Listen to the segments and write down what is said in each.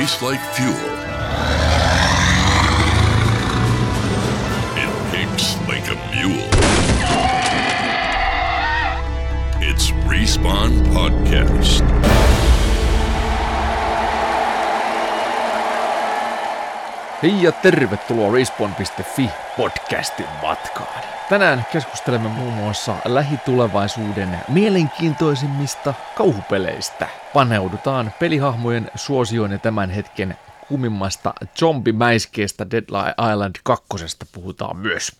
tastes like fuel. It picks like a mule. It's Respawn Podcast. Hei ja tervetuloa Respawn.fi podcastin matkaan. Tänään keskustelemme muun muassa lähitulevaisuuden mielenkiintoisimmista kauhupeleistä. Paneudutaan pelihahmojen suosioon ja tämän hetken kumimmasta zombimäiskeestä Dead Island 2. puhutaan myös.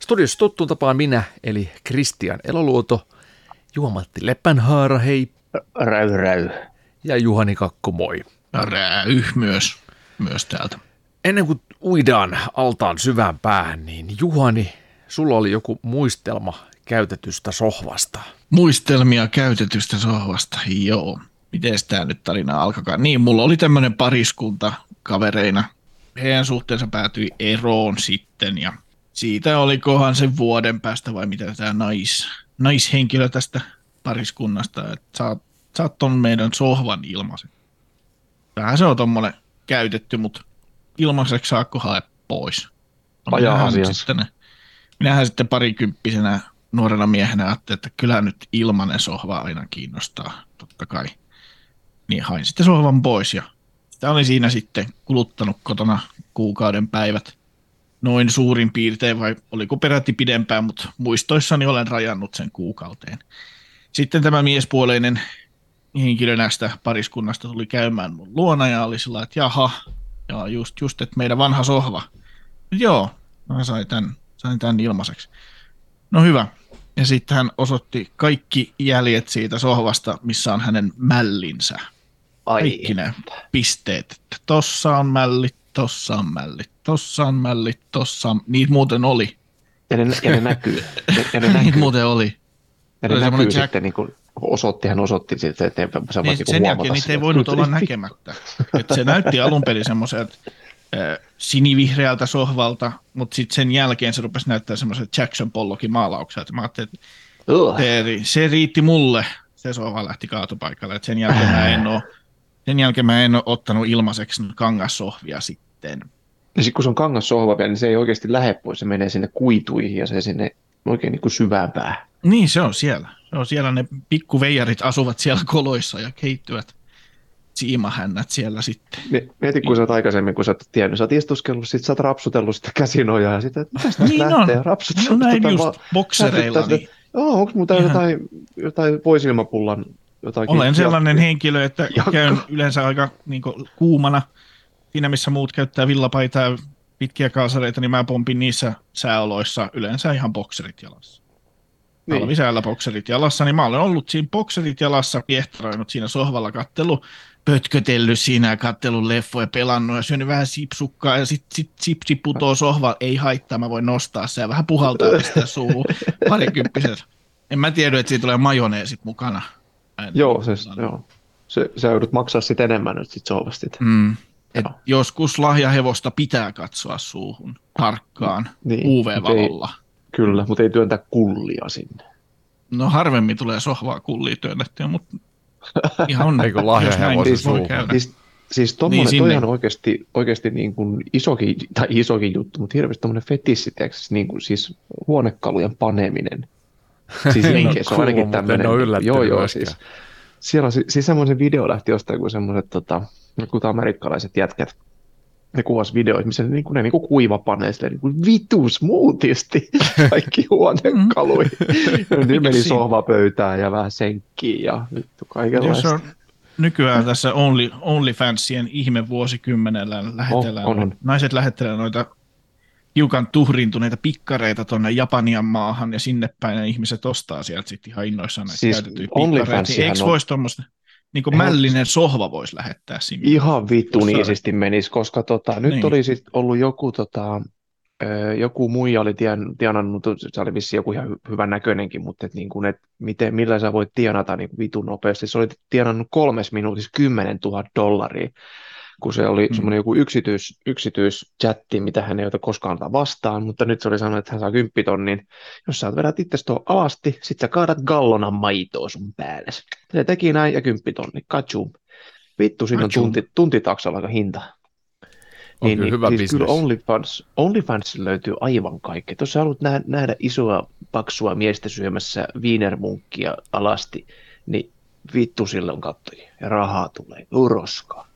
Studiossa tuttuun tapaan minä, eli Kristian Eloluoto, Juhamatti Lepänhaara, hei. Räy, räy. Ja Juhani Kakko, moi. Räy myös, myös täältä. Ennen kuin uidaan altaan syvään päähän, niin Juhani, sulla oli joku muistelma käytetystä sohvasta. Muistelmia käytetystä sohvasta, joo. Miten tämä nyt tarina alkakaan? Niin, mulla oli tämmöinen pariskunta kavereina. Heidän suhteensa päätyi eroon sitten ja siitä olikohan sen vuoden päästä vai mitä tämä nais, naishenkilö tästä pariskunnasta, että saat, saat ton meidän sohvan ilmaisen. Vähän se on tommonen käytetty, mutta ilmaiseksi saakko hae pois. No, asiansa. Sitten, minähän sitten parikymppisenä nuorena miehenä ajattelin, että kyllä nyt ilmanen sohva aina kiinnostaa, totta kai. Niin hain sitten sohvan pois ja sitä olin siinä sitten kuluttanut kotona kuukauden päivät noin suurin piirtein, vai oliko peräti pidempään, mutta muistoissani olen rajannut sen kuukauteen. Sitten tämä miespuoleinen henkilö näistä pariskunnasta tuli käymään mun luona ja oli sillä, että jaha, ja just, just että meidän vanha sohva. Joo, mä sain tämän, sain tämän ilmaiseksi. No hyvä. Ja sitten hän osoitti kaikki jäljet siitä sohvasta, missä on hänen mällinsä. Ai, Kaikki ne pisteet. Tossa on mällit, tossa on mällit, tossa on mällit, tossa on... Niitä muuten oli. ja ne, ja ne näkyy. Ja, ja ne Niitä näkyy. muuten oli. Ja ne oli näkyy Jack- sitten, niin kuin osoitti, hän osoitti sitten, että voit Niin, niin sen jälkeen niitä ei voinut olla näkemättä. Et se näytti alun perin semmoiselta äh, sinivihreältä sohvalta, mutta sitten sen jälkeen se rupesi näyttää semmoiselta Jackson Pollockin maalaukselta. Mä ajattelin, että se, se riitti mulle. Se sohva lähti kaatopaikalle. Et sen jälkeen mä en ole sen jälkeen mä en ole ottanut ilmaiseksi kangassohvia sitten. Ja sitten kun se on kangassohva vielä, niin se ei oikeasti lähde pois. Se menee sinne kuituihin ja se sinne oikein niin kuin syvään päähän. Niin, se on siellä. Se on siellä ne pikkuveijarit asuvat siellä koloissa ja keittyvät siimahännät siellä sitten. Mi- Mieti, kun sä oot aikaisemmin, kun sä oot tiennyt, sä oot istuskellut, sit sä oot rapsutellut sitä käsinojaa ja sitten, tästä Niin lähtee, on. rapsutellut. No näin tota just vaan- boksereilla. Niin Joo, onko mulla Ihan. jotain, jotain voisilmapullan jotakin? olen sellainen henkilö, että Jakku. käyn yleensä aika niin kuumana. Siinä, missä muut käyttää villapaitaa ja pitkiä kaasareita, niin mä pompin niissä sääoloissa yleensä ihan bokserit jalassa. Niin. talvisäällä bokserit jalassa, niin mä olen ollut siinä bokserit jalassa, piehtaroinut siinä sohvalla, kattelu, pötkötellyt siinä kattellut leffoja, pelannut ja syönyt vähän sipsukkaa ja sit, sit sipsi putoo sohva, ei haittaa, mä voin nostaa se ja vähän puhaltaa pistää suuhun, parikymppiset. En mä tiedä, että siitä tulee majoneesit mukana. En- Joo, se, joo. Se, sä joudut maksaa sit enemmän nyt sit sohvasta. Mm. Et joskus lahjahevosta pitää katsoa suuhun tarkkaan Niin, UV-valolla. Kyllä, mutta ei työntää kullia sinne. No harvemmin tulee sohvaa kullia työnnettyä, mutta ihan Eikö jos lahjahevosen näin voi suuhun? käydä. Siis, siis tommonen, Niin, niin, sinne. toihan on oikeasti, oikeasti niin kuin isokin, tai isokin juttu, mutta hirveästi tommonen fetissi, siis niin kuin, siis huonekalujen paneminen. Siis jenkeä, oo se on ainakin tämmöinen. Joo, joo, myöskään. siis. Siellä on, si- siis semmoisen video lähti jostain, kun semmoiset tota, jotkut amerikkalaiset jätkät, ne kuvasi videoita, missä ne, niin kuin, ne niin kuin kuivapanee silleen niin kuin vitu smoothisti kaikki huonekaluja. ne meni siinä? sohvapöytään ja vähän senkkiin ja vittu Jos kaikenlaista. on nykyään tässä Only, OnlyFansien ihme vuosikymmenellä lähetellään, on, on. naiset lähettelee noita hiukan tuhrintuneita pikkareita tuonne Japanian maahan ja sinne päin ja ihmiset ostaa sieltä sitten ihan innoissaan näitä Siis käytettyjä pikkareita. Niin eikö voisi tuommoista, niin kuin mällinen sohva voisi lähettää sinne? Ihan vittu Tuossa- niisisti menisi, koska tota, nyt Niin. oli sit ollut joku, tota, joku muija oli tien, tienannut, se oli vissi joku ihan hy- hyvän näköinenkin, mutta et niin kuin, et miten, millä sä voit tienata niin kuin vitun nopeasti. Se oli tienannut kolmes minuutissa 10 000 dollaria, kun se oli Mm. mm. semmoinen joku yksityis, yksityischatti, mitä hän ei ota koskaan ottaa vastaan, mutta nyt se oli sanonut, että hän saa kymppitonnin, jos sä vedät itse tuon alasti, sit sä kaadat gallonan maitoa sun päälle. Se teki näin ja kymppitonni, kachum. Vittu, siinä on tunti, tuntitaksalla aika hinta. On kyllä hyvä siis kyllä bisnes. OnlyFans, OnlyFans löytyy aivan kaikkea. Jos sä haluat nähdä, nähdä isoa, paksua miestä syömässä wienermunkkia alasti, niin vittu sillä on kattoja. Ja rahaa tulee, uroskaa.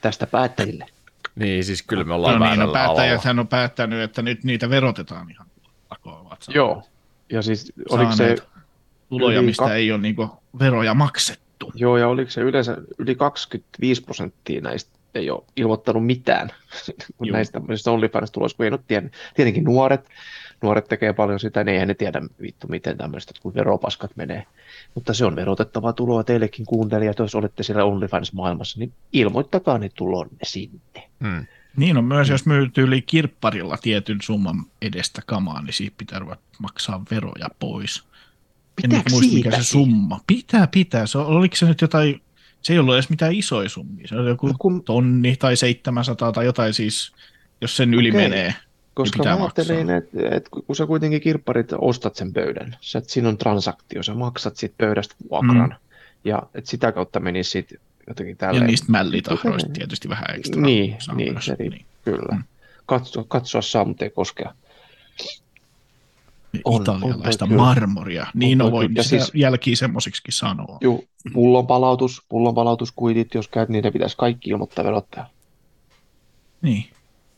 Tästä päättäjille. Niin, siis kyllä me ollaan No niin, no väärällä alalla. päättäjät on päättänyt, että nyt niitä verotetaan ihan lakoon. Joo. Ja siis oliko se, tuloja, mistä kak- ei ole niinku veroja maksettu. joo, ja oliko se yleensä yli 25 prosenttia näistä ei ole ilmoittanut mitään Joo. näistä tämmöisistä OnlyFans-tuloista, kun ei ole tiennyt. Tietenkin nuoret, nuoret tekee paljon sitä, niin eihän ne tiedä vittu miten tämmöistä, kun veropaskat menee. Mutta se on verotettavaa tuloa teillekin kuuntelijat, jos olette siellä OnlyFans-maailmassa, niin ilmoittakaa ne tulonne sinne. Hmm. Niin on myös, jos myytyy yli kirpparilla tietyn summan edestä kamaa, niin siitä pitää ruveta maksaa veroja pois. En nyt Pitääkö muista, mikä se siitäkin? summa. Pitää, pitää. Se, oliko se nyt jotain, se ei ollut edes mitään isoja summia. Se oli joku No kun- tonni tai 700 tai jotain siis, jos sen yli Okei. menee. Koska mä ajattelin, että, että kun sä kuitenkin kirpparit ostat sen pöydän, sä, että siinä on transaktio, sä maksat siitä pöydästä vuokran, Mm. ja että sitä kautta menisi sit jotenkin Ja tälleen. niistä mällitahroista Niin. tietysti vähän ekstra. Niin, niin, riippuu. niin. Kyllä. Mm. Katsoa, katsoa saa, mutta ei koskea. On- Italialaista on marmoria. Niin toi no voi kyllä. Ja siis- jälkiä semmoisiksi sanoa. Juu, pullonpalautus, pullonpalautuskuitit, jos käyt, niitä pitäisi kaikki ilmoittaa verottaja. Niin.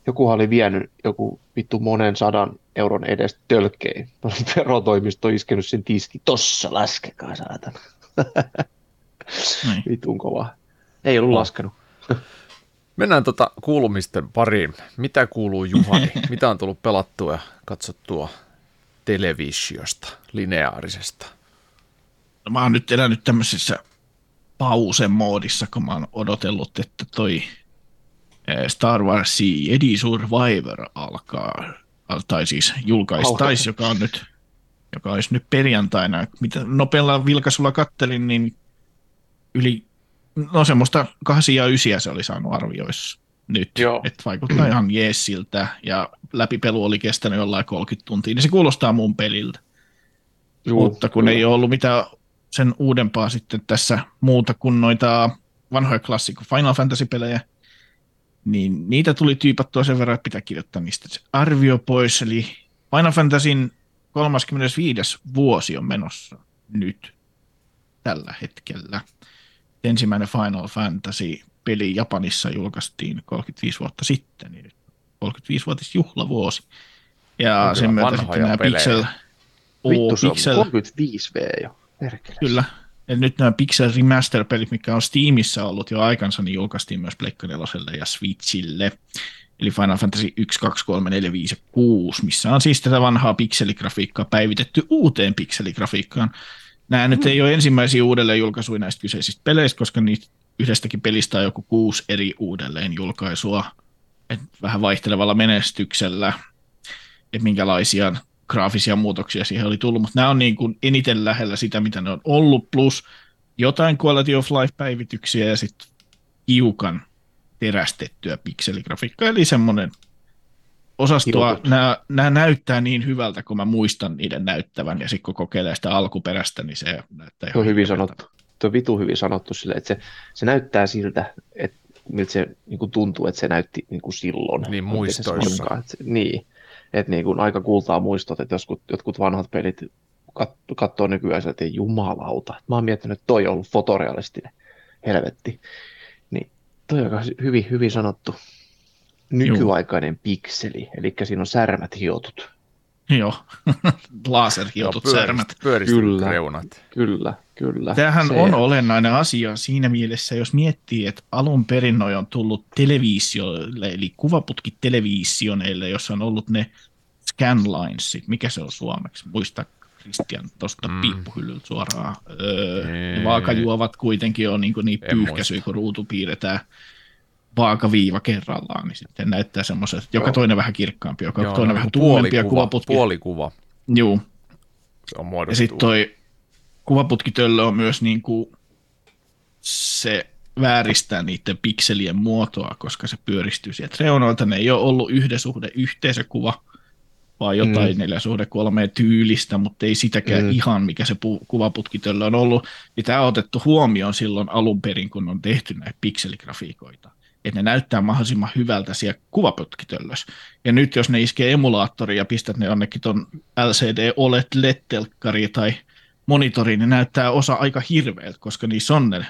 Jokuhan oli vienyt joku vittu monen sadan euron edestä tölkkeen. Verotoimisto on iskenyt sen tiski. Tossa laskekaa, saatana. Niin. Vitun kova. Ei ollut Oh. laskenut. Mennään tota kuulumisten pariin. Mitä kuuluu Juhani? Mitä on tullut pelattua ja katsottua televisiosta, lineaarisesta? No, mä oon nyt elänyt tämmöisessä pausemoodissa, kun mä oon odotellut, että toi Star Wars Jedi Survivor alkaa, al- tai siis julkaistaisi, joka on nyt joka olisi nyt perjantaina. Mitä nopealla vilkaisulla kattelin, niin yli, no semmoista 8 ja 9 se oli saanut arvioissa nyt. Että vaikuttaa ihan jeesiltä ja läpipelu oli kestänyt jollain 30 tuntia, niin se kuulostaa mun peliltä. Juu, Mutta kun kyllä. ei ole ollut mitään sen uudempaa sitten tässä muuta kuin noita vanhoja klassikko Final Fantasy-pelejä, niin niitä tuli tyypattua sen verran, että pitää kirjoittaa niistä se arvio pois. Eli Final Fantasyn 35. vuosi on menossa nyt tällä hetkellä. Ensimmäinen Final Fantasy-peli Japanissa julkaistiin 35 vuotta sitten, niin nyt 35-vuotis juhlavuosi. Ja On sen kyllä myötä sitten nämä pelejä. Pixel, Vittu, se on Pixel, 35V jo. Perkele. Kyllä. Ja nyt nämä Pixel Remaster-pelit, mikä on Steamissa ollut jo aikansa, niin julkaistiin myös Pleikka 4 ja Switchille. Eli Final Fantasy 1, 2, 3, 4, 5 ja 6, missä on siis tätä vanhaa pikseligrafiikkaa päivitetty uuteen pikseligrafiikkaan. Nämä nyt ei ole ensimmäisiä uudelleen julkaisuja näistä kyseisistä peleistä, koska niistä yhdestäkin pelistä on joku kuusi eri uudelleen julkaisua, et vähän vaihtelevalla menestyksellä, että minkälaisia graafisia muutoksia siihen oli tullut, mutta nämä on niin kuin eniten lähellä sitä, mitä ne on ollut, plus jotain quality of life-päivityksiä ja sitten hiukan terästettyä pikseligrafiikkaa, eli semmoinen osastoa, nämä, nämä näyttää niin hyvältä, kun mä muistan niiden näyttävän, ja sitten kun kokeilee sitä alkuperäistä, niin se näyttää Se on hyvin sanottu. Tuo on vitu hyvin sanottu sille, että se, se näyttää siltä, että miltä se niin kuin tuntuu, että se näytti niin kuin silloin. Niin, muistoissa. se, niin, että niin kuin aika kultaa muistot, että jotkut, jotkut vanhat pelit kat, katsoo nykyään että jumalauta. Mä oon miettinyt, että toi on ollut fotorealistinen. Helvetti. Niin toi on aika hyvin, hyvin sanottu. Nykyaikainen pikseli, eli siinä on särmät hiotut. Joo, laserhiotut särmät. Kyllä. reunat. Kyllä, kyllä. Tämähän Se- on olennainen asia siinä mielessä, jos miettii, että alun perin noi on tullut televisioille, eli kuvaputkitelevisioneille, jossa on ollut ne scanlinesit, mikä se on suomeksi, muista Christian tuosta Mm. piippuhyllyltä suoraan. Öö, ne vaakajuovat kuitenkin on niin, niin En pyyhkäisyjä, kun ruutu piirretään vaakaviiva kerrallaan, niin sitten näyttää semmoiset, joka Joo. toinen vähän kirkkaampi, joka Joo, toinen no, vähän tummempi ja puolikuva, kuvaputki. puolikuva. Juu, Se on ja muodostunut. sitten toi kuvaputkitöllö on myös niin kuin se vääristää niiden pikselien muotoa, koska se pyöristyy sieltä reunoilta. Ne ei ole ollut yhden suhde yhteisökuva kauppaa jotain mm. 4 suhde kolmeen tyylistä, mutta ei sitäkään mm. ihan, mikä se pu- kuvaputkitöllä on ollut. Ja tämä on otettu huomioon silloin alun perin, kun on tehty näitä pikseligrafiikoita että ne näyttää mahdollisimman hyvältä siellä kuvaputkitöllössä. Ja nyt jos ne iskee emulaattori ja pistät ne jonnekin ton LCD OLED LED-telkkari tai monitoriin, niin näyttää osa aika hirveältä, koska niissä on ne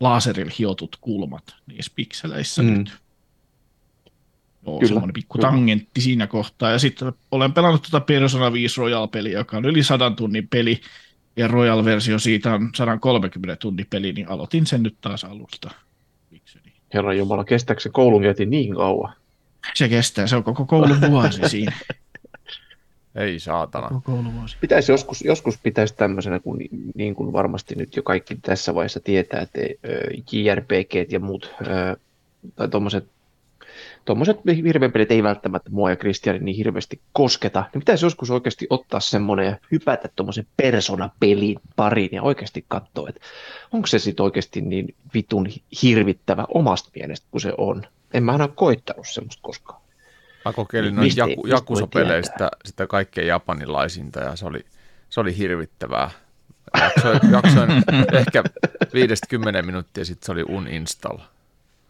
laserilla hiotut kulmat niissä pikseleissä mm. nyt. Joo, Kyllä. semmoinen pikku Kyllä. tangentti siinä kohtaa. Ja sitten olen pelannut tuota Persona 5 Royal-peliä, joka on yli 100 tunnin peli, ja Royal-versio siitä on 130 tunnin peli, niin aloitin sen nyt taas alusta. Herra Jumala, kestääkö se koulunkäynti niin kauan? Se kestää, se on koko koulun vuosi siinä. Ei saatana. Pitäisi joskus, joskus pitäisi tämmöisenä, kun niin kuin varmasti nyt jo kaikki tässä vaiheessa tietää, että JRPG ja muut, tai tuommoiset tuommoiset hirveäpelit ei välttämättä mua ja Kristianin niin hirveästi kosketa, niin pitäisi joskus oikeasti ottaa semmoinen ja hypätä tuommoisen persona-pelin pariin ja oikeasti katsoa, että onko se sitten oikeasti niin vitun hirvittävä omasta mielestä kuin se on. En mä aina koittanut semmoista koskaan. Mä kokeilin noin jaku, Jakusa-peleistä sitä kaikkein japanilaisinta ja se oli, se oli hirvittävää. Jaksoin, jaksoin ehkä viidestä kymmenen minuuttia sitten se oli uninstall.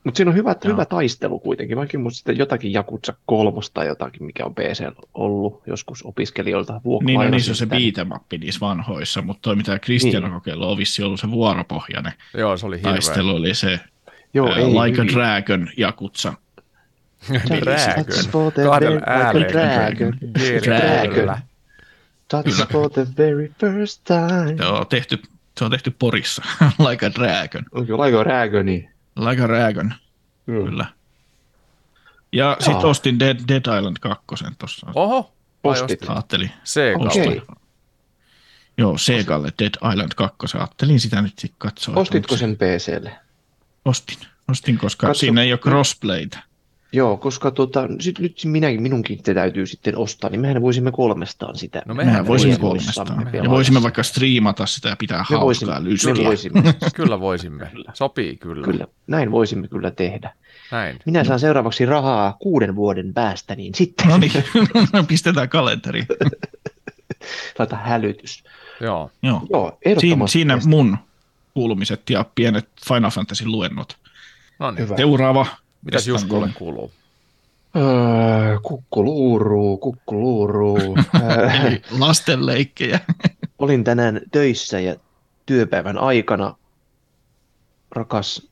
Mutta siinä on hyvä, hyvä taistelu kuitenkin. Mäkin muistan jotakin Jakutsa kolmosta jotakin, mikä on PC ollut joskus opiskelijoilta Niin, no, niissä on se beatemappi niissä vanhoissa, mutta toi mitä Christian niin. kokeilu on vissi ollut se vuoropohjainen. Joo, se oli hirveä. Taistelu oli se Joo, uh, ei, Like hyvin. a Dragon Jakutsa. Dragon. Kahdella äänellä. Dragon. Dragon. Touch for the very first time. Joo, tehty, se on tehty Porissa. like a Dragon. Like a Dragon, niin? Like a Dragon, mm. kyllä. Ja sitten ostin Dead, Dead Island 2 tuossa. Oho, ostit. Ajattelin. Segalle. Okay. Joo, Segalle Dead Island 2. Ajattelin sitä nyt sitten katsoa. Ostitko sen PClle? Ostin. Ostin, koska Katso. siinä ei ole crossplayta. Joo, koska tota, sit, nyt minäkin, minunkin te täytyy sitten ostaa, niin mehän voisimme kolmestaan sitä. No mehän, mehän voisimme kolmestaan. Me ja voisimme vaikka striimata sitä ja pitää me hauskaa voisimme, lystiä. Me voisimme. kyllä voisimme. Kyllä. Sopii kyllä. kyllä. Näin voisimme kyllä tehdä. Näin. Minä saan seuraavaksi rahaa kuuden vuoden päästä, niin sitten... No niin, pistetään kalenteri. Laita hälytys. Joo. Joo. Joo siinä, siinä mun kuulumiset ja pienet Final Fantasy luennot. No niin. Seuraava Mitäs Juskolle kuuluu? Öö, kukkuluuruu, kukkuluuruu. Lastenleikkejä. Olin tänään töissä ja työpäivän aikana rakas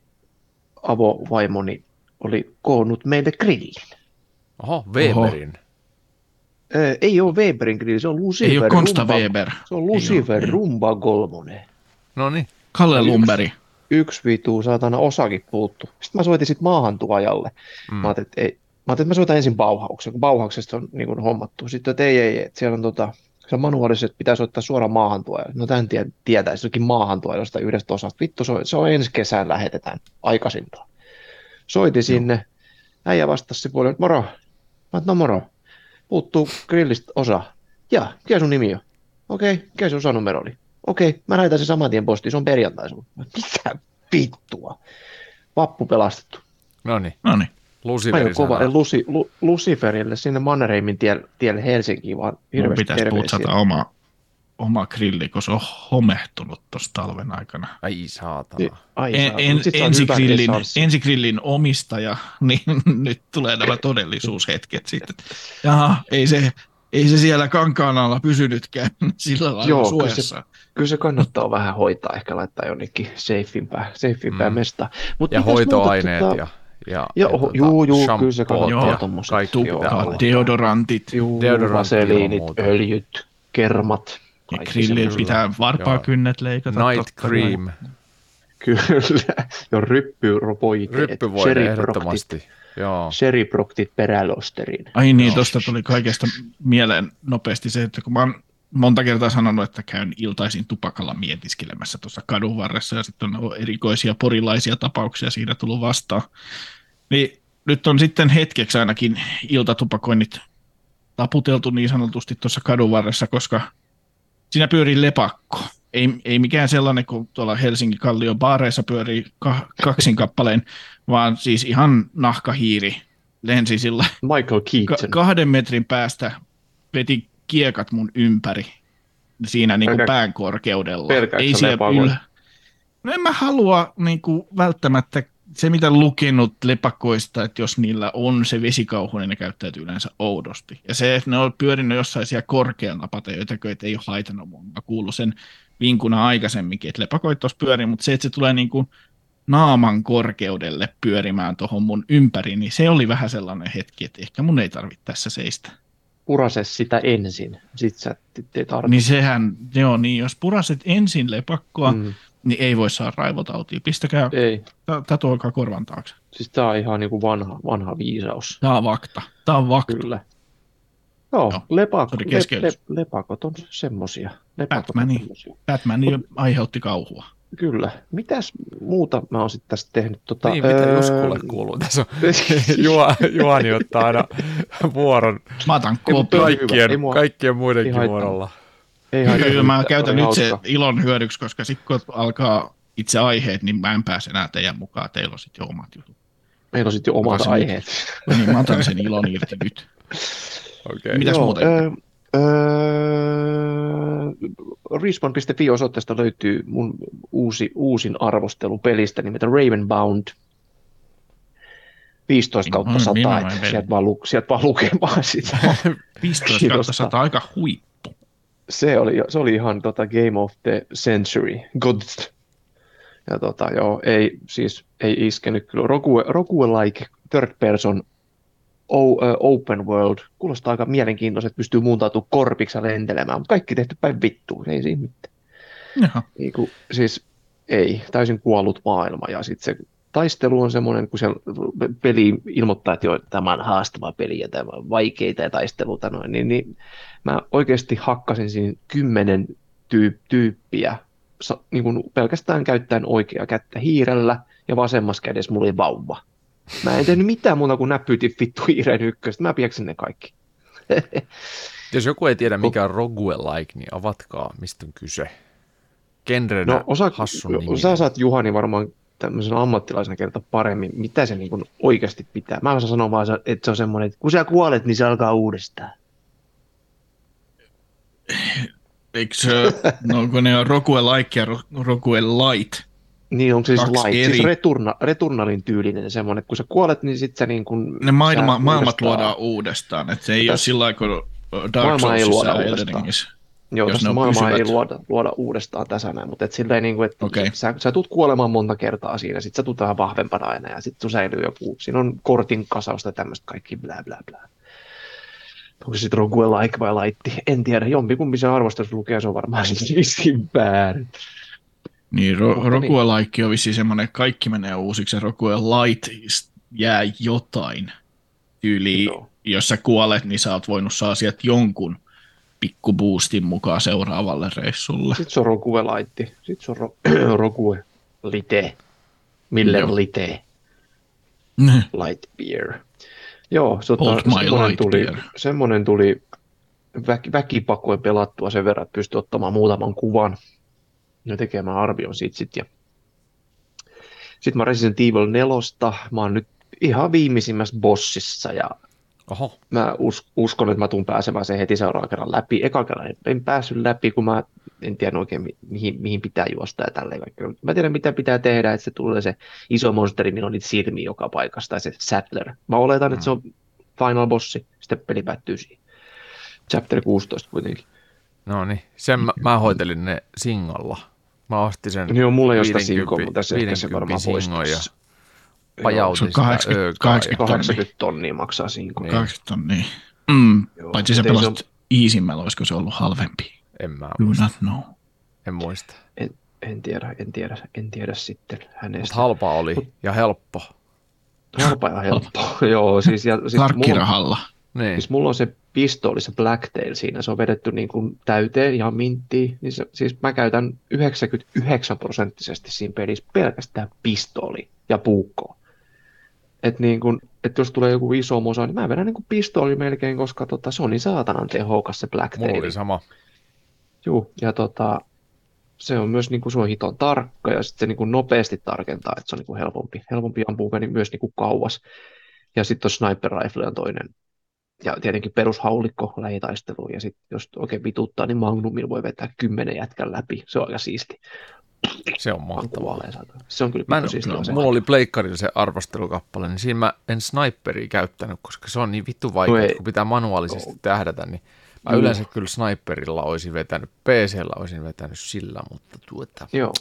avovaimoni oli koonnut meille grillin. Oho, Weberin. Oho. Öö, ei ole Weberin grilli, se on Lucifer. Ei ole Konsta Rumba, Weber. Se on Lucifer Rumba Kolmonen. No niin. Kalle Lumberi yksi vitu saatana osakin puuttu. Sitten mä soitin sitten maahantuojalle. Mm. Mä ajattelin, että ei, Mä ajattelin, että mä soitan ensin Bauhauksen, kun Bauhauksesta on niin kuin, hommattu. Sitten, että ei, ei, että siellä on tota, se on manuaalisesti, että pitää soittaa suoraan maahantuojalle. No tämän tie, tietäisi jokin maahantuojalle yhdestä osasta. Vittu, se on, se on ensi kesään lähetetään aikaisintaan. Soitin sinne, äijä vastasi se puolelle, että moro. Mä no moro. Puuttuu grillistä osa. Ja, mikä sun nimi on? Okei, okay, mikä sun osanumero oli? Okei, mä lähetän se saman tien postiin, se on perjantai sun. Mitä vittua? Vappu pelastettu. No niin. No niin. Luciferi kova, Luci, Lu, Luciferille sinne Mannerheimin tielle, tielle Helsinkiin, vaan hirveästi pitäisi putsata oma, oma grilli, kun se on homehtunut tuossa talven aikana. Ai saatana. Niin, ai en, en, ensigrillin, ensigrillin omistaja, niin nyt tulee nämä todellisuushetket sitten. Jaha, ei se ei se siellä kankaan alla pysynytkään sillä lailla Joo, suojassa. Kyllä se, kyllä se kannattaa vähän hoitaa, ehkä laittaa jonnekin seifimpää, seifimpää mm. mesta. Mut ja hoitoaineet muuta, tota... ja, ja, ja, ja tuota, juu, juu, kyllä se kannattaa tuommoiset. Kaikki Tukka, deodorantit, juu, vaseliinit, öljyt, kermat. Ja grillin pitää varpaakynnet leikata. Night cream. Kyllä, jo ryppyvoiteet. Ryppyvoide ehdottomasti. Joo. Sherryproktit perälosteriin. Ai niin, tuosta tuli kaikesta mieleen nopeasti se, että kun mä oon monta kertaa sanonut, että käyn iltaisin tupakalla mietiskelemässä tuossa kadun varressa ja sitten on erikoisia porilaisia tapauksia siinä tullut vastaan. Niin nyt on sitten hetkeksi ainakin iltatupakoinnit taputeltu niin sanotusti tuossa kadun varressa, koska siinä pyörii lepakko. Ei, ei mikään sellainen kuin tuolla Helsingin Kallion baareissa pyörii ka- kaksin kappaleen, vaan siis ihan nahkahiiri lensi sillä Michael Keaton. Ka- kahden metrin päästä veti kiekat mun ympäri siinä niin kuin Pelkä- pään korkeudella. Ei siellä yllä. No en mä halua niin kuin, välttämättä se, mitä lukenut lepakoista, että jos niillä on se vesikauhu, niin ne käyttäytyy yleensä oudosti. Ja se, että ne on pyörinyt jossain siellä korkealla patejoitakö, että ei ole haitannut mun. Mä kuullut sen vinkuna aikaisemminkin, että lepakoit tuossa pyörii, mutta se, että se tulee niin kuin naaman korkeudelle pyörimään tuohon mun ympäri, niin se oli vähän sellainen hetki, että ehkä mun ei tarvitse tässä seistä. Purase sitä ensin, sit sä ei tarvitse. Niin sehän, joo, niin jos puraset ensin lepakkoa, mm. Niin ei voi saada raivotautia. Pistäkää, ei, ta- tatuoikaa korvan taakse. siis tää on ihan niinku vanha, vanha viisaus. Tämä on vakta. Tämä on vakta. Kyllä. Joo, Joo, lepak, se oli le, le, lepakot on semmosia. Lepakot on Batmani. semmosia. Batman jo aiheutti kauhua. Kyllä. Mitäs muuta mä oon sitten tästä tehnyt? Tota, Niin, mitä öö, Juskulle kuuluu? Tässä on Juha, Juhani ottaa aina vuoron Mä otan kopin. Ei kaikkien, mua- kaikkien muidenkin ei vuorolla. Ei haittaa Kyllä mä käytän oli nyt se ilon hyödyksi, koska sitten kun alkaa itse aiheet, niin mä en pääse enää teidän mukaan. Teillä on sitten jo omat jutut. Meillä on sitten jo omat aiheet. Niin mä otan sen ilon irti nyt. Okei. Mitäs muuta? Öö, öö, Respawn.fi osoitteesta löytyy mun uusi, uusin arvostelu pelistä nimeltä Ravenbound. 15 kautta Minä- 100, minä että en peli. sieltä vaan, lu, sieltä vaan lukemaan sitä. 15 kautta Kiinnostaa. 100, aika huippu. Se oli, se oli ihan tota Game of the Century. Good. Ja tota, joo, ei, siis ei iskenyt kyllä. Rogue, Rogue-like third person open world. Kuulostaa aika mielenkiintoista, että pystyy muuntautumaan korpiksi lentelemään, mutta kaikki tehty päin vittuun, ei siinä mitään. Jaha. Niin kuin, siis ei, täysin kuollut maailma ja sitten se taistelu on semmoinen, kun se peli ilmoittaa, että joo, tämä on haastava peli ja tämä on vaikeita ja taisteluta, noin, niin, niin mä oikeasti hakkasin siinä kymmenen tyy- tyyppiä niin kuin pelkästään käyttäen oikeaa kättä hiirellä ja vasemmassa kädessä mulla oli vauva. Mä en tehnyt mitään muuta kuin näppyytin vittu hiiren ykköstä, mä pieksin ne kaikki. Jos joku ei tiedä, mikä on roguelike, niin avatkaa, mistä on kyse. Genrenä No osa, hassun nimi. sä saat Juhani varmaan tämmöisen ammattilaisena kertoa paremmin, mitä se niin kuin oikeasti pitää. Mä osaan sanoa vaan, että se on semmoinen, että kun sä kuolet, niin se alkaa uudestaan. Eikö se, no kun ne on Rogue Like ja Ro- Rogue Light, Niin onko se siis light, eri- siis returna, returnalin tyylinen semmoinen, että kun sä kuolet, niin sit sä niin kuin... ne maailma, sä maailmat uudestaan- luodaan uudestaan. Et se ei ole Tässä- sillä lailla kuin Dark ei Soulsissa luoda ja Elden uudestaan. Joo, jos tässä maailmaa ei pysyvät. luoda, luoda uudestaan tässä näin, mutta et silleen niin kuin, että Okei. sä, sä tulet kuolemaan monta kertaa siinä, sit sä tulet vähän vahvempana aina ja sit sun säilyy joku, siinä on kortin kasausta ja tämmöistä kaikki blää blää blää. Onko se sitten Rogue Like vai Light? En tiedä, jompikumpi se arvostelussa lukee, se on varmaan siis väärin. Niin, ro- Mutta Rogue Like on vissiin semmoinen, että kaikki menee uusiksi ja Rogue Light jää jotain tyyliin. Joo. Jos sä kuolet, niin sä oot voinut saa sieltä jonkun pikku boostin mukaan seuraavalle reissulle. Sitten se on Rogue Light, sitten se on ro- Rogue Lite, Miller Joo. Lite. Light Beer. Joo, tota, semmoinen, tuli, beer. semmoinen tuli väki, väkipakoin pelattua sen verran, että pystyi ottamaan muutaman kuvan ja tekemään arvion siitä sitten. Ja... Sitten mä Resident Evil 4, mä oon nyt ihan viimeisimmässä bossissa ja Oho, mä us, uskon, että mä tuun pääsemään sen heti seuraavan kerran läpi. Eka kerran en, en päässyt läpi, kun mä en tiedä oikein mi- mihin, mihin pitää juosta ja tälleen. Mä tiedän, mitä pitää tehdä, että se tulee se iso monsteri, millä on niitä silmiä joka paikassa, tai se Sattler. Mä oletan, että se on final bossi, sitten peli päättyy siihen. Chapter 16 kuitenkin. no niin. Sen mä, mä hoitelin ne singolla. Mä ostin sen Niin on mulla ei ole sitä 50 sinkoa, mutta se ehkä se 50 varmaan singon ja poistuu. Se pajautin on sitä 80 öökaa. 80 80 tonnia maksaa sinko. Niin. 80 tonnia. Mm. Joo, Paitsi se mutta ei se pelasit Easymällä, olisiko se ollut halvempi? En mä Do muista. not know. En muista. En tiedä, en tiedä, en tiedä sitten Mutta hänestä. halpa oli ja helppo. Halpa ja helppo. Joo, siis, ja, siis mulla, on- Karkkirahalla. Niin. Siis mulla on se pistooli, se Blacktail siinä, se on vedetty niin kuin täyteen ihan minttiin, niin se, siis mä käytän 99 prosenttisesti siinä pelissä pelkästään pistooli ja puukkoa. Et niin kuin, et jos tulee joku iso mosa, niin mä vedän niin kuin pistooli melkein, koska tota, se on niin saatanan tehokas se Mulla Blacktail. oli sama. Juu, ja tota, se on myös niin kuin, se on hiton tarkka ja sitten se niin kuin nopeasti tarkentaa, että se on niin kuin helpompi, helpompi ampua niin myös niin kuin kauas. Ja sitten on sniper rifle on toinen ja tietenkin perushaulikko lähitaistelu, ja sitten jos oikein vituttaa, niin Magnumilla voi vetää kymmenen jätkän läpi. Se on aika siisti. Se on mahtavaa. Se on kyllä mä en, siistiä. No, mulla oli pleikkarilla se arvostelukappale, niin siinä mä en sniperia käyttänyt, koska se on niin vittu vaikea, no kun pitää manuaalisesti oh. tähdätä, niin mä mm. yleensä kyllä sniperilla olisin vetänyt, PCllä olisin vetänyt sillä, mutta tuota, Joo.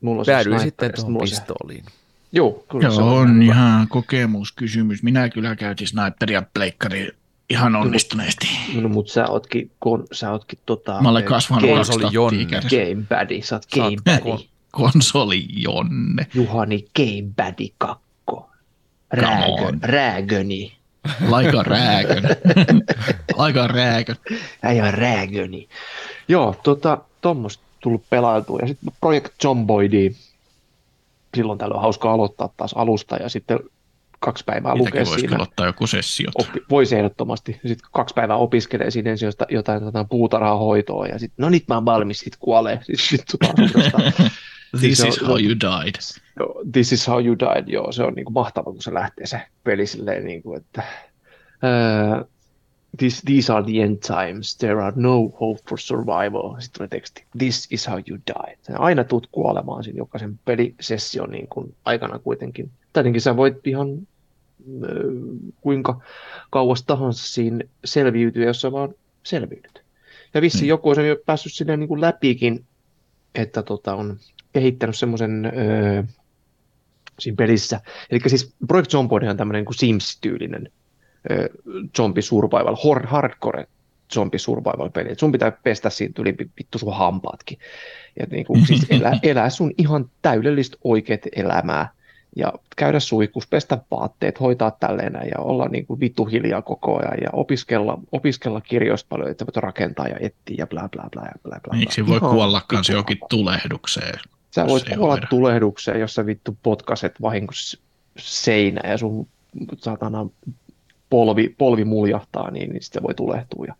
Mulla päädyin sitten tuohon pistooliin. Se... Joo, kyllä Joo, se on, on ihan kokemuskysymys. Minä kyllä käytin sniperia pleikkari ihan onnistuneesti. No, no mutta sä ootkin, kun, sä ootkin tota... Mä olen kasvanut game, konsoli Jonne. Game Baddy, sä oot Game Baddy. konsoli Jonne. Juhani Game Baddy kakko. Räägön, räägöni. Laika räägön. Laika räägön. Äijä räägöni. Joo, tota, tuommoista tullut pelailtua. Ja sitten Project Zomboidi, silloin tällöin hauska aloittaa taas alusta ja sitten kaksi päivää Niitäkin lukee siinä. ottaa joku sessio. Oppi, voisi ehdottomasti. Sitten kaksi päivää opiskelee siinä ensin jotain, jotain, jotain puutarhahoitoa ja sitten, no nyt mä oon valmis, sitten kuolee. Sitten This is how you died. This is how you died, joo. Se on niin kuin mahtava, kun se lähtee se peli silleen, niin kuin, että uh, this, these are the end times, there are no hope for survival. Sitten tulee teksti, this is how you die. Aina tuut kuolemaan siinä jokaisen pelisession niin kuin aikana kuitenkin. Tietenkin sä voit ihan kuinka kauas tahansa siinä selviytyä, jos sä vaan selviydyt. Ja vissi hmm. joku on jo päässyt sinne niin kuin läpikin, että tota, on kehittänyt semmoisen öö, siinä pelissä. Eli siis Project Zomboid on tämmöinen niin Sims-tyylinen zombie survival, hardcore zombie survival peli. Et sun pitää pestä siitä yli vittu sun hampaatkin. Ja niin kuin, siis elää, elää sun ihan täydellistä oikeat elämää ja käydä suihkus, pestä vaatteet, hoitaa tälleen ja olla niin kuin vittu hiljaa koko ajan ja opiskella, opiskella kirjoista paljon, että voit rakentaa ja etsiä ja bla bla bla ja bla bla. Miksi voi kuolla kanssa johonkin tulehdukseen? Sä voit kuolla hoida. tulehdukseen, jos sä vittu potkaset vahingossa seinä ja sun saatana polvi, polvi muljahtaa, niin, niin sitten voi tulehtua ja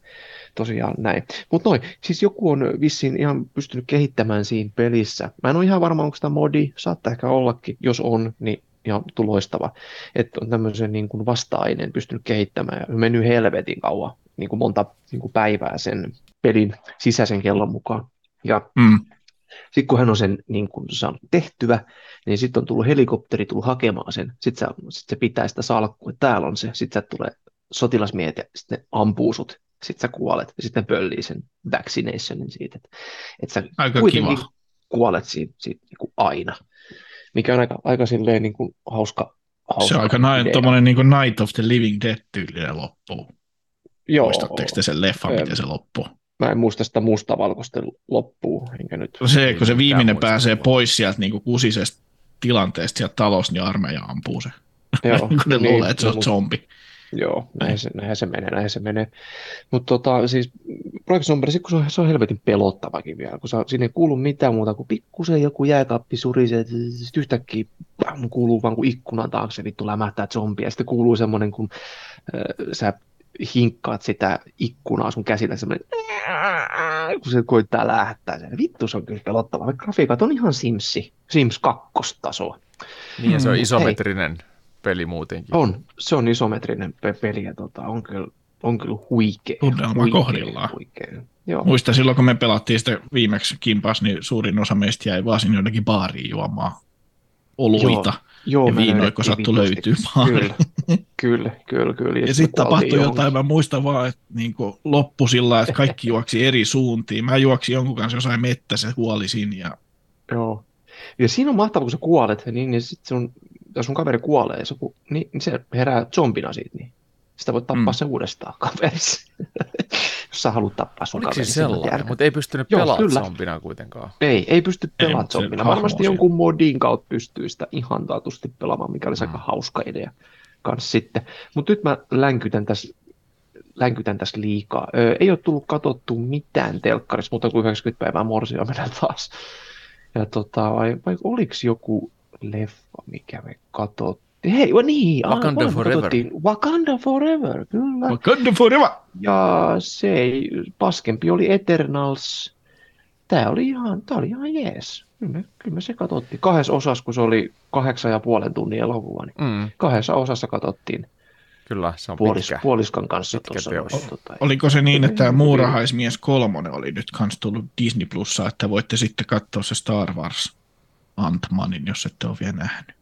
tosiaan näin. Mutta noin, siis joku on vissiin ihan pystynyt kehittämään siinä pelissä. Mä en ole ihan varma, onko tämä modi, saattaa ehkä ollakin, jos on, niin ihan tuloistava, että on tämmöisen niin kuin vasta-aineen pystynyt kehittämään ja mennyt helvetin kauan, niin kuin monta niin kuin päivää sen pelin sisäisen kellon mukaan. Ja mm. Sitten kun hän on sen niin kun saanut tehtyä, niin sitten on tullut helikopteri tullut hakemaan sen. Sitten sit se pitää sitä salkkua, täällä on se. Sitten tulee sotilasmiehet ja sitten ampuu sut. Sitten sä kuolet ja sitten pöllii sen vaccinationin siitä. Että, että sä aika kiva. kuolet siitä, siitä niin kuin aina. Mikä on aika, aika silleen niin kuin hauska, hauska Se on aika na- tuommoinen niin kuin Night of the Living Dead tyylinen loppu. Joo. Muistatteko te sen leffan, miten se loppuu? mä en muista sitä mustavalkoista loppuu. Enkä nyt no se, kun se viimeinen pääsee pois sieltä niin kuin kusisesta tilanteesta sieltä talosta, niin armeija ampuu se. Joo, kun ne niin, luulee, että se on zombi. Joo, näin se, näin se menee, näin se menee. Mutta tota, siis Project Zombies, kun se on, se on helvetin pelottavakin vielä, kun sinne ei kuulu mitään muuta kuin pikkusen joku jääkaappi surisee, että yhtäkkiä kuuluu vaan kuin ikkunan taakse vittu lämähtää zombia, ja sitten kuuluu semmoinen, kun äh, sä hinkkaat sitä ikkunaa sun käsillä semmoinen, kun se koittaa lähtää sen. Vittu, se on kyllä pelottava. Grafiikat on ihan Simsi, Sims 2 tasoa. Niin ja se on mm, isometrinen Hei. Peli muutenkin. On, se on isometrinen pe- peli ja tota, on kyllä on kyllä huikea. Tunnelma huikea, kohdillaan. Huikea. Joo. Muista silloin, kun me pelattiin sitä viimeksi kimpas, niin suurin osa meistä jäi vaan sinne jonnekin baariin juomaan oluita. Joo. Joo, ja viinoikko sattui löytyy Kyllä, kyllä, kyllä. kyllä. Ja, ja sitten tapahtui jotain, mä muistan vaan, että niin loppu sillä että kaikki juoksi eri suuntiin. Mä juoksin jonkun kanssa jossain mettässä, huolisin. Ja... Joo. Ja siinä on mahtavaa, kun sä kuolet, niin, niin sit sun, jos sun kaveri kuolee, se, niin, niin se herää zombina siitä. Niin. Sitä voit tappaa mm. se uudestaan kaverissa, jos sä haluat tappaa sun Oliko sellainen, mutta ei pystynyt pelaamaan zombina kuitenkaan. Ei, ei pysty pelaamaan zombina. Varmasti jonkun modin kautta pystyy sitä ihan taatusti pelaamaan, mikä olisi mm. aika hauska idea kanssa sitten. Mutta nyt mä länkytän tässä länkytän tässä liikaa. Öö, ei ole tullut katsottu mitään telkkarissa, mutta kuin 90 päivää morsia mennään taas. Ja tota, vai, vai oliko joku leffa, mikä me katsottiin? Hei, oh niin, Wakanda ah, Forever. Katsottiin. Wakanda Forever, kyllä. Wakanda Forever! Ja se paskempi oli Eternals. Tämä oli ihan, tämä oli ihan jees. Kyllä me, kyllä me se katsottiin. Kahdessa osassa, kun se oli kahdeksan ja puolen tunnin elokuva, niin mm. kahdessa osassa katsottiin. Kyllä, se on puolis, pitkä. puoliskan kanssa pitkä tuossa. teos. noin, tota, Oliko se niin, että Muurahaismies kolmonen oli nyt kans tullut Disney Plussa, että voitte sitten katsoa se Star Wars Ant-Manin, jos ette ole vielä nähnyt.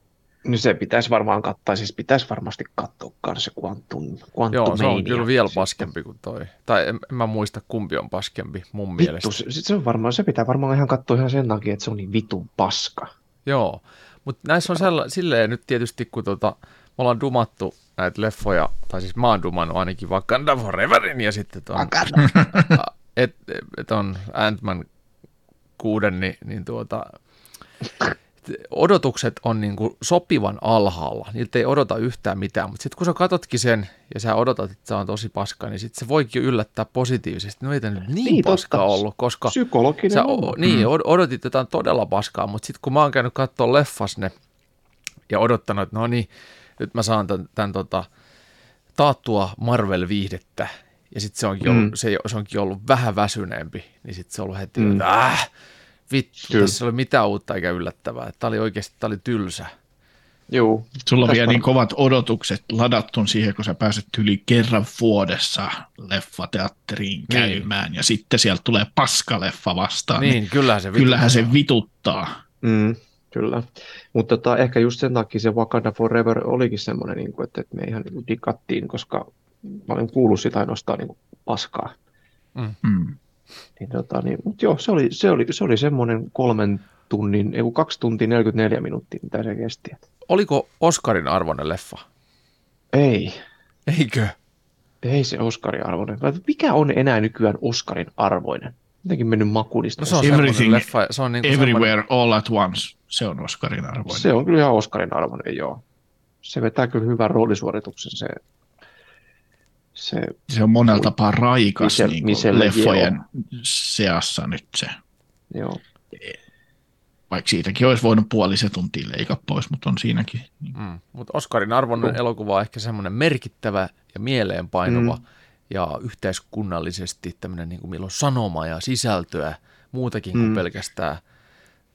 Niin se pitäisi varmaan kattaa, siis pitäisi varmasti katsoa kanssa se Quantum, Quantum Joo, se on Mania. kyllä vielä Se- paskempi kuin toi. Tai en, en mä muista kumpi on paskempi mun Vittu, mielestä. se, se, on varmaan, se pitää varmaan ihan katsoa ihan sen takia, että se on niin vitun paska. Joo, mutta näissä on sella, silleen nyt tietysti, kun tota, me ollaan dumattu näitä leffoja, tai siis mä oon dumannut ainakin Wakanda Foreverin ja sitten ton, et, et on Ant-Man kuuden, niin, niin tuota, odotukset on niin kuin sopivan alhaalla. Niiltä ei odota yhtään mitään, mutta sitten kun sä katsotkin sen ja sä odotat, että se on tosi paska, niin sitten se voikin yllättää positiivisesti. No ei tämä nyt niin, Niin, niin totta. paska ollut, koska Psykologinen sä, o, niin, od- odotit jotain todella paskaa, mutta sitten kun mä oon käynyt katsoa leffas ne ja odottanut, että no niin, nyt mä saan tämän, tämän tota, taattua Marvel-viihdettä, ja sitten se, onkin ollut, Mm. se, se onkin ollut vähän väsyneempi, niin sitten se on ollut heti, Mm. että äh, vittu, Kyllä. tässä ei ole mitään uutta eikä yllättävää. Tämä oli oikeasti, tämä oli tylsä. Joo. Sulla on vielä niin kovat odotukset ladattun siihen, kun sä pääset yli kerran vuodessa leffateatteriin käymään, ja sitten sieltä tulee paskaleffa vastaan. Niin, niin kyllähän se Kyllähän se vituttaa. Mm, kyllä. Mutta tota, ehkä just sen takia se Wakanda Forever olikin semmoinen, niin kuin, että, että me ihan niin kuin digattiin, koska mä olin kuullut sitä ainoastaan niin kuin paskaa. Mm. Niin, tota, niin, mutta joo, se oli, se oli, se oli semmoinen kolmen tunnin, ei kun kaksi tuntia 44 minuuttia, mitä se kesti. Oliko Oscarin arvoinen leffa? Ei, Eikö? ei se Oscarin arvoinen. Vai Mikä on enää nykyään Oscarin arvoinen? Jotenkin mennyt makulista. No se on Everything, semmoinen leffa. Se on niin kuin Everywhere All at Once. Se on Oscarin arvoinen. se on kyllä ihan Oscarin arvoinen, joo. Se vetää kyllä hyvän roolisuorituksen se, se Se on monella tapaa raikas Michel- niin kuin Michel leffojen seassa nyt se. joo. Vaikka siitäkin olisi voinut puolisen tuntia leikata pois, mutta on siinäkin. Niin. Mm. Mutta Oscarin arvoinen Joo. elokuva on ehkä semmoinen merkittävä ja mieleenpainuva Mm. ja yhteiskunnallisesti tämmöinen, niin kuin, millä on sanoma ja sisältöä muutakin kuin Mm. pelkästään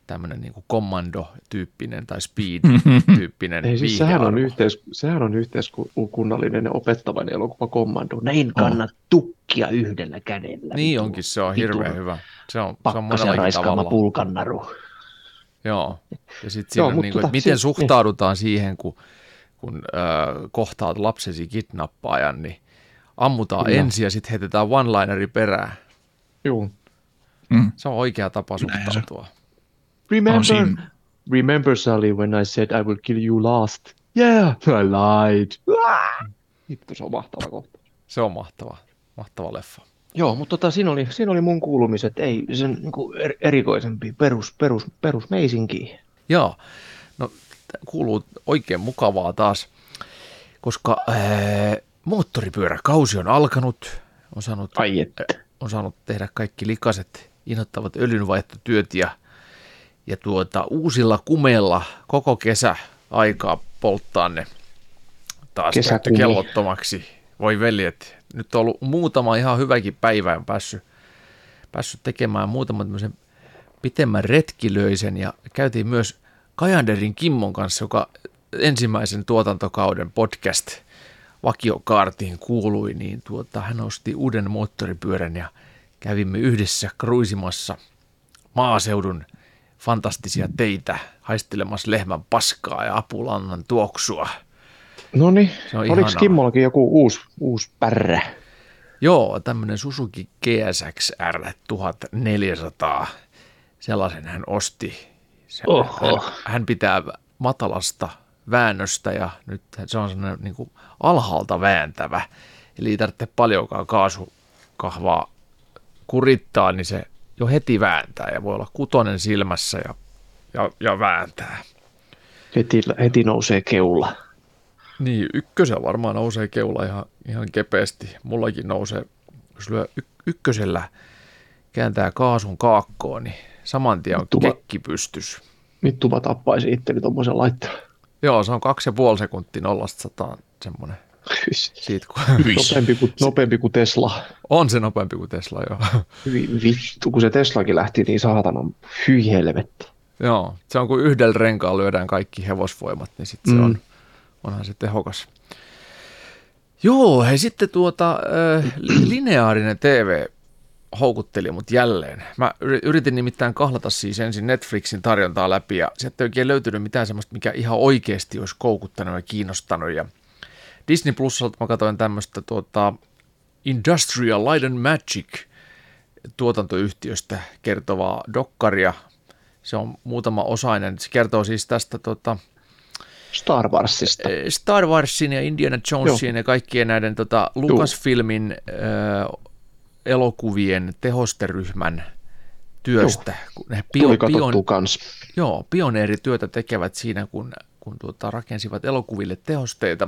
tämmöinen niin kommando-tyyppinen tai speed-tyyppinen Ei, siis sehän on, yhteis, sehän on yhteiskunnallinen ja opettavainen elokuva Kommando. Näin kannat tukkia yhdellä kädellä. Niin vitu. onkin, se on hirveän hyvä. Se on, se on monellakin raiskaama tavalla. pulkannaru. Joo. Ja sitten Joo, siinä, mutta niin kuin, tota, että miten si- suhtaudutaan siihen, kun, kun äh, kohtaat lapsesi kidnappaajan, niin ammutaan Kyllä. ensin ja sitten heitetään one-lineri perään. Joo. Mm. Se on oikea tapa se- suhtautua. On Remember, siinä, remember Sally when I said I will kill you last? Yeah, I lied. Vittu, se on mahtava kohta. Se on mahtava, mahtava leffa. Joo, mutta tota, siinä, oli, siinä oli mun kuulumiset. Ei sen niin er, erikoisempi perus, perus, perus meisinki. Joo, no kuuluu oikein mukavaa taas, koska ää, moottoripyöräkausi on alkanut. On saanut, Ai että. on saanut tehdä kaikki likaset, innoittavat öljynvaihtotyöt ja, ja tuota, uusilla kumeilla koko kesä aikaa polttaa ne taas käyttökelvottomaksi. Voi veljet, nyt on ollut muutama ihan hyväkin päivä, on päässyt, päässyt tekemään muutaman tämmöisen pitemmän retkilöisen. Ja käytiin myös Kajanderin Kimmon kanssa, joka ensimmäisen tuotantokauden podcast vakiokaartiin kuului, niin tuota, hän osti uuden moottoripyörän ja kävimme yhdessä kruisimassa maaseudun fantastisia teitä, haistelemassa lehmän paskaa ja apulannan tuoksua. No niin, oliko ihanaa. Kimmollakin joku uusi, uusi pärrä? Joo, tämmöinen Suzuki GSX R 1400. Sellaisen hän osti. Se, Oho. hän, hän pitää matalasta väännöstä ja nyt se on sellainen niin kuin alhaalta vääntävä. Eli ei tarvitse paljonkaan kaasukahvaa kurittaa, niin se jo heti vääntää ja voi olla kutonen silmässä ja, ja, ja vääntää. Heti, heti nousee keula. Niin, ykkösellä varmaan nousee keula ihan, ihan kepeästi. Mullakin nousee, jos lyö y- ykkösellä kääntää kaasun kaakkoon, niin saman tien on Tuva- kekki pystys. Vittu mä tappaisin itteni tommosen laitteella. Joo, se on kaksi ja puoli sekuntia nollasta sataan semmoinen. Siitä, kun nopeampi, kuin, nopeampi kuin Tesla. on se nopeampi kuin Tesla, joo. Hyi vittu, kun se Teslakin lähti, niin saatanan hyi helvetti. joo, se on kuin yhdellä renkaalla lyödään kaikki hevosvoimat, niin sitten se Mm. on, onhan se tehokas. Joo, he sitten tuota, äh, lineaarinen TV houkutteli mut jälleen. Mä yritin nimittäin kahlata siis ensin Netflixin tarjontaa läpi ja sieltä ei oikein löytynyt mitään semmoista, mikä ihan oikeasti olisi koukuttanut ja kiinnostanut. Ja Disney Plusalta mä katsoin tämmöistä tuota, Industrial Light and Magic tuotantoyhtiöstä kertovaa dokkaria. Se on muutama osainen. Se kertoo siis tästä tuota, Star Warsista. Eh, Star Warsin ja Indiana Jonesin Joo. ja kaikkien näiden tota, Lucasfilmin äh, elokuvien tehosteryhmän työstä. Joo. Ne pio, pion, kans. Joo, pioneerityötä tekevät siinä, kun, kun tuota, rakensivat elokuville tehosteita.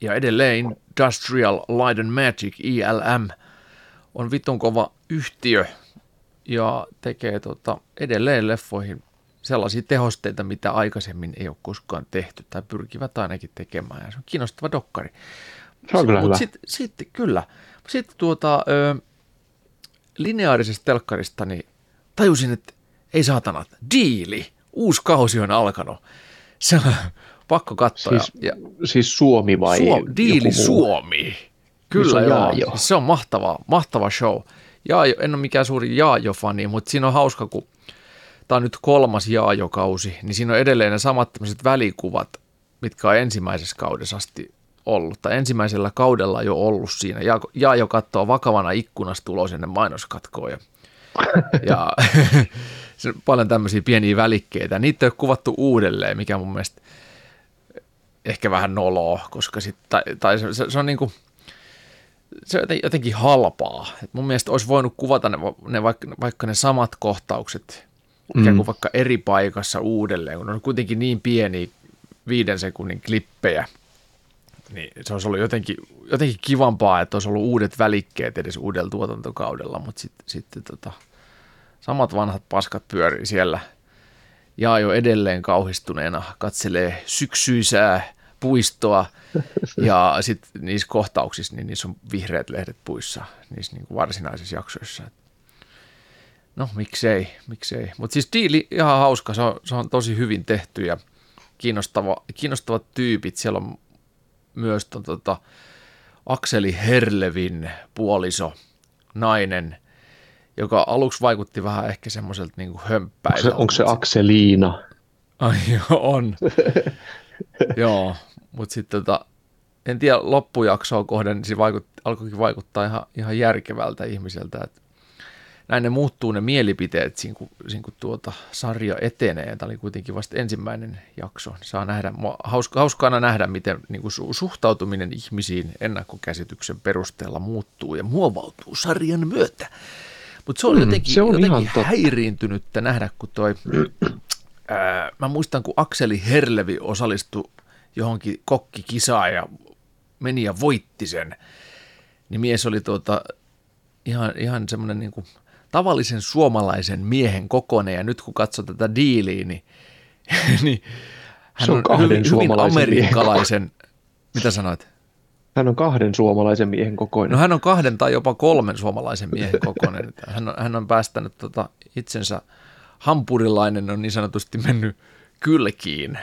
Ja edelleen Industrial Light and Magic, ILM, on vitun kova yhtiö ja tekee tota, edelleen leffoihin sellaisia tehosteita, mitä aikaisemmin ei ole koskaan tehty tai pyrkivät ainakin tekemään. Ja se on kiinnostava dokkari. Se on kyllä hyvä. Sitten sit, kyllä. Sitten tuota, ö, lineaarisesta telkkarista niin tajusin, että ei saatana, diili, uusi kausi on alkanut. Se on pakko katsoa. Siis, ja, siis Suomi vai Suo, Diili Suomi. Kyllä joo. Jaajo. Siis se on mahtava, mahtava show. Jaajo, en ole mikään suuri Jaajo-fani, mutta siinä on hauska, kun tämä on nyt kolmas Jaajo-kausi, niin siinä on edelleen ne samat tämmöiset välikuvat, mitkä on ensimmäisessä kaudessa asti ollut, tai ensimmäisellä kaudella jo ollut siinä. Ja, ja jo katsoo vakavana ikkunasta ulos ennen mainoskatkoa. Ja, ja se on paljon tämmöisiä pieniä välikkeitä. Niitä ei ole kuvattu uudelleen, mikä mun mielestä ehkä vähän noloa, koska sit, tai, tai se, se, se, on niin kuin, se on jotenkin halpaa. Et mun mielestä olisi voinut kuvata ne, ne vaikka, vaikka ne samat kohtaukset ikään kuin mm. vaikka eri paikassa uudelleen, kun ne on kuitenkin niin pieni viiden sekunnin klippejä – niin se olisi ollut jotenkin, jotenkin kivampaa, että olisi ollut uudet välikkeet edes uudella tuotantokaudella, mutta sitten sit, tota, samat vanhat paskat pyörii siellä. Ja jo edelleen kauhistuneena katselee syksyisää puistoa ja sitten niissä kohtauksissa, niin niissä on vihreät lehdet puissa, niissä niin kuin varsinaisissa jaksoissa. No miksei, miksei. Mutta siis diili ihan hauska, se on, se on tosi hyvin tehty ja kiinnostava, kiinnostavat tyypit. Siellä on myös ton, tota, Akseli Herlevin puoliso, nainen, joka aluksi vaikutti vähän ehkä semmoiselta niin hömppäiltä. Onko se, onko se Akseliina? Ai joo, on. joo, mutta sitten tota, en tiedä loppujaksoa kohden, niin se vaikut, alkoikin vaikuttaa ihan, ihan järkevältä ihmiseltä, että näin ne muuttuu ne mielipiteet siinä kun, siinä kun tuota sarja etenee. Tämä oli kuitenkin vasta ensimmäinen jakso. Saa nähdä, hauska, hauskaana nähdä, miten niin kuin suhtautuminen ihmisiin ennakkokäsityksen perusteella muuttuu ja muovautuu sarjan myötä. Mutta se on mm, jotenkin, se on jotenkin häiriintynyttä nähdä, kun toi, ää, mä muistan, kun Akseli Herlevi osallistui johonkin kokkikisaan ja meni ja voitti sen, niin mies oli tuota, ihan, ihan semmoinen niin kuin tavallisen suomalaisen miehen kokoinen, ja nyt kun katsoo tätä diiliä, niin, niin hän on, on hyvin, hyvin amerikkalaisen, mitä sanoit? Hän on kahden suomalaisen miehen kokoinen. No hän on kahden tai jopa kolmen suomalaisen miehen kokoinen. Hän on, hän on päästänyt tota itsensä, hampurilainen on niin sanotusti mennyt kylkiin.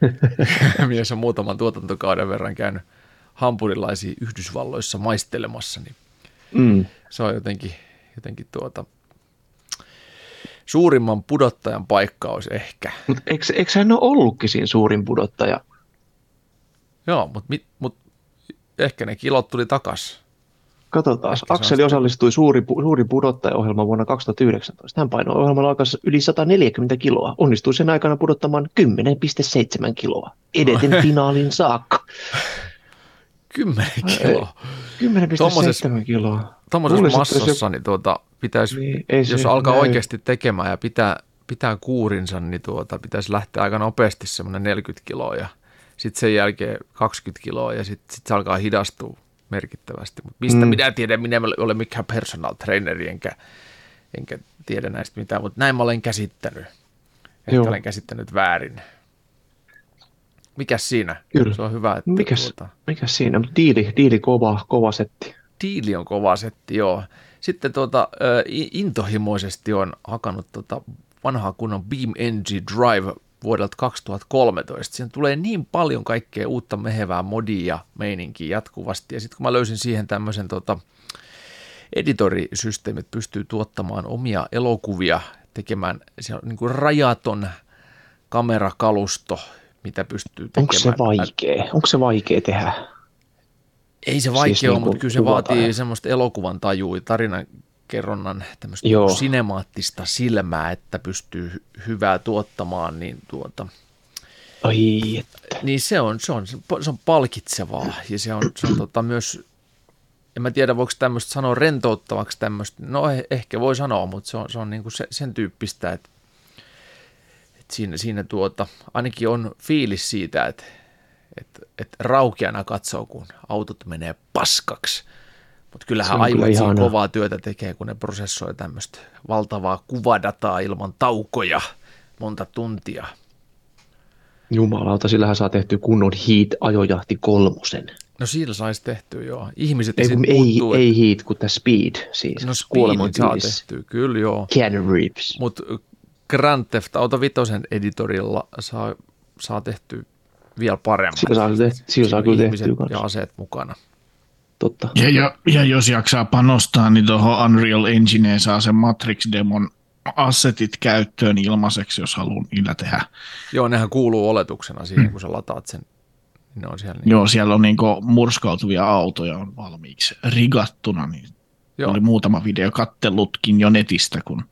Mies on muutaman tuotantokauden verran käynyt hampurilaisia Yhdysvalloissa maistelemassa, niin mm. se on jotenkin jotenkin tuota, suurimman pudottajan paikka olisi ehkä. Mutta eikö, eikö hän ole ollutkin siinä suurin pudottaja? Joo, mutta mut, ehkä ne kilot tuli takas. Katsotaan. Ehkä Akseli osallistui suuri, suuri pudottaja-ohjelma vuonna 2019. Hän painoi ohjelman alkaessa yli 140 kiloa. Onnistui sen aikana pudottamaan 10,7 kiloa. Edeten finaalin saakka. 10 kiloa. 10,7 kiloa. Tuommoisessa massassa, se... niin tuota, pitäisi, niin, jos alkaa näy. oikeasti tekemään ja pitää, pitää kuurinsa, niin tuota, pitäisi lähteä aika nopeasti semmoinen 40 kiloa ja sitten sen jälkeen 20 kiloa ja sitten sit se alkaa hidastua merkittävästi. Mutta mistä mm. minä tiedän, minä en ole mikään personal traineri enkä, enkä tiedä näistä mitään, mutta näin mä olen käsittänyt. Ehkä Joo. olen käsittänyt väärin. Mikäs siinä? Kyllä. Se on hyvä. Että mikäs, tuota... mikäs siinä? Diili, diili kova, kova setti. Diili on kova setti, joo. Sitten tuota, intohimoisesti on hakannut tuota vanhaa kunnon Beam Engine Drive vuodelta 2013. Siinä tulee niin paljon kaikkea uutta mehevää modia meininkiä jatkuvasti. Ja sitten kun mä löysin siihen tämmöisen tota, editorisysteemit pystyy tuottamaan omia elokuvia, tekemään se on niin kuin rajaton kamerakalusto, mitä pystyy tekemään. Onko se vaikea? Onko se vaikea tehdä? Ei se vaikea siis ole, niin mutta kyllä se vaatii ja... semmoista elokuvan tajua, tarinan kerronnan tämmöistä Joo. sinemaattista silmää, että pystyy hyvää tuottamaan, niin tuota, Ai, että. Niin se on, se on, se on palkitsevaa ja se on, se on tota myös, en mä tiedä voiko tämmöistä sanoa rentouttavaksi tämmöistä, no eh, ehkä voi sanoa, mutta se on, se on niin kuin se, sen tyyppistä, että, että siinä, siinä tuota, ainakin on fiilis siitä, että, että, että raukeana katsoo, kun autot menee paskaksi – mutta kyllähän aivot kyllä kovaa työtä tekee, kun ne prosessoi tämmöistä valtavaa kuvadataa ilman taukoja monta tuntia. Jumalauta, sillähän saa tehty kunnon Heat-ajojahti kolmosen. No sillä saisi tehty, joo. Ihmiset ei, ei, puuttuu, ei että... Heat, kun tämä Speed siis. No Speed saa tehty, kyllä joo. Ken Reeves. Mutta Grand Theft Auto Vitosen editorilla saa, saa tehty vielä paremmin. Sillä saa, tehty, sillä saa kyllä tehtyä ja aseet mukana totta. Ja, ja, ja jos jaksaa panostaa, niin tuohon Unreal Engineen saa sen Matrix-demon assetit käyttöön ilmaiseksi, jos haluaa niillä tehdä. Joo, nehän kuuluu oletuksena siihen, hmm. kun sä lataat sen. Ne on siellä niin. Joo, siellä on niin murskautuvia autoja on valmiiksi rigattuna, niin Joo. oli muutama video kattellutkin jo netistä, kun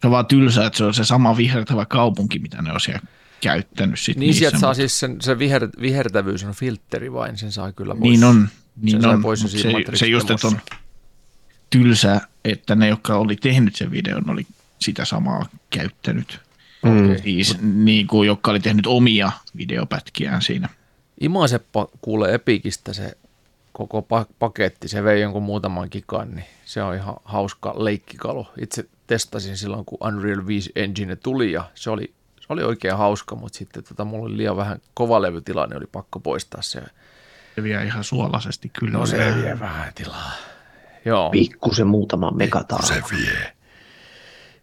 se on vaan tylsää, että se on se sama vihertävä kaupunki, mitä ne on siellä käyttänyt. Sit niin sieltä saa siis sen, se viher, vihertävyys on filtteri vain, sen saa kyllä pois. Niin on, niin on, pois se, se just, että on tylsä, että ne, jotka oli tehnyt sen videon, oli sitä samaa käyttänyt. Mm. Siis, niin kuin, jotka oli tehnyt omia videopätkiään siinä. Imaseppa kuulee Epikistä se koko paketti, se vei jonkun muutaman kikan, niin se on ihan hauska leikkikalu. Itse testasin silloin, kun Unreal 5 Engine tuli ja se oli, se oli oikein hauska, mutta sitten tota, mulla oli liian vähän kovalevytilanne, oli pakko poistaa se se vie ihan suolaisesti kyllä. No se vie vähän tilaa. Joo. Pikkusen muutama megataan. Se vie.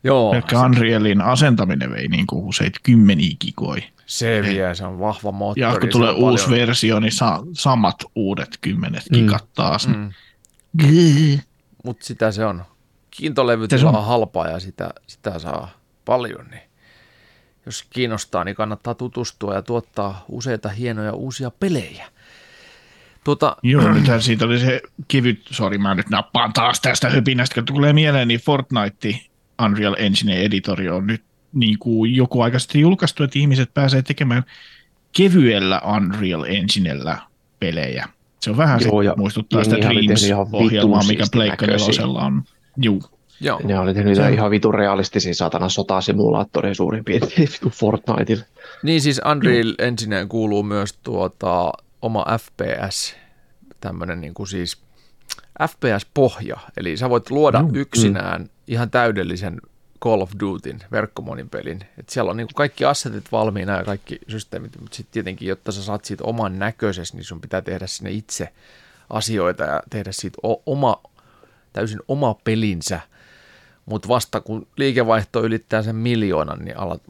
Joo. Ehkä Unrealin asentaminen vei niin kuin useita kymmeniä kikoi. Se vie, se on vahva moottori. Ja kun tulee uusi paljon... versio, niin saa samat uudet kymmenet mm. kikat taas. Mm. Mutta sitä se on. Kiintolevyt on halpaa ja sitä, sitä saa paljon, niin jos kiinnostaa, niin kannattaa tutustua ja tuottaa useita hienoja uusia pelejä. Tuota, Joo, nythän siitä oli se kevyt, sori mä nyt nappaan taas tästä höpinästä, kun tulee mieleen, niin Fortnite Unreal Engine editori on nyt niin kuin joku aika sitten julkaistu, että ihmiset pääsee tekemään kevyellä Unreal Enginellä pelejä. Se on vähän Joo, se, muistuttaa sitä Dreams-ohjelmaa, mikä Pleikka on. Juu. Joo. Ne oli tehnyt se... ihan vitun realistisia satana sotasimulaattoreja suurin piirtein Fortniteille. Niin siis Unreal Engineen kuuluu myös tuota oma FPS, tämmöinen niin kuin siis FPS-pohja, eli sä voit luoda mm, yksinään mm. ihan täydellisen Call of Dutyn verkkomonin pelin. Et siellä on niin kuin kaikki assetit valmiina ja kaikki systeemit, mutta sitten tietenkin, jotta sä saat siitä oman näköisesi, niin sun pitää tehdä sinne itse asioita ja tehdä siitä oma, täysin oma pelinsä. Mutta vasta kun liikevaihto ylittää sen miljoonan, niin alat,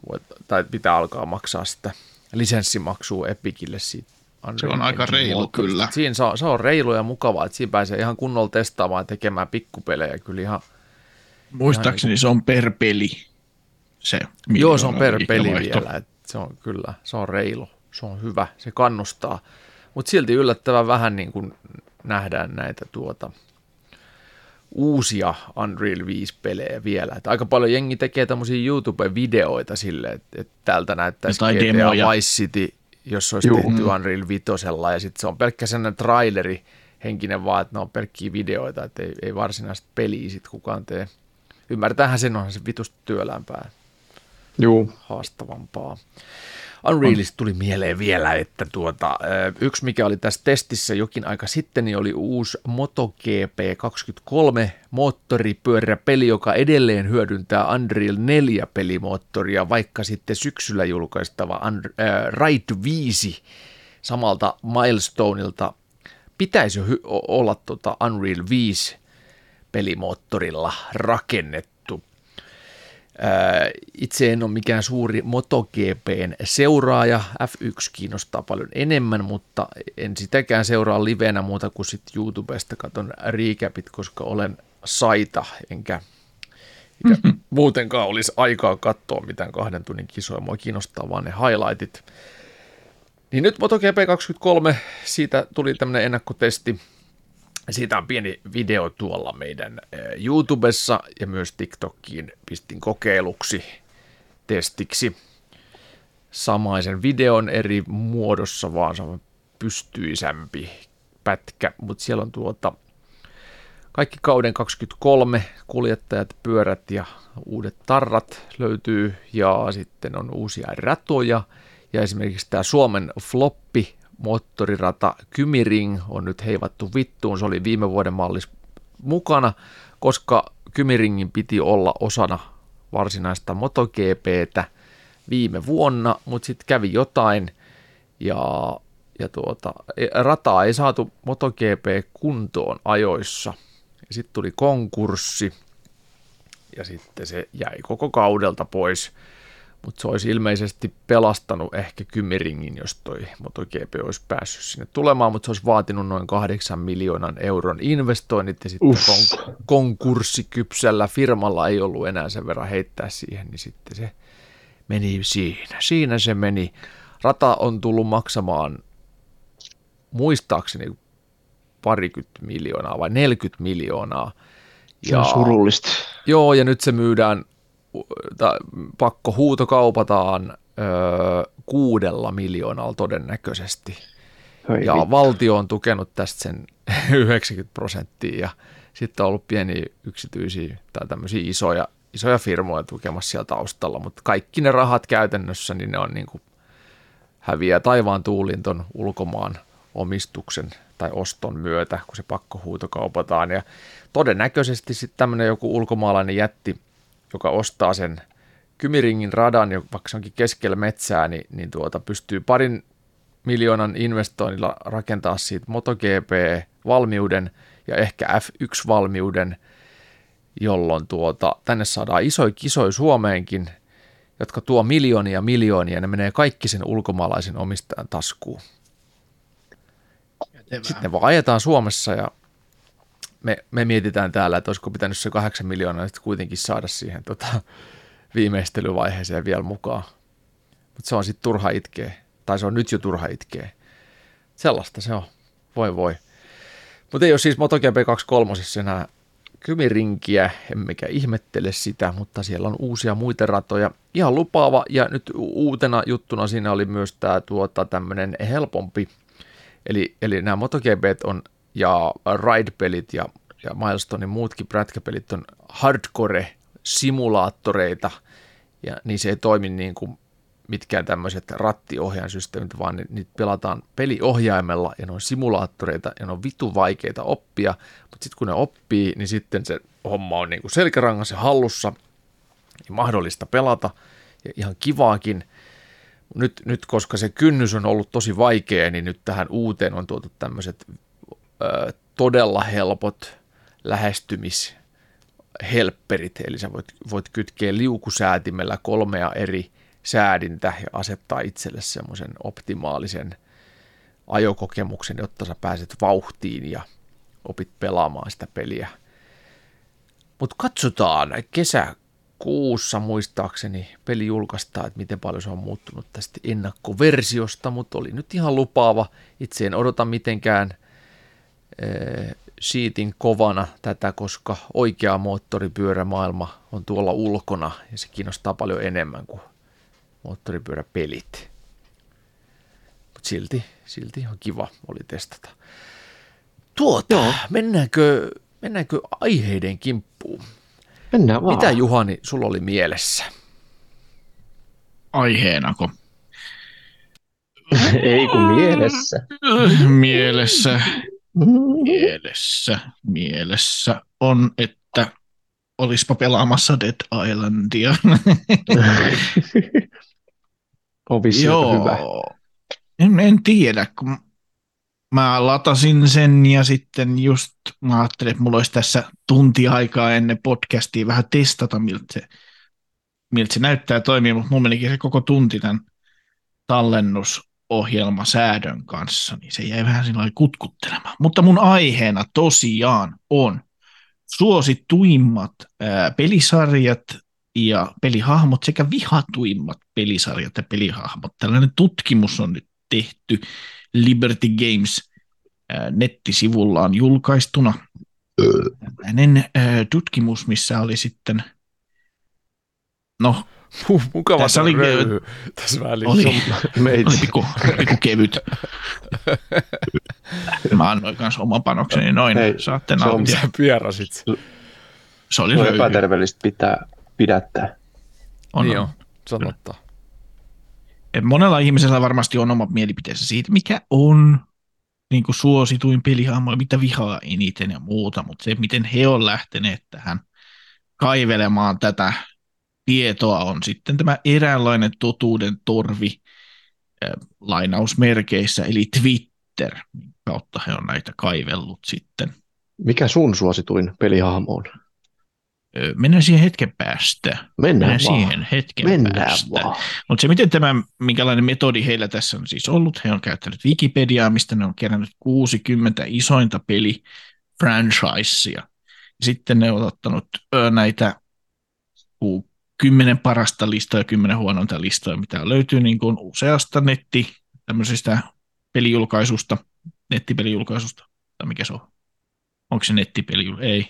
tai pitää alkaa maksaa sitä lisenssimaksua Epikille siitä se on aika reilu kyllä. Siinä se on, se on reilu ja mukavaa, että siinä pääsee ihan kunnolla testaamaan ja tekemään pikkupelejä kyllä ihan. Muistaakseni ihan se on per peli se Joo, se on per peli vielä, että se on kyllä, se on reilu, se on hyvä, se kannustaa. Mutta silti yllättävän vähän niin kuin nähdään näitä tuota, uusia Unreal 5-pelejä vielä. Että aika paljon jengi tekee tämmöisiä YouTube-videoita sille, että, että täältä näyttäisi GTA Vice City jos olisi Juu. tehty Unreal Vitosella ja sitten se on pelkkä sellainen traileri henkinen vaan, että ne on pelkkiä videoita, että ei, ei varsinaista peliä sitten kukaan tee. Ymmärtäähän sen onhan se vitusta työlämpää. Juu. Haastavampaa. Unrealista tuli mieleen vielä, että tuota, yksi mikä oli tässä testissä jokin aika sitten, niin oli uusi MotoGP 23 moottoripyöräpeli, joka edelleen hyödyntää Unreal 4 pelimoottoria, vaikka sitten syksyllä julkaistava Ride 5 samalta Milestoneilta pitäisi olla tuota Unreal 5 pelimoottorilla rakennettu Itse en ole mikään suuri MotoGPn seuraaja, F1 kiinnostaa paljon enemmän, mutta en sitäkään seuraa livenä muuta kuin sitten YouTubesta katon recapit, koska olen saita, enkä, enkä mm-hmm. muutenkaan olisi aikaa katsoa mitään kahden tunnin kisoja, mua kiinnostaa vaan ne highlightit. Niin nyt MotoGP 23, siitä tuli tämmöinen ennakkotesti, siitä on pieni video tuolla meidän eh, YouTubessa ja myös TikTokiin pistin kokeiluksi, testiksi. Samaisen videon eri muodossa, vaan se on pystyisämpi pätkä, mutta siellä on tuota kaikki kauden 23 kuljettajat, pyörät ja uudet tarrat löytyy ja sitten on uusia ratoja. Ja esimerkiksi tämä Suomen floppi moottorirata Kymiring on nyt heivattu vittuun. Se oli viime vuoden mallis mukana, koska Kymiringin piti olla osana varsinaista MotoGPtä viime vuonna, mutta sitten kävi jotain ja, ja tuota, rataa ei saatu MotoGP kuntoon ajoissa. Sitten tuli konkurssi ja sitten se jäi koko kaudelta pois mutta se olisi ilmeisesti pelastanut ehkä Kymiringin, jos toi MotoGP olisi päässyt sinne tulemaan, mutta se olisi vaatinut noin kahdeksan miljoonan euron investoinnit ja sitten kon- konkurssikypsällä firmalla ei ollut enää sen verran heittää siihen, niin sitten se meni siinä. Siinä se meni. Rata on tullut maksamaan muistaakseni parikymmentä miljoonaa vai 40 miljoonaa. Se on surullista. Joo, ja nyt se myydään pakko huuto kaupataan öö, kuudella miljoonalla todennäköisesti. Hei ja vittu. valtio on tukenut tästä sen 90 prosenttia ja sitten on ollut pieniä yksityisiä tai tämmöisiä isoja, isoja firmoja tukemassa siellä taustalla, mutta kaikki ne rahat käytännössä, niin ne on niin kuin häviää taivaan tuulin ton ulkomaan omistuksen tai oston myötä, kun se pakko huuto kaupataan. Ja todennäköisesti sitten tämmöinen joku ulkomaalainen jätti joka ostaa sen Kymiringin radan, vaikka se onkin keskellä metsää, niin, niin tuota, pystyy parin miljoonan investoinnilla rakentaa siitä MotoGP-valmiuden ja ehkä F1-valmiuden, jolloin tuota, tänne saadaan isoja kisoja Suomeenkin, jotka tuo miljoonia miljoonia, ja ne menee kaikki sen ulkomaalaisen omistajan taskuun. Sitten ne vaan ajetaan Suomessa ja me, me mietitään täällä, että olisiko pitänyt se kahdeksan miljoonaa sitten kuitenkin saada siihen tota, viimeistelyvaiheeseen vielä mukaan. Mutta se on sitten turha itkeä, tai se on nyt jo turha itkeä. Sellaista se on, voi voi. Mutta ei ole siis MotoGP 23 enää kymirinkiä, emmekä ihmettele sitä, mutta siellä on uusia muita ratoja. Ihan lupaava, ja nyt uutena juttuna siinä oli myös tämä tuota, tämmöinen helpompi, eli, eli nämä MotoGP on ja Ride-pelit ja, ja Milestonein muutkin prätkäpelit on hardcore-simulaattoreita, ja niin se ei toimi niin kuin mitkään tämmöiset rattiohjainsysteemit, vaan niitä pelataan peliohjaimella ja ne on simulaattoreita ja ne on vitu vaikeita oppia, mutta sitten kun ne oppii, niin sitten se homma on niin kuin selkärangassa hallussa ja mahdollista pelata ja ihan kivaakin. Nyt, nyt koska se kynnys on ollut tosi vaikea, niin nyt tähän uuteen on tuotu tämmöiset todella helpot lähestymishelpperit, eli sä voit, voit kytkeä liukusäätimellä kolmea eri säädintä ja asettaa itselle semmoisen optimaalisen ajokokemuksen, jotta sä pääset vauhtiin ja opit pelaamaan sitä peliä. Mutta katsotaan, kesäkuussa muistaakseni peli julkaistaan, että miten paljon se on muuttunut tästä ennakkoversiosta, mutta oli nyt ihan lupaava. Itse en odota mitenkään siitin kovana tätä, koska oikea moottoripyörämaailma on tuolla ulkona ja se kiinnostaa paljon enemmän kuin moottoripyöräpelit. Mutta silti, silti ihan kiva oli testata. Tuota, Joo. mennäänkö, mennäänkö aiheiden kimppuun? Mennään vaan. Mitä Juhani sulla oli mielessä? Aiheenako? Ei kun mielessä. mielessä mielessä, mielessä on, että olispa pelaamassa Dead Islandia. Joo. hyvä. En, en tiedä, kun mä latasin sen ja sitten just mä ajattelin, että mulla olisi tässä tunti aikaa ennen podcastia vähän testata, miltä se miltä se näyttää toimia, mutta mun menikin se koko tunti tämän tallennusohjelma säädön kanssa, niin se jäi vähän sillä kutkuttelemaan. Mutta mun aiheena tosiaan on suosituimmat ää, pelisarjat ja pelihahmot sekä vihatuimmat pelisarjat ja pelihahmot. Tällainen tutkimus on nyt tehty Liberty Games ää, nettisivullaan julkaistuna. Tällainen ää, tutkimus, missä oli sitten, no Puh, mukava Tässä oli- röyhy tässä välissä. oli, oli Meitsi. piku, piku kevyt. Mä annoin kanssa oman panokseni, noin Hei, saatte se on- nauttia. Sä. Se oli Se on röyhy. epäterveellistä pitää pidättää. On, Niin on. on, sanottaa. Et monella ihmisellä varmasti on oma mielipiteensä siitä, mikä on niin kuin suosituin pelihahmo, mitä vihaa eniten ja muuta, mutta se, miten he on lähteneet tähän kaivelemaan tätä tietoa, on sitten tämä eräänlainen totuuden torvi äh, lainausmerkeissä, eli Twitter, kautta he on näitä kaivellut sitten. Mikä sun suosituin pelihahmo on? Mennään siihen hetken päästä. Mennään Mennään vaan. siihen hetken Mennään päästä. Mutta se, miten tämä, minkälainen metodi heillä tässä on siis ollut, he on käyttänyt Wikipediaa, mistä ne on kerännyt 60 isointa pelifranchisea. Sitten ne on ottanut näitä kymmenen parasta listaa ja kymmenen huonointa listaa, mitä löytyy niin kuin useasta netti tämmöisestä pelijulkaisusta, nettipelijulkaisusta, tai mikä se on? Onko se nettipeli? Ei.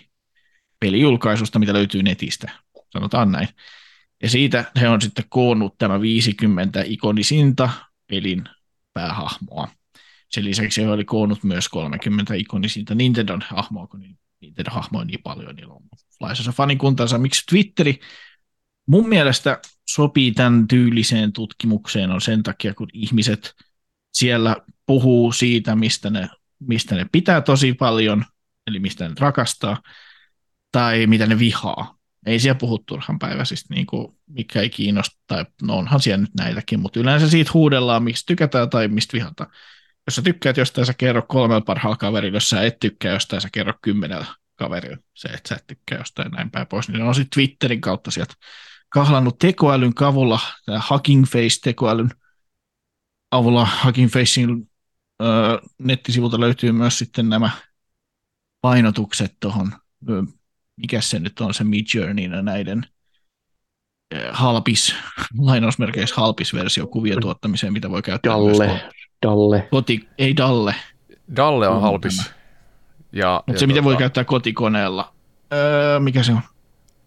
Pelijulkaisusta, mitä löytyy netistä, sanotaan näin. Ja siitä he on sitten koonnut tämä 50 ikonisinta pelin päähahmoa. Sen lisäksi he oli koonnut myös 30 ikonisinta Nintendon hahmoa, kun niin- Nintendo-hahmoja on niin paljon, niillä on fanikuntansa. Miksi Twitteri mun mielestä sopii tämän tyyliseen tutkimukseen on sen takia, kun ihmiset siellä puhuu siitä, mistä ne, mistä ne pitää tosi paljon, eli mistä ne rakastaa, tai mitä ne vihaa. Ei siellä puhu turhan päiväisistä, niin kuin, mikä ei kiinnosta, tai no onhan siellä nyt näitäkin, mutta yleensä siitä huudellaan, miksi tykätään tai mistä vihataan. Jos sä tykkäät jostain, sä kerro kolmella parhaalla kaverilla, jos sä et tykkää jostain, sä kerro kymmenellä kaverilla. Se, että sä et tykkää jostain näin päin pois, niin ne on sitten Twitterin kautta sieltä kahlannut tekoälyn kavulla, tämä Hugging Face-tekoälyn avulla Hugging Facein ö, nettisivulta löytyy myös sitten nämä painotukset tuohon mikä se nyt on se Midjourneyn ja näiden halpis, lainausmerkeissä halpis versio kuvien tuottamiseen, mitä voi käyttää myös Dalle. Dalle. koti, ei Dalle, Dalle on halpis. tämä. Ja, mutta ja se, mitä voi tota- käyttää kotikoneella. Öö, mikä se on?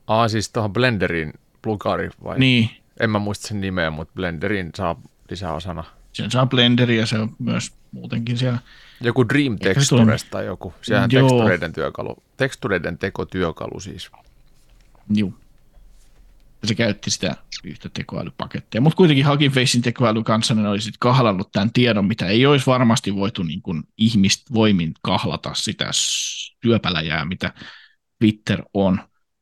Aa, siis tuohon Blenderin plugari vai? Niin, En mä muista sen nimeä, mutta Blenderin saa lisäosana. sen saa Blenderi ja se on myös muutenkin siellä. Joku Dream Textures tai joku. Sehän Joo. tekstureiden työkalu. Tekstureiden tekotyökalu siis. Ja se käytti sitä yhtä tekoälypakettia. Mutta kuitenkin Hugging Facein tekoäly kanssa ne oli sitten kahlannut tämän tiedon, mitä ei olisi varmasti voitu niin kuin ihmistä voimin kahlata sitä syöpäläjää, mitä Twitter on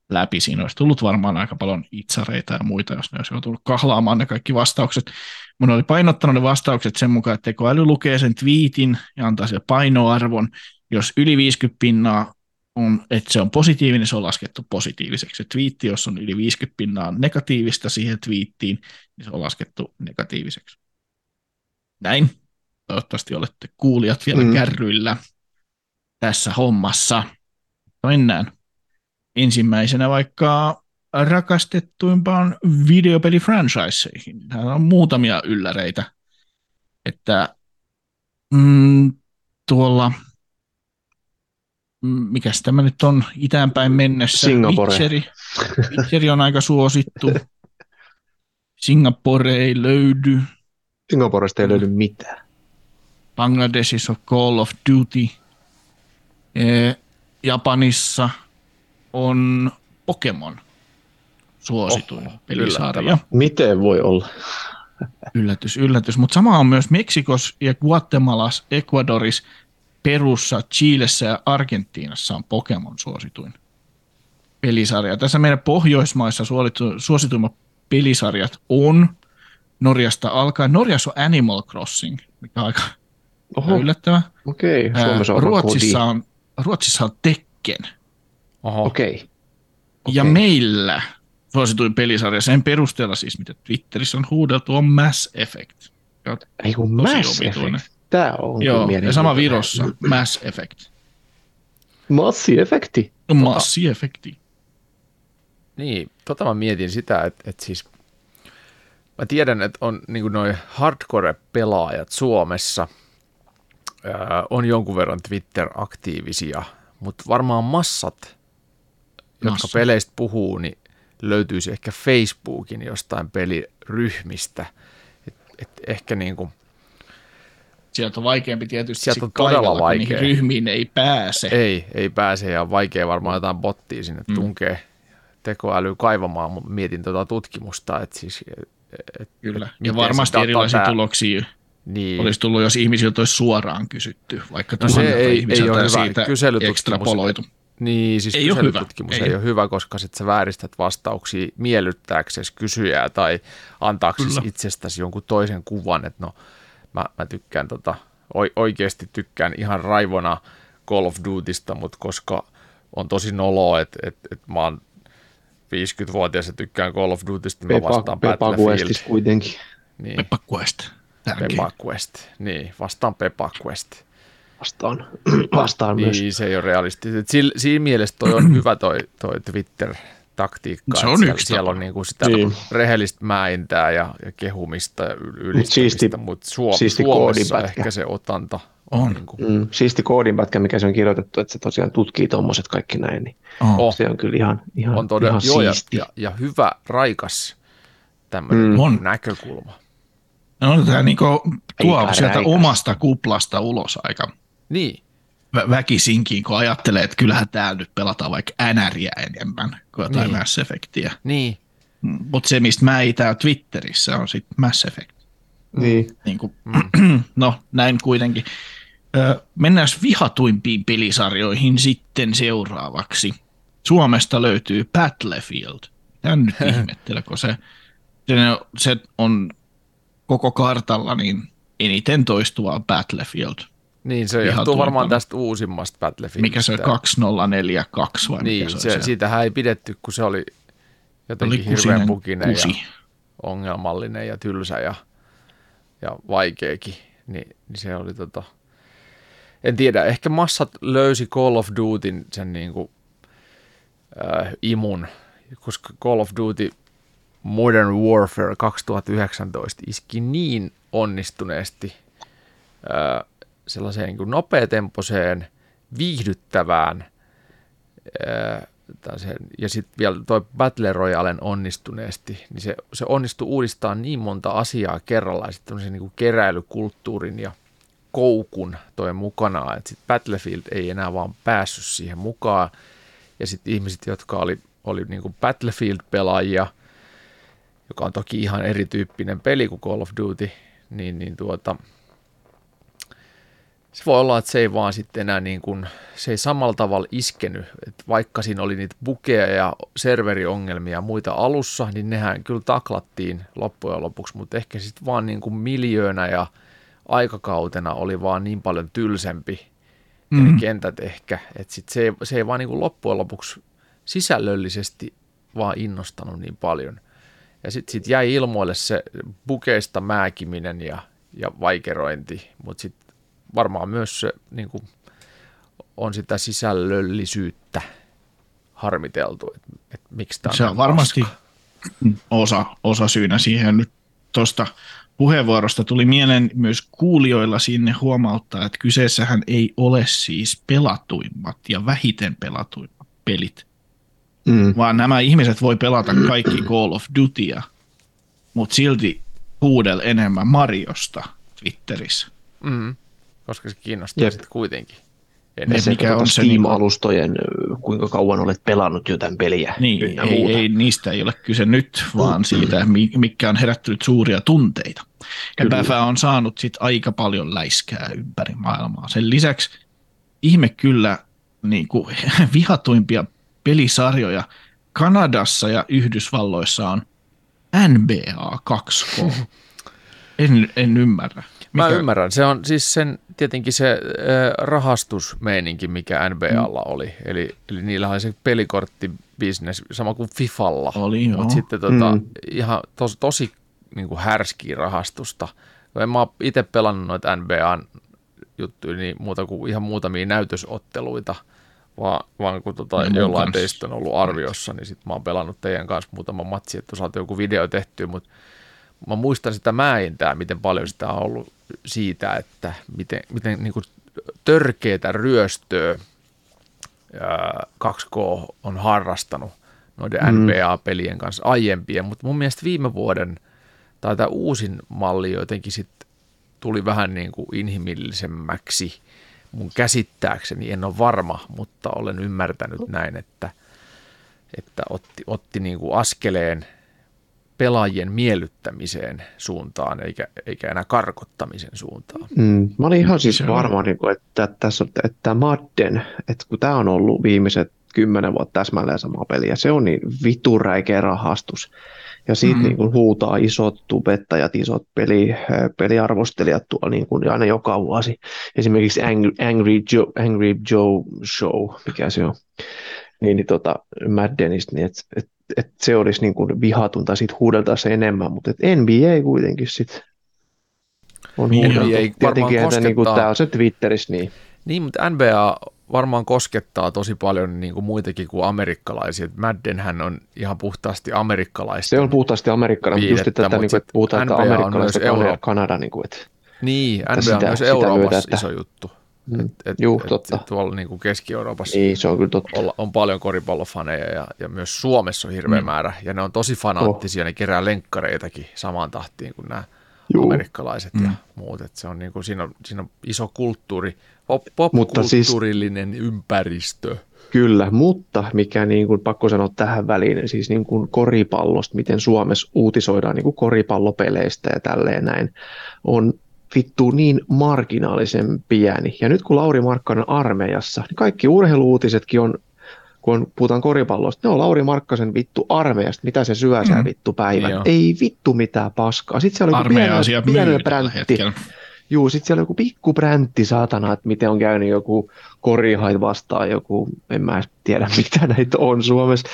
läpi. Siinä olisi tullut varmaan aika paljon itsareita ja muita, jos ne olisi joutunut kahlaamaan ne kaikki vastaukset. Mun oli painottanut ne vastaukset sen mukaan, että tekoäly lukee sen twiitin ja antaa sille painoarvon. Jos yli 50 pinnaa on, että se on positiivinen, se on laskettu positiiviseksi. Se twiitti, jos on yli 50 pinnaa negatiivista siihen twiittiin, niin se on laskettu negatiiviseksi. Näin. Toivottavasti olette kuulijat vielä Mm. mm. kärryillä tässä hommassa. Mennään ensimmäisenä vaikka rakastettuimpaan videopelifranchiseihin. Täällä on muutamia ylläreitä, että mm, tuolla mm, mikäs tämä nyt on itäänpäin mennessä? Singapore. Witcheri. Witcheri on aika suosittu. Singapore ei löydy. Singaporesta ei löydy mitään. Bangladesissa on Call of Duty. Eh, Japanissa on Pokemon suosituin Oho, pelisarja. Miten voi olla? Yllätys, yllätys. Mutta sama on myös Meksikos ja Guatemalassa, Ecuadorissa, Perussa, Chilessä ja Argentiinassa on Pokemon suosituin pelisarja. Tässä meidän Pohjoismaissa suositu- suosituimmat pelisarjat on Norjasta alkaen. Norjassa on Animal Crossing, mikä on aika Oho, yllättävää. okei. Ää, Suomessa on Ruotsissa on, Ruotsissa on Tekken. Oho. Okei. Ja Okei. meillä suosituin pelisarja sen perusteella siis, mitä Twitterissä on huudeltu, on Mass Effect. Ei kun Mass Effect. Tämä on Joo, ja sama Virossa, Mass Effect. Massi Effecti. Massi Effecti. Niin, tota mä mietin sitä, että, että siis mä tiedän, että on niin noin hardcore-pelaajat Suomessa ää, on jonkun verran Twitter-aktiivisia, mutta varmaan massat, jotka peleistä puhuu, niin löytyisi ehkä Facebookin jostain peliryhmistä. Et, et ehkä niin kuin, Sieltä on vaikeampi tietysti. Sieltä on todella kaivella, vaikea. ryhmiin ei pääse. Ei, ei pääse ja vaikea varmaan jotain bottia sinne mm. tunkee tekoäly kaivamaan. Mietin tuota tutkimusta, että siis... Et, Kyllä, ja varmasti erilaisia tää... tuloksia niin. olisi tullut, jos ihmisiltä olisi suoraan kysytty, vaikka no se ei, ei ole hyvä. siitä ekstrapoloitu. Niin, siis ei kyselytutkimus ole hyvä. ei, ei ole hyvä, koska sit sä vääristät vastauksia miellyttääksesi kysyjää tai antaaksesi itsestäsi jonkun toisen kuvan, että no mä, mä tykkään tota, oikeasti tykkään ihan raivona Call of Dutysta, mutta koska on tosi noloa, että et, et mä oon 50-vuotias ja tykkään Call of Dutysta, niin mä vastaan Pepa Battlefield. kuitenkin. Niin. Pepa Quest. Pepa Quest, niin, vastaan Pepa Quest. Vastaan, vastaan niin, myös. Niin, se ei ole realistista. Siinä mielessä toi on hyvä toi, toi Twitter taktiikkaa. Se on siellä, yksi siellä on niinku sitä niin. rehellistä mäintää ja, ja kehumista ja ylistämistä, siisti, mutta Suom- siisti Suomessa ehkä se otanta on. Niin kuin. Mm, siisti koodinpätkä, mikä se on kirjoitettu, että se tosiaan tutkii tuommoiset kaikki näin, niin oh. se on kyllä ihan, ihan, on todella, ihan joo, siisti. Ja, ja, hyvä, raikas tämmöinen mm. on. näkökulma. No, tämä niinku tuo sieltä räikäs. omasta kuplasta ulos aika niin. vä- väkisinkin, kun ajattelee, että kyllähän täällä nyt pelataan vaikka NRiä enemmän kuin jotain niin. Mass Effectia. Niin. Mutta se, mistä mä ei tää Twitterissä, on sitten Mass Effect. Niin. niin kuin, mm. no, näin kuitenkin. Ö, mennään vihatuimpiin pelisarjoihin sitten seuraavaksi. Suomesta löytyy Battlefield. Tän nyt ihmettele, kun se, se, se on koko kartalla niin eniten toistuvaa Battlefield. Niin, se johtuu varmaan tästä uusimmasta Battlefieldista. Mikä se on 2042 vai niin, mikä se, se, siitähän ei pidetty, kun se oli jotenkin oli hirveän pukinen kusi. ja ongelmallinen ja tylsä ja, ja vaikeakin. Niin, niin se oli tota, en tiedä, ehkä massat löysi Call of Dutyn sen niin kuin, äh, imun, koska Call of Duty Modern Warfare 2019 iski niin onnistuneesti äh, sellaiseen niin nopeatempoiseen, viihdyttävään ää, ja sitten vielä tuo Battle Royalen onnistuneesti, niin se, se onnistui uudistaa niin monta asiaa kerrallaan, sitten niin keräilykulttuurin ja koukun toi mukana, että sitten Battlefield ei enää vaan päässyt siihen mukaan, ja sitten ihmiset, jotka oli, oli niin kuin Battlefield-pelaajia, joka on toki ihan erityyppinen peli kuin Call of Duty, niin, niin tuota, se voi olla, että se ei vaan sitten enää niin kuin, se ei samalla tavalla iskenyt, että vaikka siinä oli niitä bukeja ja serveriongelmia ja muita alussa, niin nehän kyllä taklattiin loppujen lopuksi, mutta ehkä sitten vaan niin kuin miljöönä ja aikakautena oli vaan niin paljon tylsempi mm. ne mm. kentät ehkä, että sit se, ei, se ei vaan niin kuin loppujen lopuksi sisällöllisesti vaan innostanut niin paljon. Ja sitten sit jäi ilmoille se bukeista määkiminen ja, ja vaikerointi, mutta sitten varmaan myös se niin kuin, on sitä sisällöllisyyttä harmiteltu, että, että miksi tämä on Se on varmasti osa, osa syynä siihen nyt tuosta puheenvuorosta tuli mieleen myös kuulijoilla sinne huomauttaa, että kyseessähän ei ole siis pelatuimmat ja vähiten pelatuimmat pelit, mm. vaan nämä ihmiset voi pelata kaikki Call of Dutya, mutta silti huudel enemmän Mariosta Twitterissä. Mm koska se kiinnostaa sitten kuitenkin. Ja se, mikä on se Steam-alustojen, niin, kuinka kauan olet pelannut jotain peliä. Niin, ei, ei, niistä ei ole kyse nyt, vaan siitä, mikä on herättänyt suuria tunteita. Ja Päfä on saanut sit aika paljon läiskää ympäri maailmaa. Sen lisäksi ihme kyllä niin kuin, vihatuimpia pelisarjoja Kanadassa ja Yhdysvalloissa on NBA 2K. En, en ymmärrä. Mikä? Mä ymmärrän. Se on siis sen, tietenkin se äh, rahastusmeininki, mikä NBAlla mm. oli. Eli, eli niillä oli se pelikorttibisnes, sama kuin Fifalla. Oli, joo. Mutta sitten tota, mm. ihan tos, tosi niin kuin härskiä rahastusta. En mä itse pelannut noita NBAn juttuja, niin muuta kuin ihan muutamia näytösotteluita, vaan, vaan kun tota, jollain teistä on ollut arviossa, niin sitten mä oon pelannut teidän kanssa muutama matsi, että saatiin joku video tehty, mutta mä muistan sitä mäintää, miten paljon sitä on ollut siitä, että miten, miten niin kuin törkeätä ryöstöä 2K on harrastanut noiden mm. NBA-pelien kanssa aiempien, mutta mun mielestä viime vuoden tai tämä uusin malli jotenkin sitten tuli vähän niin kuin inhimillisemmäksi mun käsittääkseni, en ole varma, mutta olen ymmärtänyt näin, että, että otti, otti niin kuin askeleen pelaajien miellyttämiseen suuntaan, eikä, eikä enää karkottamisen suuntaan. Mm, mä olin ihan siis varma, niin kuin, että tässä on, että Madden, että kun tämä on ollut viimeiset kymmenen vuotta täsmälleen sama peli, ja se on niin vituräikeä rahastus, ja siitä mm. niin kuin huutaa isot tubettajat, isot peli, peliarvostelijat tuolla niin kuin aina joka vuosi. Esimerkiksi Angry, Angry, Joe, Angry Joe Show, mikä se on, niin, niin tota, Maddenista, niin että et että se olisi niin kuin vihatunta, siitä huudeltaisiin enemmän, mutta että NBA kuitenkin sitten on niin, huudeltu. Tietenkin, että niin kuin tämä on se Twitterissä niin. Niin, mutta NBA varmaan koskettaa tosi paljon niin kuin muitakin kuin amerikkalaisia. Maddenhän on ihan puhtaasti amerikkalaista. Se on puhtaasti amerikkalaista, just tätä, niin kuin, että puhutaan, että amerikkalaista Euro... Kanada. Niin, kuin, että, niin NBA sitä, on myös Euroopassa myötä, iso juttu. Mm. Et, et, Juh, et, totta. Et tuolla niin kuin Keski-Euroopassa niin, se on, kyllä totta. Olla, on paljon koripallofaneja ja, ja myös Suomessa on hirveä mm. määrä. Ja ne on tosi fanaattisia, oh. ne kerää lenkkareitakin samaan tahtiin kuin nämä Juh. amerikkalaiset mm. ja muut. Et se on, niin kuin, siinä, on, siinä on iso kulttuuri, pop, popkulttuurillinen siis, ympäristö. Kyllä, mutta mikä niin kuin, pakko sanoa tähän väliin, siis niin kuin koripallosta, miten Suomessa uutisoidaan niin kuin koripallopeleistä ja tälleen näin, on vittu niin marginaalisen pieni. Ja nyt kun Lauri Markkanen armeijassa, niin kaikki urheiluutisetkin on, kun puhutaan koripallosta, ne on Lauri Markkasen vittu armeijasta, mitä se syö mm. vittu päivän. Joo. Ei vittu mitään paskaa. Sitten siellä on joku pieni, pieni bräntti. Juu, sitten siellä on joku pikku bräntti, saatana, että miten on käynyt joku korihait vastaan, joku, en mä tiedä mitä näitä on Suomessa.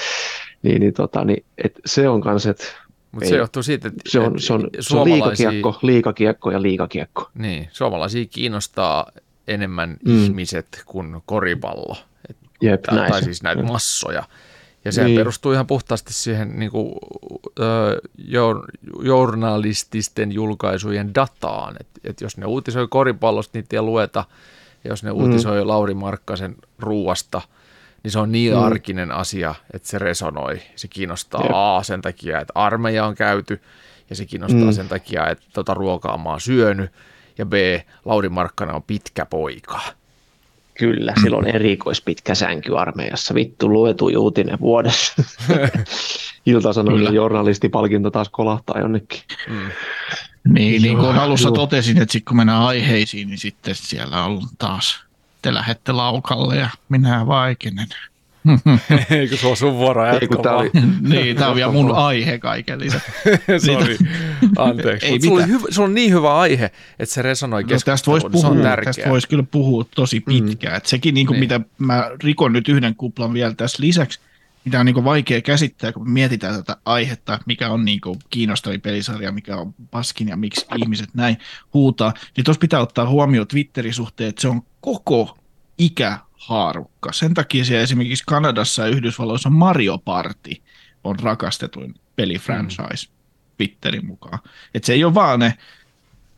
Niin, niin, tota, niin et se on kanssa, että mutta se johtuu siitä, että se on, se on, se on liikakiekko, liikakiekko ja liikakiekko. Niin, suomalaisia kiinnostaa enemmän mm. ihmiset kuin koripallo. Et, Jep, tai, tai siis näitä massoja. Ja se niin. perustuu ihan puhtaasti siihen niin kuin, ö, journalististen julkaisujen dataan. Että et jos ne uutisoi koripallosta, niitä ei lueta. Ja jos ne mm. uutisoi Lauri Markkasen ruuasta – niin se on niin mm. arkinen asia, että se resonoi. Se kiinnostaa Jep. A sen takia, että armeija on käyty, ja se kiinnostaa mm. sen takia, että tota ruokaa mä oon syönyt, ja B, Lauri Markkanen on pitkä poika. Kyllä, sillä on erikoispitkä sänky armeijassa. Vittu luetu uutinen vuodessa. Ilta-Sanomien journalistipalkinto taas kolahtaa jonnekin. Mm. Niin, niin kuin alussa totesin, että sitten kun mennään aiheisiin, niin sitten siellä on taas te lähette laukalle ja minä vaikenen. Eikö se ole sun vuoro jatkaa? Oli... niin, tämä on vielä mun aihe kaiken lisäksi. Sori, anteeksi. Ei sulla, hyvä, sulla on niin hyvä aihe, että se resonoi no, tästä voisi puhua, Tästä voisi kyllä puhua tosi pitkään. Mm. sekin, niin kuin, niin. mitä mä rikon nyt yhden kuplan vielä tässä lisäksi, mitä on niin vaikea käsittää, kun mietitään tätä aihetta, mikä on niin kiinnostavin pelisarja, mikä on paskin ja miksi ihmiset näin huutaa, niin tuossa pitää ottaa huomioon Twitterin suhteen, että se on koko ikähaarukka. Sen takia siellä esimerkiksi Kanadassa ja Yhdysvalloissa Mario Party on rakastetuin pelifranchise mm. Twitterin mukaan. Et se ei ole vaan ne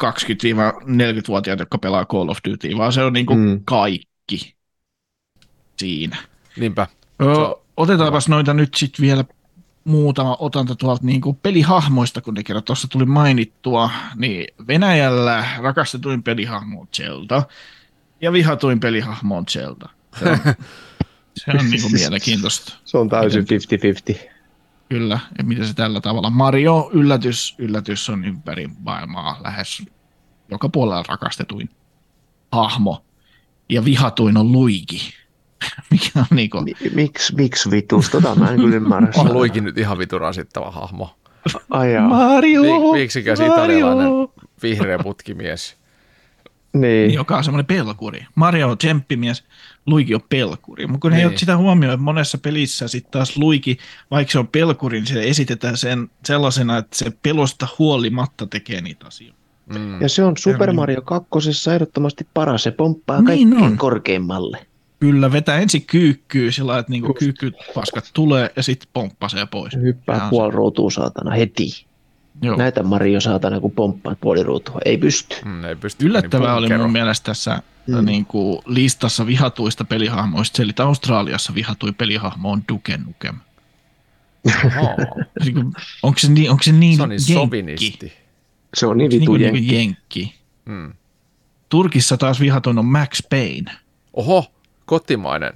20-40-vuotiaat, jotka pelaa Call of Duty, vaan se on niin mm. kaikki siinä. Niinpä. Öö, otetaanpas noita nyt sitten vielä muutama otanta tuolta niin kuin pelihahmoista, kun ne kerran tuossa tuli mainittua, niin Venäjällä rakastetuin pelihahmo on Zelda ja vihatuin pelihahmo on Zelda. Se on, se on niin kuin mielenkiintoista. Se on täysin 50-50. Kyllä, ja miten se tällä tavalla. Mario, yllätys, yllätys on ympäri maailmaa lähes joka puolella rakastetuin hahmo. Ja vihatuin on Luigi Mikä on niinku... Miksi, miksi vitus? Tota mä en kyllä ymmärrä. on Luikin nyt ihan vitu rasittava hahmo. Ai Mario! Mi- miksikäs italialainen vihreä putkimies. Niin. joka on semmoinen pelkuri. Mario on tsemppimies, Luigi on pelkuri. Mutta kun niin. ei Niin. ole sitä huomioon, että monessa pelissä sitten taas Luigi, vaikka se on pelkuri, niin se esitetään sen sellaisena, että se pelosta huolimatta tekee niitä asioita. Mm. Ja se on Super niin. Mario 2. ehdottomasti paras. Se pomppaa Niin kaikkein on. korkeimmalle. Kyllä, vetää ensin kyykkyy sillä että niinku kyykkypaskat tulee ja sitten pomppasee pois. Se hyppää puoli ruutua saatana heti. Joo. Näytä Mario saatana, kun pomppaat puoli ruutua. Ei pysty. Mm, ei pysty Yllättävää niin oli mun mielestä tässä Mm. niin kuin listassa vihatuista pelihahmoista. Että Australiassa vihatui pelihahmo on Duke Nukem. Oho, Niin kuin, Onko se niin, onko se niin se on niin jenkki? sovinisti. Se on niin Niin vitu kuin, niin jenkki. jenkki. Mm. Turkissa taas vihatuin on Max Payne. Oho, kotimainen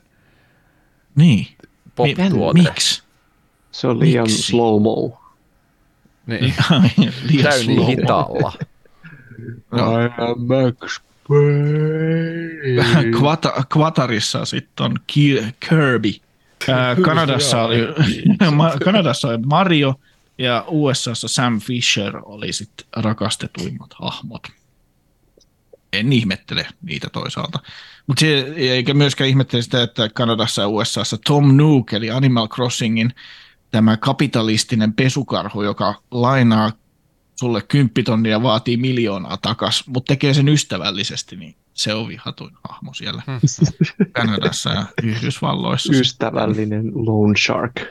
Niin. pop-tuote. Miksi? Se on liian Miksi? slow-mo. Niin, Liian käy niin slow. hitaalla. Joo. I am Max Payne. Quata, Quatarissa sitten on Ki- Kirby. Kanadassa, oli, Kanadassa oli Mario ja USAssa Sam Fisher oli sitten rakastetuimmat hahmot. En ihmettele niitä toisaalta. Mutta se eikä myöskään ihmettele sitä, että Kanadassa ja USAssa Tom Nook, eli Animal Crossingin tämä kapitalistinen pesukarhu, joka lainaa sulle kymppitonnia ja vaatii miljoonaa takas, mutta tekee sen ystävällisesti, niin se on vihatuin hahmo siellä Kanadassa ja Yhdysvalloissa. Ystävällinen Lone Shark.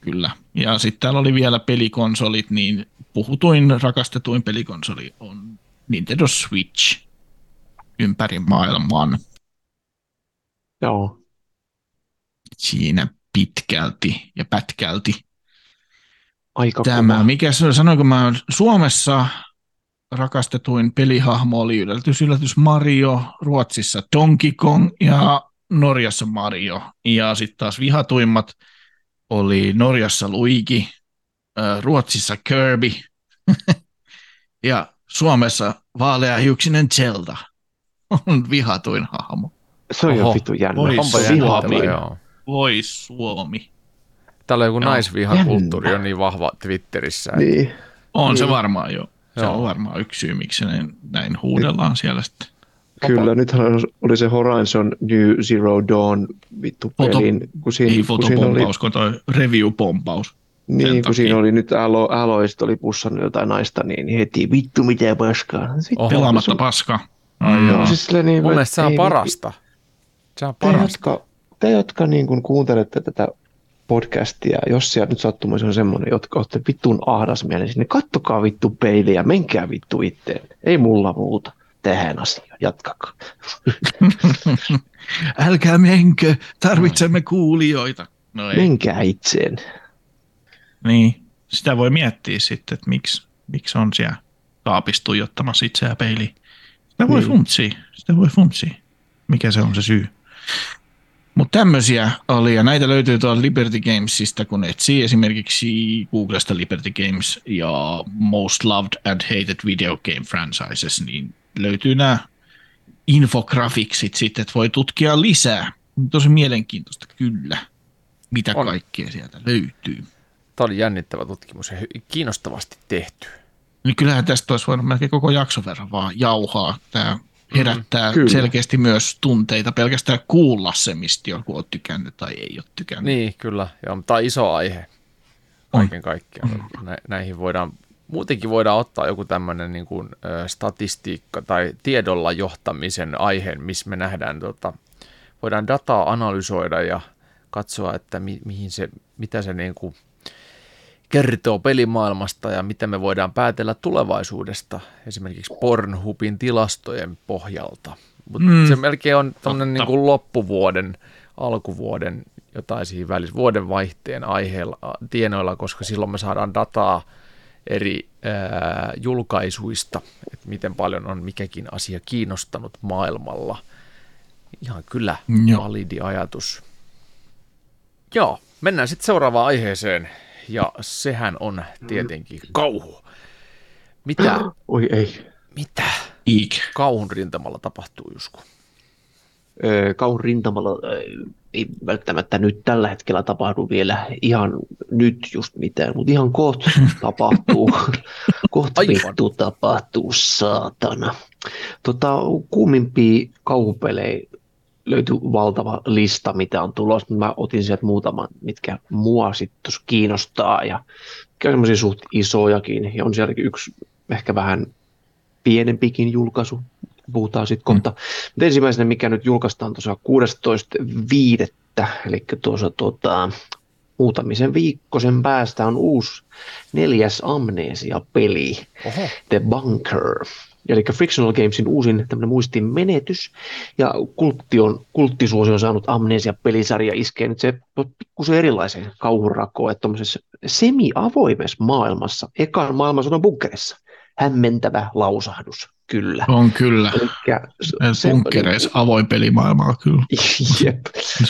Kyllä. Ja sitten täällä oli vielä pelikonsolit, niin puhutuin, rakastetuin pelikonsoli on Nintendo Switch ympäri maailman. Joo. Siinä pitkälti ja pätkälti. Aika Tämä, mikä sanoinko mä, Suomessa rakastetuin pelihahmo oli yllätys, yllätys Mario, Ruotsissa Donkey Kong ja Norjassa Mario. Ja sitten taas vihatuimmat oli Norjassa Luigi, Ruotsissa Kirby ja Suomessa vaaleahiuksinen Zelda on vihatuin hahmo. Se on jo Oho. vitu jännä. Voi Onpa Se on Suomi. Voi Suomi. Täällä joku naisvihakulttuuri on niin vahva Twitterissä. että- Niin. On se Niin. varmaan jo. Se Joo. on varmaan yksi syy, miksi näin, näin huudellaan siellä sitten. Kyllä, nythän oli se Horizon New Zero Dawn vittu Foto- pelin, kun siinä, Ei kun siinä oli, fotopompaus, kun toi review-pompaus. niin, kun siinä oli nyt Alo, Alo ja sit oli pussannut jotain naista, niin heti vittu mitä paskaa. Sitten Oho. Pelaamatta se- paska. Ai Mm. joo. Siis niin, Mun että mielestä se on ei- parasta. Se on Te, parasta. jotka, te, jotka niin kuin kuuntelette tätä podcastia, jos siellä nyt sattumoissa on semmoinen, jotka olette vittun ahdasmielisiä, niin kattokaa vittu peiliä, menkää vittu itteen. Ei mulla muuta tähän asiaan, jatkakaa. Älkää menkö, tarvitsemme kuulijoita. No ei. Menkää itseen. Niin, sitä voi miettiä sitten, että miksi, miksi on siellä kaapissa tuijottamassa itseään peiliin. Sitä voi Niin. funtsia, sitä voi funtsia. Mikä se on se syy. Mutta tämmöisiä oli, ja näitä löytyy tuolta Liberty Gamesista, kun etsii esimerkiksi Googlesta Liberty Games ja Most Loved and Hated Video Game Franchises, niin löytyy nämä infografiksit sitten, että voi tutkia lisää. Tosi mielenkiintoista kyllä, mitä On. kaikkea sieltä löytyy. Tämä oli jännittävä tutkimus ja kiinnostavasti tehty. Niin kyllähän tästä olisi voinut melkein koko jakson verran vaan jauhaa. Tämä herättää Kyllä. selkeästi myös tunteita pelkästään kuulla se, mistä joku on tykännyt tai ei ole tykännyt. Niin, kyllä. Joo, mutta tämä on iso aihe kaiken kaikkiaan. Nä, näihin voidaan, muutenkin voidaan ottaa joku tämmöinen niin kuin, ö, statistiikka tai tiedolla johtamisen aihe, missä me nähdään, tota, voidaan dataa analysoida ja katsoa, että mi, mihin se, mitä se niin kuin kertoo pelimaailmasta ja mitä me voidaan päätellä tulevaisuudesta, esimerkiksi Pornhubin tilastojen pohjalta. Mutta Mm, se melkein on tämmöinen niin kuin loppuvuoden, alkuvuoden, jotain siinä välissä, vuoden vaihteen aiheella, tienoilla, koska silloin me saadaan dataa eri ää, julkaisuista, että miten paljon on mikäkin asia kiinnostanut maailmalla. Ihan kyllä validi ajatus. Joo, mennään sitten seuraavaan aiheeseen, ja sehän on tietenkin kauhu. Mitä, Oi ei. mitä Iik. kauhun rintamalla tapahtuu, Jusku? Öö, Kauhun rintamalla öö, ei välttämättä nyt tällä hetkellä tapahdu vielä ihan nyt just mitään, mutta ihan kohta tapahtuu. kohta vittu tapahtuu, saatana. Tota, kuumimpia kauhupelejä löytyi valtava lista, mitä on tulossa. Mä otin sieltä muutaman, mitkä mua sitten kiinnostaa ja on semmoisia suht isojakin. Ja on sielläkin yksi ehkä vähän pienempikin julkaisu, puhutaan sitten kohta. Mm. Mutta ensimmäisenä, mikä nyt julkaistaan tosiaan 16.5. eli tuossa tota, muutamisen viikkoisen päästä on uusi neljäs Amnesia-peli, Oho. The Bunker. Eli Frictional Gamesin uusin tämmöinen muistin menetys, ja kultti on, kulttisuosi on saanut Amnesia-pelisarja iskee nyt se pikkusen erilaisen kauhurakoon, että tuommoisessa semi-avoimessa maailmassa, ekan maailmansodan bunkerissa, hämmentävä lausahdus. Kyllä. On kyllä. Elikkä se, Bunkkereissa niin, avoin pelimaailma kyllä. Jep.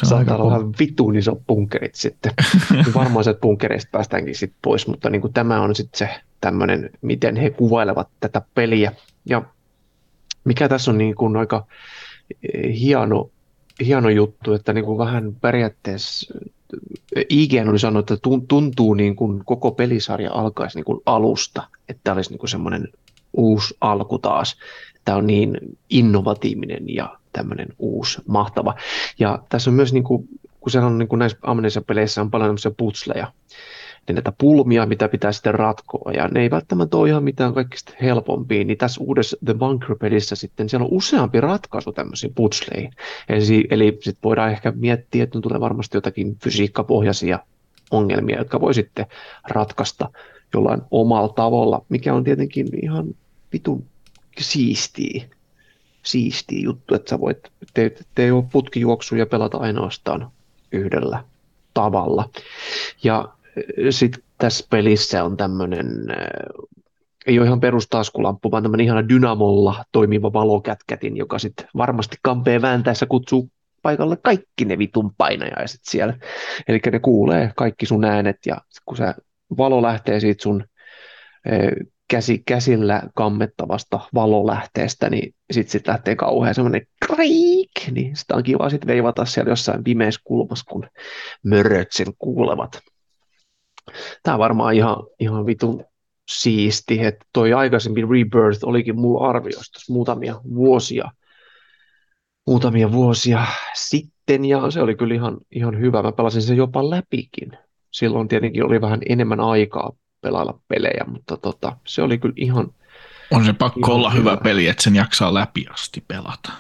Saattaa olla vähän vitun iso bunkerit sitten. Varmaan se bunkereista päästäänkin sitten pois, mutta niin kuin tämä on sitten se tämmöinen, miten he kuvailevat tätä peliä. Ja mikä tässä on niin kuin aika eh, hieno, hieno juttu, että niin kuin vähän periaatteessa eh, IGN oli sanonut, että tuntuu niin kuin koko pelisarja alkaisi niin kuin alusta, että olisi niin kuin semmoinen uusi alku taas. Tämä on niin innovatiivinen ja tämmöinen uusi, mahtava. Ja tässä on myös, niin kuin, kun se on niin kuin näissä Amnesia-peleissä on paljon tämmöisiä putsleja, niin näitä pulmia, mitä pitää sitten ratkoa, ja ne ei välttämättä ole ihan mitään kaikista helpompia, niin tässä uudessa The Bunker-pelissä sitten siellä on useampi ratkaisu tämmöisiin putsleihin. Eli, eli sitten voidaan ehkä miettiä, että tulee varmasti jotakin fysiikkapohjaisia ongelmia, jotka voi sitten ratkaista jollain omalla tavalla, mikä on tietenkin ihan vitun siistiä, siistiä juttu, että sä voit, te, te ei ole putkijuoksuja pelata ainoastaan yhdellä tavalla. Ja sitten tässä pelissä on tämmöinen, ei ole ihan perustaskulamppu, vaan tämmöinen ihana dynamolla toimiva valokätkätin, joka sitten varmasti kampeen vääntäessä kutsuu paikalle kaikki ne vitun painajaiset siellä. Eli ne kuulee kaikki sun äänet ja kun sä valo lähtee siitä sun käsi, käsillä kammettavasta valolähteestä, niin sitten sit lähtee kauhean semmoinen kriik, niin sitä on kiva sitten veivata siellä jossain pimeässä kulmassa, kun möröt sen kuulevat. Tämä on varmaan ihan, ihan vitun siisti, että toi aikaisempi Rebirth olikin mulla arvioista muutamia vuosia, muutamia vuosia sitten, ja se oli kyllä ihan, ihan hyvä. Mä pelasin sen jopa läpikin. Silloin tietenkin oli vähän enemmän aikaa pelailla pelejä, mutta tota, se oli kyllä ihan... On se pakko ihan olla hyvä. hyvä peli, että sen jaksaa läpi asti pelata.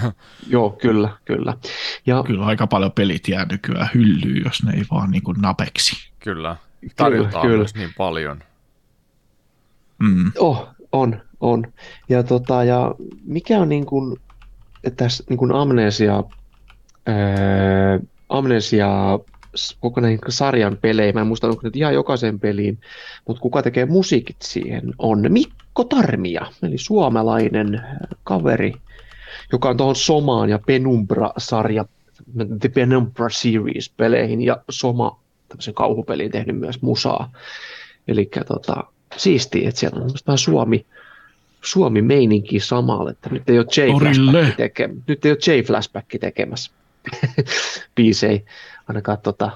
Joo, kyllä, kyllä. Ja... Kyllä aika paljon pelit jää nykyään hyllyyn, jos ne ei vaan niin kuin napeksi. Kyllä, tarjotaan kyllä, myös niin paljon. Mm. Oh, on, on. Ja, tota, ja mikä on niin kuin, tässä niin kuin amnesia, ää, amnesia kokonaan sarjan pelejä, mä en muista onko nyt ihan jokaisen peliin, mutta kuka tekee musiikit siihen on Mikko Tarmia, eli suomalainen kaveri, joka on tuohon Somaan ja Penumbra-sarja, The Penumbra Series-peleihin ja Soma tämmöisen kauhupeliin tehnyt myös musaa. Eli tota, siistiä, että siellä on vähän Suomi, Suomi-meininki samalla, että nyt ei ole J-flashback, teke, nyt ei ole J-flashback tekemässä biisei ainakaan tota,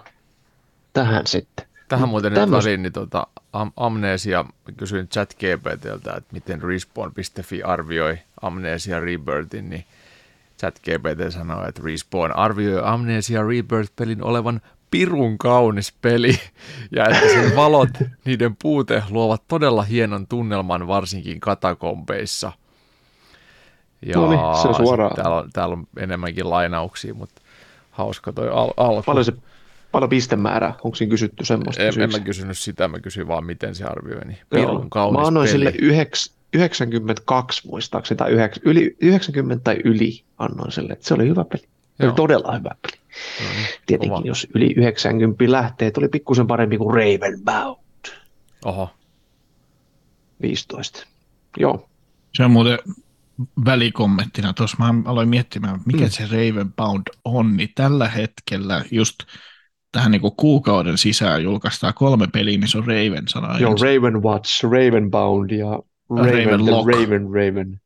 tähän sitten. Tähän muuten Tämmöis... nyt niin tota, am- Amnesia, kysyin chat GPTltä, että miten Respawn.fi arvioi Amnesia Rebirthin, niin chat GPT sanoi, että Respawn arvioi Amnesia Rebirth-pelin olevan pirun kaunis peli ja että sen valot, niiden puute luovat todella hienon tunnelman varsinkin katakompeissa. Ja no niin, se on suoraan. Täällä on, täällä on enemmänkin lainauksia, mutta hauska toi al- alku. Paljon se paljon pistemäärää? Onko siinä kysytty semmoista? En, en mä kysynyt sitä, mä kysyin vaan miten se arvioi. Niin pirun kaunis Mä annoin peli. sille 92 muistaakseni, tai yli, 90 tai yli annoin sille, että se oli hyvä peli. Se oli todella hyvä peli. No niin, Tietenkin kova. jos yli 90 lähtee, tuli pikkusen parempi kuin Ravenbound. Oho. 15. Joo. Se on muuten välikommenttina tuossa, mä aloin miettimään, mikä mm. se Ravenbound on, niin tällä hetkellä just tähän niin kuukauden sisään julkaistaan kolme peliä, missä on Raven sana. Joo, Raven Watch, Ravenbound ja Raven, Raven Lock. Raven, Raven.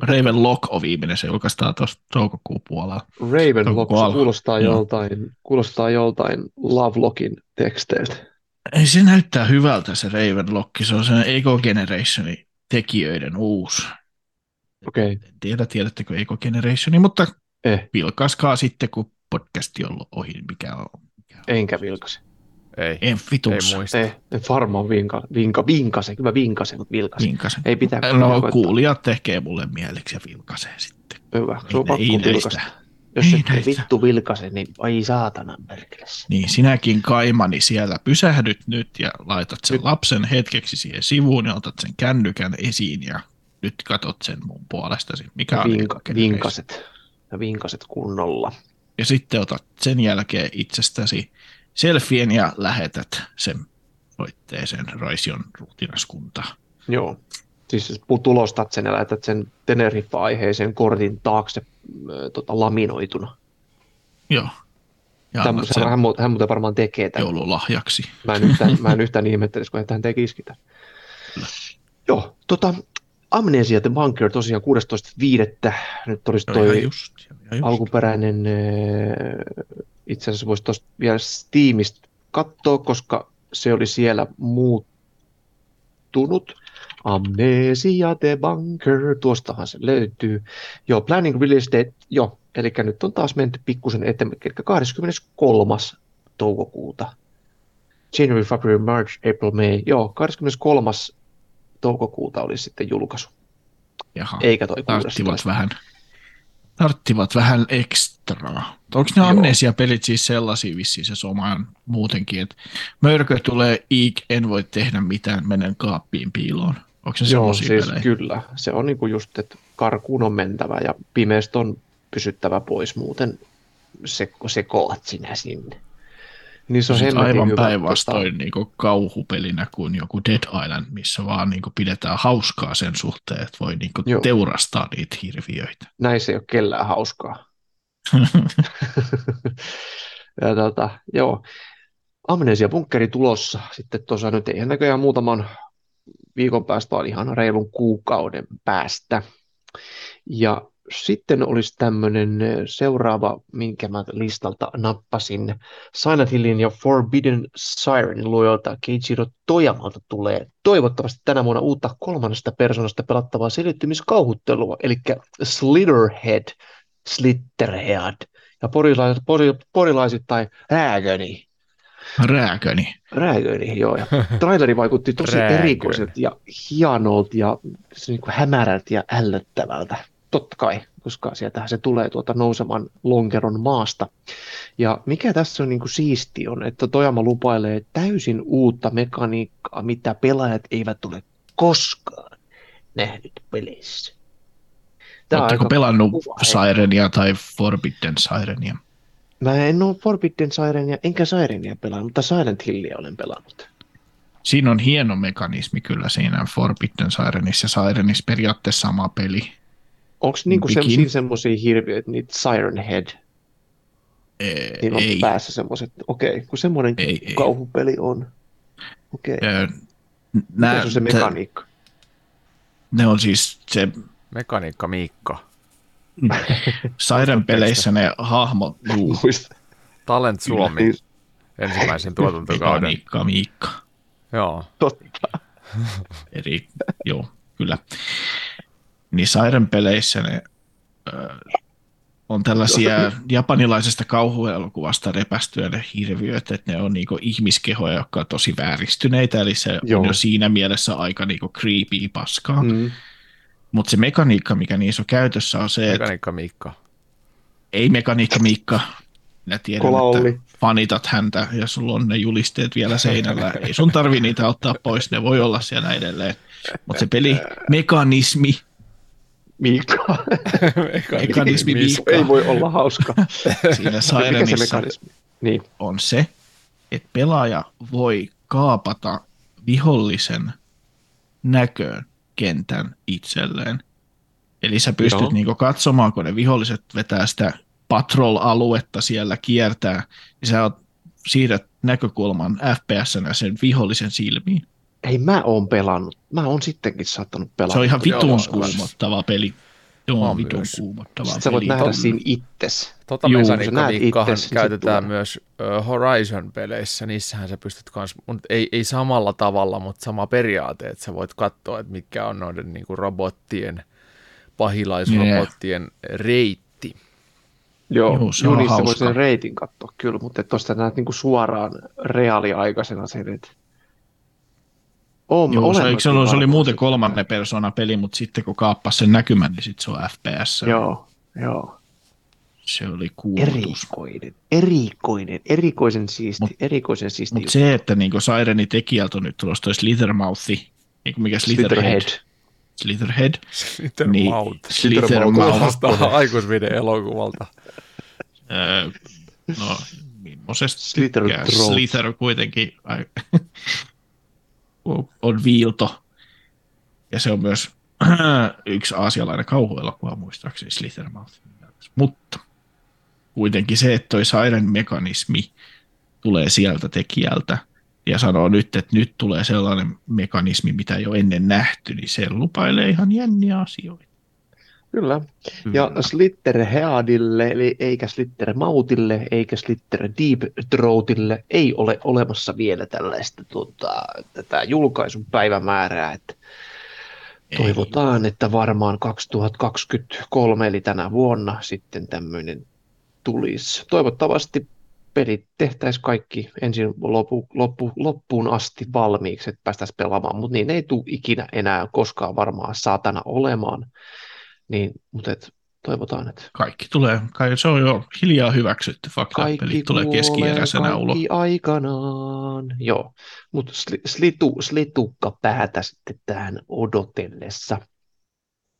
Raven Lock on viimeinen, se julkaistaan tuossa toukokuun puolella. Raven Lock, se kuulostaa joltain, kuulostaa joltain Lovelockin teksteiltä. Ei se näyttää hyvältä se Raven Lock, se on se Ego Generationin tekijöiden uusi Okei. En tiedä, tiedättekö Eco Generationi, mutta Eh, vilkaiskaa sitten, kun podcasti on ohi, mikä on. Mikä on. enkä vilkase. Ei, En ei vitussa. muista. Eh, varmaan vinka, vinka, vinkase, kyllä vinkase, mutta vilkase. Vinkasen. Ei pitää No koittaa. kuulijat tekee mulle mieliksi ja vilkaisee sitten. Hyvä, se on Ei- pakko ei vilkasta. Jos Ei et vittu vilkase, niin ai saatana merkilässä. Niin sinäkin kaimani siellä pysähdyt nyt ja laitat sen Nyt. lapsen hetkeksi siihen sivuun ja otat sen kännykän esiin ja nyt katot sen mun puolestasi, mikä on Vinka, Generation. vinkaset. Ja vinkaset kunnolla. Ja sitten otat sen jälkeen itsestäsi selfien ja lähetät sen soitteeseen Raision ruutinaskuntaan. Joo. Siis tulostat sen ja lähetät sen Teneriffa-aiheisen kortin taakse tota, laminoituna. Joo. Ja Tämmöisen sen hän, hän muuten varmaan tekee tämän. joululahjaksi. Mä en yhtään, mä en yhtään ihmettelisi, kun hän tekisikin tämän. Joo, tota, Amnesia The Bunker tosiaan 16.5. Nyt olisi toi just, ihan just. alkuperäinen, äh, itse asiassa voisi tuosta vielä Steamista katsoa, koska se oli siellä muuttunut. Amnesia The Bunker, tuostahan se löytyy. Joo, Planning Release Date, joo, eli nyt on taas menty pikkusen eteenpäin, eli 23. toukokuuta. January, February, March, April, May, joo, 23. toukokuuta oli sitten julkaisu, Jaha. eikä toi 16. vähän, tarttivat vähän ekstraa. Onko ne amnesia-pelit siis sellaisia vissiin se somaan muutenkin, että mörkö tulee iik, en voi tehdä mitään, menen kaappiin piiloon. Onko se Joo, siis pelejä? kyllä. Se on niinku just, että karkuun on mentävä ja pimeästä on pysyttävä pois, muuten se, sekoat sinä sinne. Niin se on Siis aivan päinvastoin niin kauhupelinä kuin joku Dead Island, missä vaan niin pidetään hauskaa sen suhteen, että voi niin Joo. teurastaa niitä hirviöitä. Näissä ei ole kellään hauskaa. ja tota, joo. Amnesia bunkkeri tulossa sitten tuossa nyt ei näköjään muutaman viikon päästä, vaan ihan reilun kuukauden päästä. Ja sitten olisi tämmöinen seuraava, minkä mä listalta nappasin. Silent Hillin ja Forbidden Sirenin luojalta Keijiro Tojamalta tulee toivottavasti tänä vuonna uutta kolmannesta persoonasta pelattavaa selittymiskauhuttelua, eli Slitherhead, Slitterhead ja porilaiset, pori, porilaiset Räägöni. Rääköni. Räägöni, joo. Ja traileri vaikutti tosi erikoiselta ja hienolta ja niin kuin hämärältä ja ällöttävältä. Totta kai, koska sieltähän se tulee tuota nouseman lonkeron maasta. Ja mikä tässä on niin kuin siisti on, että Tojama lupailee täysin uutta mekaniikkaa, mitä pelaajat eivät ole koskaan nähnyt peleissä. Tää on Oletteko pelannut kova Sirenia tai Forbidden Sirenia? Mä en ole Forbidden Sirenia, enkä Sirenia pelannut, mutta Silent Hillia olen pelannut. Siinä on hieno mekanismi kyllä siinä Forbidden Sirenissa ja Sirenissa periaatteessa sama peli. Onko niinku semmoisia, hirviöitä, niitä Siren Head, Ee, niillä on ei, päässä semmoiset, okei, kun semmoinen ei, ei. kauhupeli on. Okei, Ö, mikä nää- se on se mekaniikka? Ne on siis se Mekaniikka Miikka. Siren-peleissä ne hahmot, juu. Talent Suomi Niin, ensimmäisen tuotantokauden. mekaniikka, Miikka. Joo. Totta. Eri, joo, kyllä. Niin Siren-peleissä ne ö, on tällaisia japanilaisesta kauhuelokuvasta repästyä ne hirviöt, että ne on niinku ihmiskehoja, jotka on tosi vääristyneitä, eli se Joo. on jo siinä mielessä aika niinku creepy paskaa. Mm. Mutta se mekaniikka, mikä niissä on käytössä, on se, että Mekaniikka Miikka. ei mekaniikka Miikka, minä tiedän, Kola että Olli. fanitat häntä ja sulla on ne julisteet vielä seinällä. Ei sun tarvi niitä ottaa pois, ne voi olla siellä edelleen. Mutta se peli, mekanismi, Miikka. mekanismi Miikka Ei voi olla hauska. siinä Sirenissa? Niin. on se, että pelaaja voi kaapata vihollisen näköön kentän itselleen. Eli sä pystyt Joo. niinku katsomaan, kun ne viholliset vetää sitä patrol-aluetta siellä kiertää, niin sä oot, siirrät näkökulman FPSnä sen vihollisen silmiin. Ei mä oon pelannut. Mä oon sittenkin saattanut pelata. Se on ihan vitun kuumottava peli. Joo, On vitun kuumottava Sitten sä voit peli. nähdä siinä itses. Tota Juu, sä mekaniikka näet Miikkahan itses, sit käytetään myös Horizon-peleissä. Niissähän sä pystyt kans, mut ei, ei samalla tavalla, mutta sama periaate, että sä voit katsoa, että mitkä on noiden niinku robottien pahilaisrobottien yeah. reitti. Joo, Joo se Junissa voi sen reitin katsoa kyllä, mutta tuosta näet niinku suoraan reaaliaikaisena sen, että on, Joo, se, se, oli, se oli muuten kolmannen persona peli, mutta sitten kun kaappasi sen näkymän, niin sitten se on FPS. Joo, joo. Se oli kuulutus. Erikoinen, erikoinen, erikoisen siisti, mut, erikoisen siisti. Mutta se, että niinku Sirenin tekijältä on nyt tulossa toi Slithermouthi, niin mikä Slitherhead. Slitherhead. Slithermouth. Niin, Slithermouth. aikuisviiden elokuvalta. Öö, no, millaisesta Slither, Slither kuitenkin on viilto. Ja se on myös yksi aasialainen kauhuelokuva muistaakseni Slithermouth. Mutta kuitenkin se, että toi Siren mekanismi tulee sieltä tekijältä ja sanoo nyt, että nyt tulee sellainen mekanismi, mitä ei ole ennen nähty, niin se lupailee ihan jänniä asioita. Kyllä. Ja Slitter Headille, eli eikä Slitter Mautille, eikä Slitter Deep Throatille ei ole olemassa vielä tällaista tota, tätä julkaisun päivämäärää, että toivotaan, että varmaan 2023, eli tänä vuonna sitten tämmöinen tulisi. Toivottavasti pelit tehtäisiin kaikki ensin loppu, loppu, loppuun asti valmiiksi, että päästäisiin pelaamaan, mutta niin ei tule ikinä enää koskaan varmaan saatana olemaan. Niin, mutta et, toivotaan, että... Kaikki tulee, kai se on jo hiljaa hyväksytty fakta, kaikki peli tulee keskieräisenä ulos. aikanaan, joo. Mutta slitu, slitukka päätä sitten tähän odotellessa.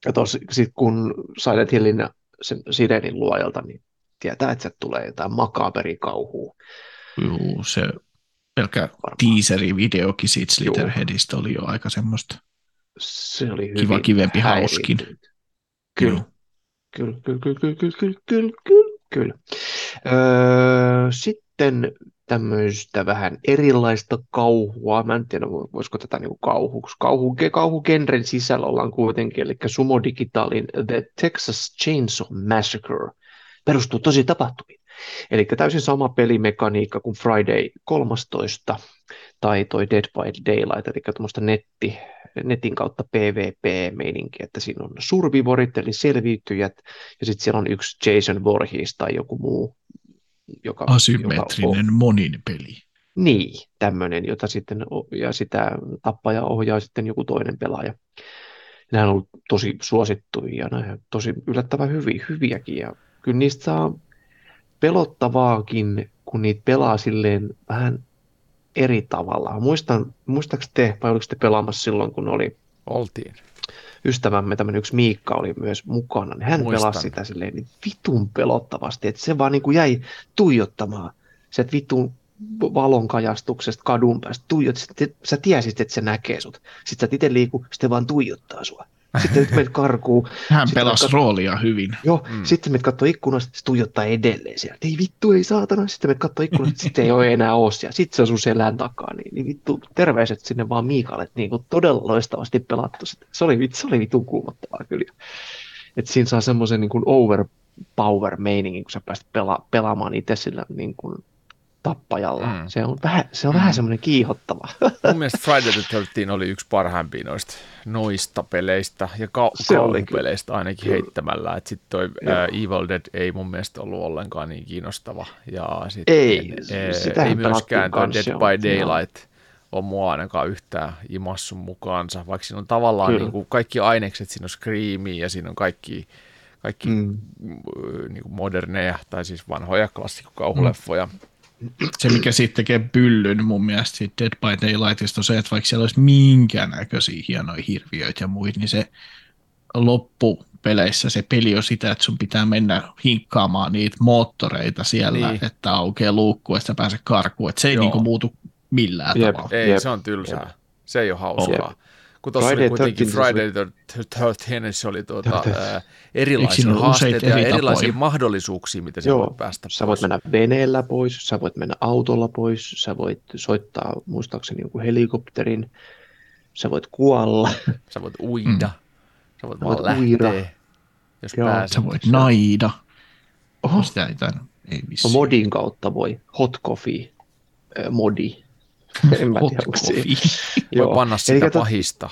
Ja tos, sit kun Silent Hillin sen Sirenin luojalta, niin tietää, että se tulee jotain makaberikauhua. Joo, se pelkkä teaseri-videokin siitä Slitherheadista oli jo aika semmoista se oli hyvin kiva, kivempi, hauskin. Kyllä. Kyllä, kyllä, kyllä, kyllä, kyllä, kyllä, kyllä, kyllä, kyllä. Öö, sitten tämmöistä vähän erilaista kauhua. Mä en tiedä, voisiko tätä niinku kauhuksi. Kauhu, kauhugenren sisällä ollaan kuitenkin, eli Sumo Digitalin The Texas Chainsaw Massacre perustuu tosi tapahtumiin. Eli täysin sama pelimekaniikka kuin Friday 13 tai toi Dead by Daylight, eli tuommoista netti, netin kautta PvP-meininki, että siinä on survivorit, eli selviytyjät, ja sitten siellä on yksi Jason Voorhees tai joku muu. Joka, Asymmetrinen joka monin peli. Niin, tämmöinen, jota sitten, ja sitä tappaja ohjaa sitten joku toinen pelaaja. Nämä on ollut tosi suosittuja ja tosi yllättävän hyviä, hyviäkin, ja kyllä niistä saa pelottavaakin, kun niitä pelaa silleen vähän eri tavalla. Muistan, muistaaks te, vai oliko te pelaamassa silloin, kun oli Oltiin. ystävämme, tämmöinen yksi Miikka oli myös mukana, niin hän Muistan. pelasi sitä silleen niin vitun pelottavasti, että se vaan niin kuin jäi tuijottamaan se vitun valon kajastuksesta kadun päästä tuijot, sä tiesit, että se näkee sut. Sitten sä itse liiku, sitten vaan tuijottaa sua. Sitten nyt meitä karkuu. Hän pelasi kat... roolia hyvin. Joo, mm. sitten meitä katsoo ikkunasta, se tuijottaa edelleen sieltä. Ei vittu, ei saatana. Sitten meitä katsoo ikkunasta, sitten ei ole enää osia. Sitten se on sun selän takaa. Niin, niin vittu, terveiset sinne vaan Miikalle. Niin kuin todella loistavasti pelattu. Se oli, se oli vittu kuumottavaa kyllä. että siinä saa semmoisen niin kuin overpower-meiningin, kun sä pääset pela- pelaamaan itse sillä niin kuin tappajalla. Mm. Se on vähän, se on mm. vähän semmoinen kiihottava. Mun mielestä Friday the 13 oli yksi parhaimpia noista noista peleistä ja ka- kauhupeleistä ainakin kyllä. heittämällä. Sitten toi ää, Evil Dead ei mun mielestä ollut ollenkaan niin kiinnostava. Ja sit, ei, e, ei myöskään toi Dead by Daylight joo. on mua ainakaan yhtään imassun mukaansa, vaikka siinä on tavallaan niin kuin kaikki ainekset, siinä on Screamia ja siinä on kaikki kaikki mm. niin kuin moderneja tai siis vanhoja klassikkokauhuleffoja. Mm se, mikä sitten tekee pyllyn mun mielestä siitä Dead by Daylightista on se, että vaikka siellä olisi minkäännäköisiä hienoja hirviöitä ja muita, niin se loppupeleissä se peli on sitä, että sun pitää mennä hinkkaamaan niitä moottoreita siellä, niin. että aukeaa luukku, että sä pääset karkuun. Että se ei niinku muutu millään jep, tavalla. Ei, jep, se on tylsää. Jep. Se ei ole hauskaa. Jep kun tuossa oli kuitenkin Friday the 13 oli tuota, ää, erilaisia haasteita ja erilaisia tapoja. mahdollisuuksia, mitä se voi päästä Sä voit mennä veneellä pois, sä voit mennä autolla pois, sä voit soittaa muistaakseni joku helikopterin, sä voit kuolla. Sä voit uida, mm. sä voit, voit vaan uida. lähteä, jos Joo, pääset. Sä voit naida. Oho. Sitä ei, tämän, ei no, modin kautta voi, hot coffee modi. En mä tiedä, onko Voi panna sitä Eli pahista.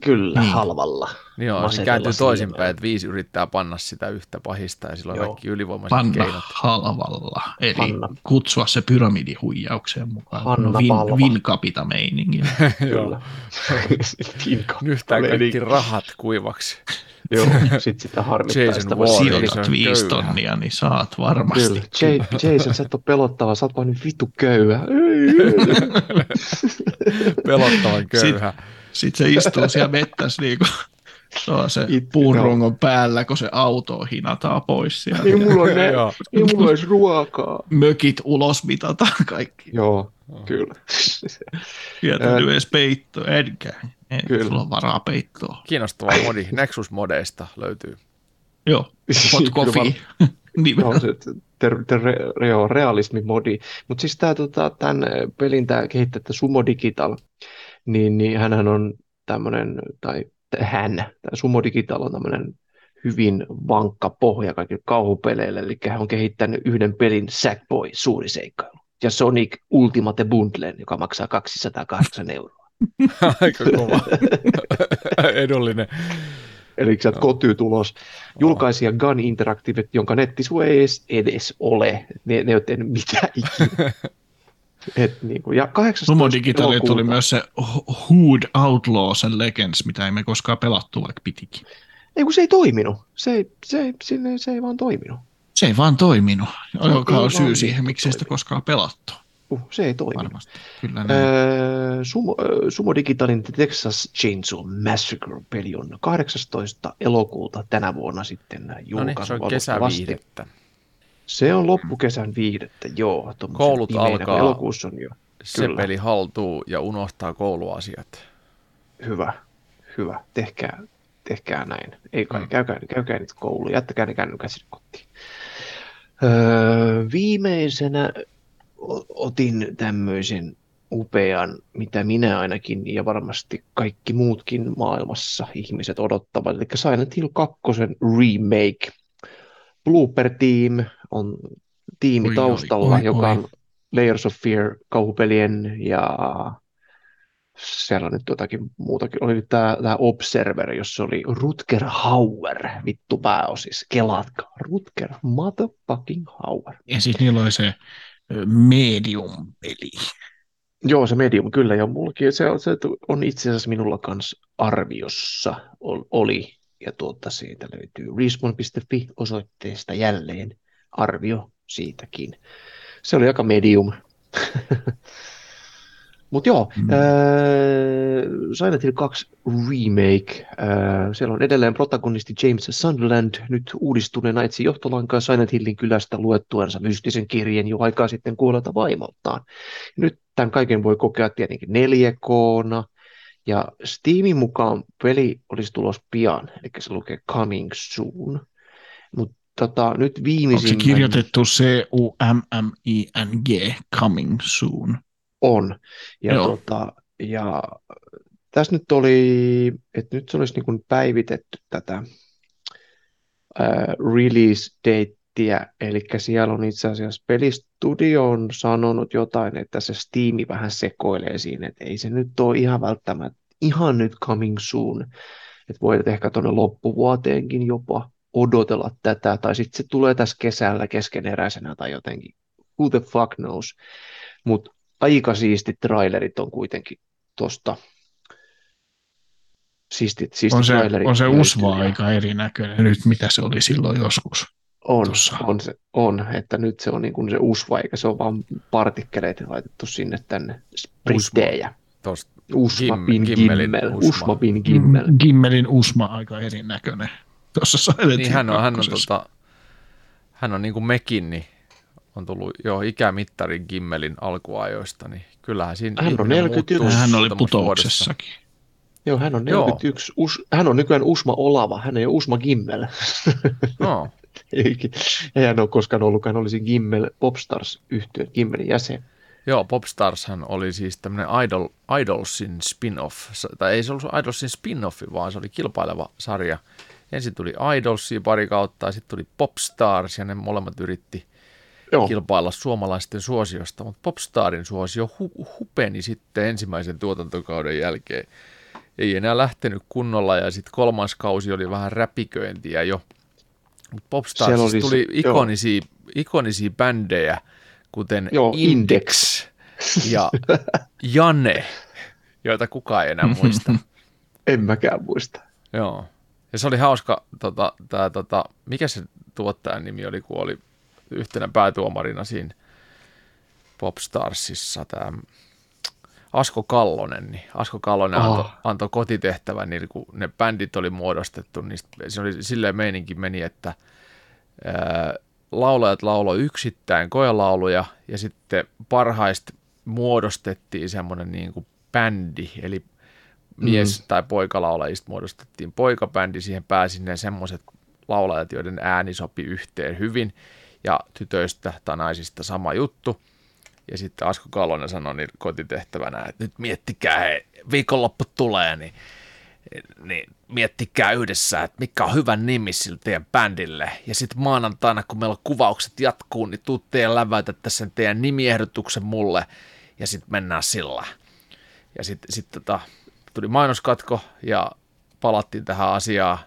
Kyllä, niin. halvalla. Joo, se kääntyy toisinpäin, että viisi yrittää panna sitä yhtä pahista ja silloin Joo. kaikki ylivoimaiset panna keinot. halvalla, eli panna. kutsua se pyramidihuijaukseen mukaan. Panna vin, vin capita meiningin. Kyllä. Nyhtää kaikki rahat kuivaksi. Joo, sit sitä harmittaa. Jason sitä Sijoitat viisi tonnia, niin saat varmasti. Kyllä. J- Jason, sä et ole pelottava, sä oot vaan niin vitu köyhä. Pelottavan köyhä. Sitten sit se istuu siellä mettässä niin kuin se on se puunrongon päällä, kun se auto hinataan pois sieltä. Ei mulla, on ne, ei mulla olisi ruokaa. Mökit ulos mitataan kaikki. Joo, kyllä. Jätänyt edes peitto, enkään. Ei, Kyllä. Sulla on varaa peittoa. Kiinnostava modi. Nexus-modeista löytyy. Joo, hot coffee. no, se, ter, ter, re, realismi-modi. Mutta siis tämä tota, tämän pelin tämä kehittäjä Sumo Digital, niin, niin hänhän on tämmöinen, tai hän, tämä Sumo Digital on tämmöinen hyvin vankka pohja kaikille kauhupeleille, eli hän on kehittänyt yhden pelin Sackboy, suuri seikkailu, ja Sonic Ultimate Bundlen, joka maksaa 208 euroa. Aika kova. Edullinen. Eli sieltä no. kotyy tulos. Julkaisija Gun Interactive, jonka nettisivu ei edes, edes ole. Ne, ne ei ole tehnyt mitään ikinä. Et niin kuin, ja 18 Sumo Digitalia tuli myös se Hood Outlaws and Legends, mitä ei me koskaan pelattu, vaikka pitikin. Ei kun se ei toiminut. Se ei, se ei, se ei, se ei vaan toiminut. Se ei vaan toiminut. Joka on syy siihen, miksei sitä koskaan pelattu. Uh, se ei toimi. Varmasti. Kyllä öö, Sumo, Sumo Digitalin Texas Chainsaw Massacre-peli on 18. elokuuta tänä vuonna sitten julkaisu. No niin, se on kesäviihdettä. Se on loppukesän viihdettä, joo. Koulut pimeinä, alkaa elokuussa on jo. se Kyllä. peli haltuu ja unohtaa kouluasiat. Hyvä, hyvä. Tehkää, tehkää näin. Ei kai, mm. käykää, käykää nyt kouluun, jättäkää ne kännykät sinne kotiin. Öö, viimeisenä otin tämmöisen upean, mitä minä ainakin ja varmasti kaikki muutkin maailmassa ihmiset odottavat, eli Silent Hill 2 remake. Blooper Team on tiimi oi, taustalla, oi, oi, joka on Layers of Fear kauhupelien ja siellä on nyt jotakin muutakin. Oli tämä, tämä Observer, jossa oli Rutger Hauer, vittu pääosis. Kelaatkaa, Rutger motherfucking Hauer. Ja siis niillä oli se medium-peli. Joo, se medium kyllä, ja mullakin se, se on itse asiassa minulla kanssa arviossa oli, ja tuota, siitä löytyy respawn.fi osoitteesta jälleen arvio siitäkin. Se oli aika medium. Mutta joo, mm. äh, Silent Hill 2 Remake. Äh, siellä on edelleen protagonisti James Sunderland nyt uudistuneena etsi johtolankaa Silent Hillin kylästä luettuansa mystisen kirjeen jo aikaa sitten kuolelta vaimoltaan. Nyt tämän kaiken voi kokea tietenkin 4 k ja Steamin mukaan peli olisi tulos pian, eli se lukee Coming Soon. Mutta tota, nyt viimeisin... Onko se kirjoitettu C-U-M-M-I-N-G, Coming Soon? on. Ja, tota, ja tässä nyt oli, että nyt se olisi niin kuin päivitetty tätä uh, release dateä, eli siellä on itse asiassa pelistudio on sanonut jotain, että se Steam vähän sekoilee siinä, että ei se nyt ole ihan välttämättä ihan nyt coming soon, että voit ehkä tuonne loppuvuoteenkin jopa odotella tätä, tai sitten se tulee tässä kesällä keskeneräisenä tai jotenkin, who the fuck knows, mutta aika siistit trailerit on kuitenkin tuosta. Siistit, siistit on se, on se usva aika erinäköinen nyt, mitä se oli silloin joskus. On, on, se, on, että nyt se on niin kuin se usva, eikä se ole vaan partikkeleita laitettu sinne tänne sprittejä. Usma Gim, bin Gimmel. Usma. usma bin Gimmel. Mm, Gimmelin usma aika erinäköinen. Tuossa Silent niin hän on, hän on, tota, hän on niin kuin mekin, niin on tullut jo ikämittarin Gimmelin alkuajoista, niin kyllähän siinä hän on 41. Hän oli putouksessakin. Joo, hän on 41. Us, hän on nykyään Usma Olava, hän ei ole Usma Gimmel. No. ei, ei hän ole koskaan ollut, hän olisi Gimmel Popstars yhtiön Gimmelin jäsen. Joo, Popstarshan oli siis tämmöinen Idol, Idolsin spin-off, tai ei se ollut Idolsin spin-offi, vaan se oli kilpaileva sarja. Ensin tuli Idolsia pari kautta, ja sitten tuli Popstars, ja ne molemmat yritti Joo. kilpailla suomalaisten suosiosta, mutta Popstarin suosio hu- hupeni sitten ensimmäisen tuotantokauden jälkeen. ei enää lähtenyt kunnolla ja sitten kolmas kausi oli vähän räpiköintiä jo. Popstars oli, tuli ikonisia, ikonisia bändejä, kuten joo, Index, Index ja Jane, joita kukaan ei enää muista. en mäkään muista. Joo. Ja se oli hauska, tota, tää, tota, mikä se tuottajan nimi oli, kun oli yhtenä päätuomarina siinä Popstarsissa tämä Asko Kallonen, niin Asko Kallonen oh. antoi, antoi kotitehtävän, niin kun ne bändit oli muodostettu, niin se oli silleen meininki meni, että ää, laulajat lauloi yksittäin kojalauluja ja sitten parhaista muodostettiin semmoinen niin kuin bändi, eli mies- mm. tai poikalaulajista muodostettiin poikabändi, siihen pääsi ne semmoiset laulajat, joiden ääni sopi yhteen hyvin, ja tytöistä tai naisista sama juttu. Ja sitten Asko Kalonen sanoi niin kotitehtävänä, että nyt miettikää, hei, viikonloppu tulee, niin, niin miettikää yhdessä, että mikä on hyvä nimi sille teidän bändille. Ja sitten maanantaina, kun meillä kuvaukset jatkuu, niin tuutte ja läväytätte sen teidän nimiehdotuksen mulle, ja sitten mennään sillä. Ja sitten sit tota, tuli mainoskatko, ja palattiin tähän asiaan.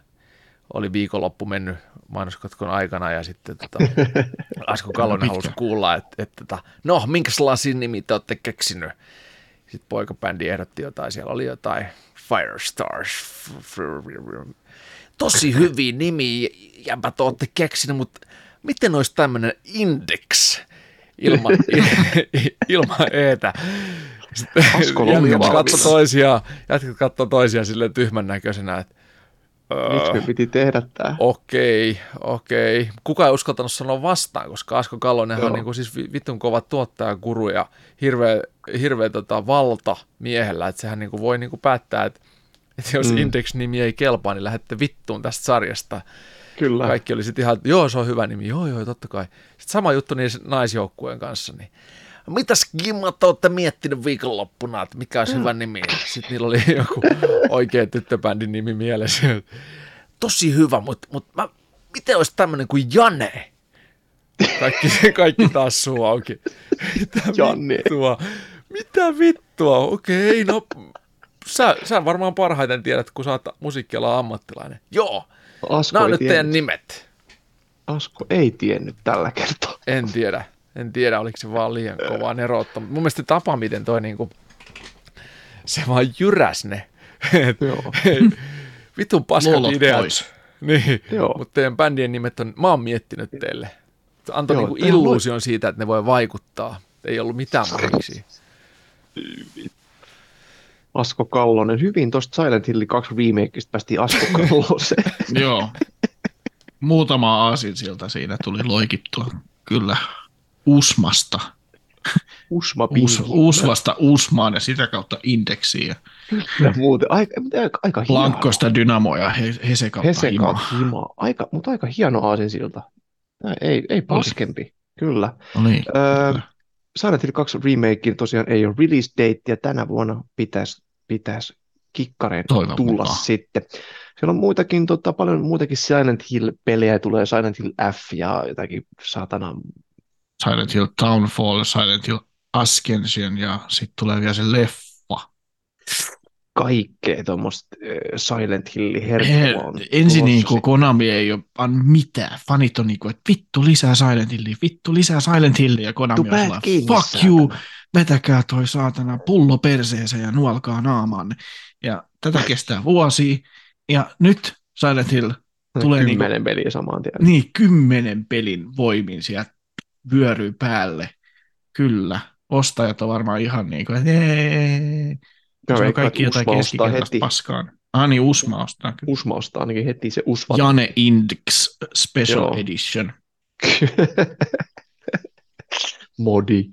Oli viikonloppu mennyt mainoskatkon aikana ja sitten tota, Asko Kallonen halusi kuulla, että, että, että no, minkälaisia nimi te olette keksinyt? Sitten poikabändi ehdotti jotain, siellä oli jotain Firestars. Tosi hyviä nimi, jämpä te olette keksinyt, mutta miten olisi tämmöinen Index ilman, ilman eetä? Jätkät katsoi toisiaan, jätkät katsoi toisiaan silleen tyhmän näköisenä, että Miksi me piti tehdä tämä? Okei, okei. Kuka ei uskaltanut sanoa vastaan, koska Asko Kallonen on niin kuin siis vitun kova tuottajakuru ja hirveä, hirveä tota valta miehellä, että sehän niin kuin voi niin kuin päättää, että, että jos mm. Index-nimi ei kelpaa, niin lähdette vittuun tästä sarjasta. Kyllä. Kaikki oli sitten ihan, joo se on hyvä nimi, joo joo totta kai. Sitten sama juttu niin naisjoukkueen kanssa, niin mitäs Gimmat olette miettinyt viikonloppuna, että mikä olisi hyvä nimi? Sitten niillä oli joku oikea tyttöbändin nimi mielessä. Tosi hyvä, mutta, mä, miten olisi tämmöinen kuin Jane? Kaikki, kaikki taas suu auki. Mitä Janne. vittua? Mitä vittua? Okei, no sä, sä varmaan parhaiten tiedät, kun sä oot musiikkialan ammattilainen. Joo, Asko nämä on nyt tiennyt. teidän nimet. Asko ei tiennyt tällä kertaa. En tiedä. En tiedä, oliko se vaan liian kovaa neroutta. Mun mielestä tapa, miten toi niinku, se vaan jyräs ne. Vitun paskat ideat. Pois. Niin, mutta teidän bändien nimet on, mä oon miettinyt teille. Antoi niinku illuusion siitä, että ne voi vaikuttaa. Ei ollut mitään mahiksi. Asko Kallonen. Hyvin tuosta Silent Hill 2 remakeista päästiin Asko Kalloseen. Joo. Muutama aasin sieltä siinä tuli loikittua. Kyllä. Usmasta. Usma Us, Usvasta Usmaan ja sitä kautta indeksiin. Ja muuten, aika, aika, aika Lankkoista dynamoja Hese kautta Hese himaa. Aika, mutta aika hieno aasinsilta. Ei, ei paskempi, Oli. kyllä. No niin, öö, Silent Hill 2 remake tosiaan ei ole release date ja tänä vuonna pitäisi pitäisi kikkareen Toivon tulla mukaan. sitten. Siellä on muitakin, tota, paljon muitakin Silent Hill-pelejä, tulee Silent Hill F ja jotakin satana Silent Hill Townfall, Silent Hill Ascension ja sitten tulee vielä se leffa. Kaikkea tuommoista Silent Hill herkkua Ensin niin kuin Konami ei ole anna mitään. Fanit on niin kuin, että vittu lisää Silent Hillia, vittu lisää Silent Hillia. Ja Konami on sellainen, fuck saatana. you, vetäkää toi saatana pullo perseeseen ja nuolkaa naamaan. Ja tätä kestää vuosia. Ja nyt Silent Hill tulee kymmenen niin kuin, peliä samaan tien. Niin, kymmenen pelin voimin sieltä vyöryy päälle. Kyllä, ostajat on varmaan ihan niin kuin, että se on kaikki jotain keskikertaista paskaan. Ah niin, Usma ostaa. Kyllä. Usma ostaa ainakin heti se Usma. Jane Index Special Joo. Edition. Modi.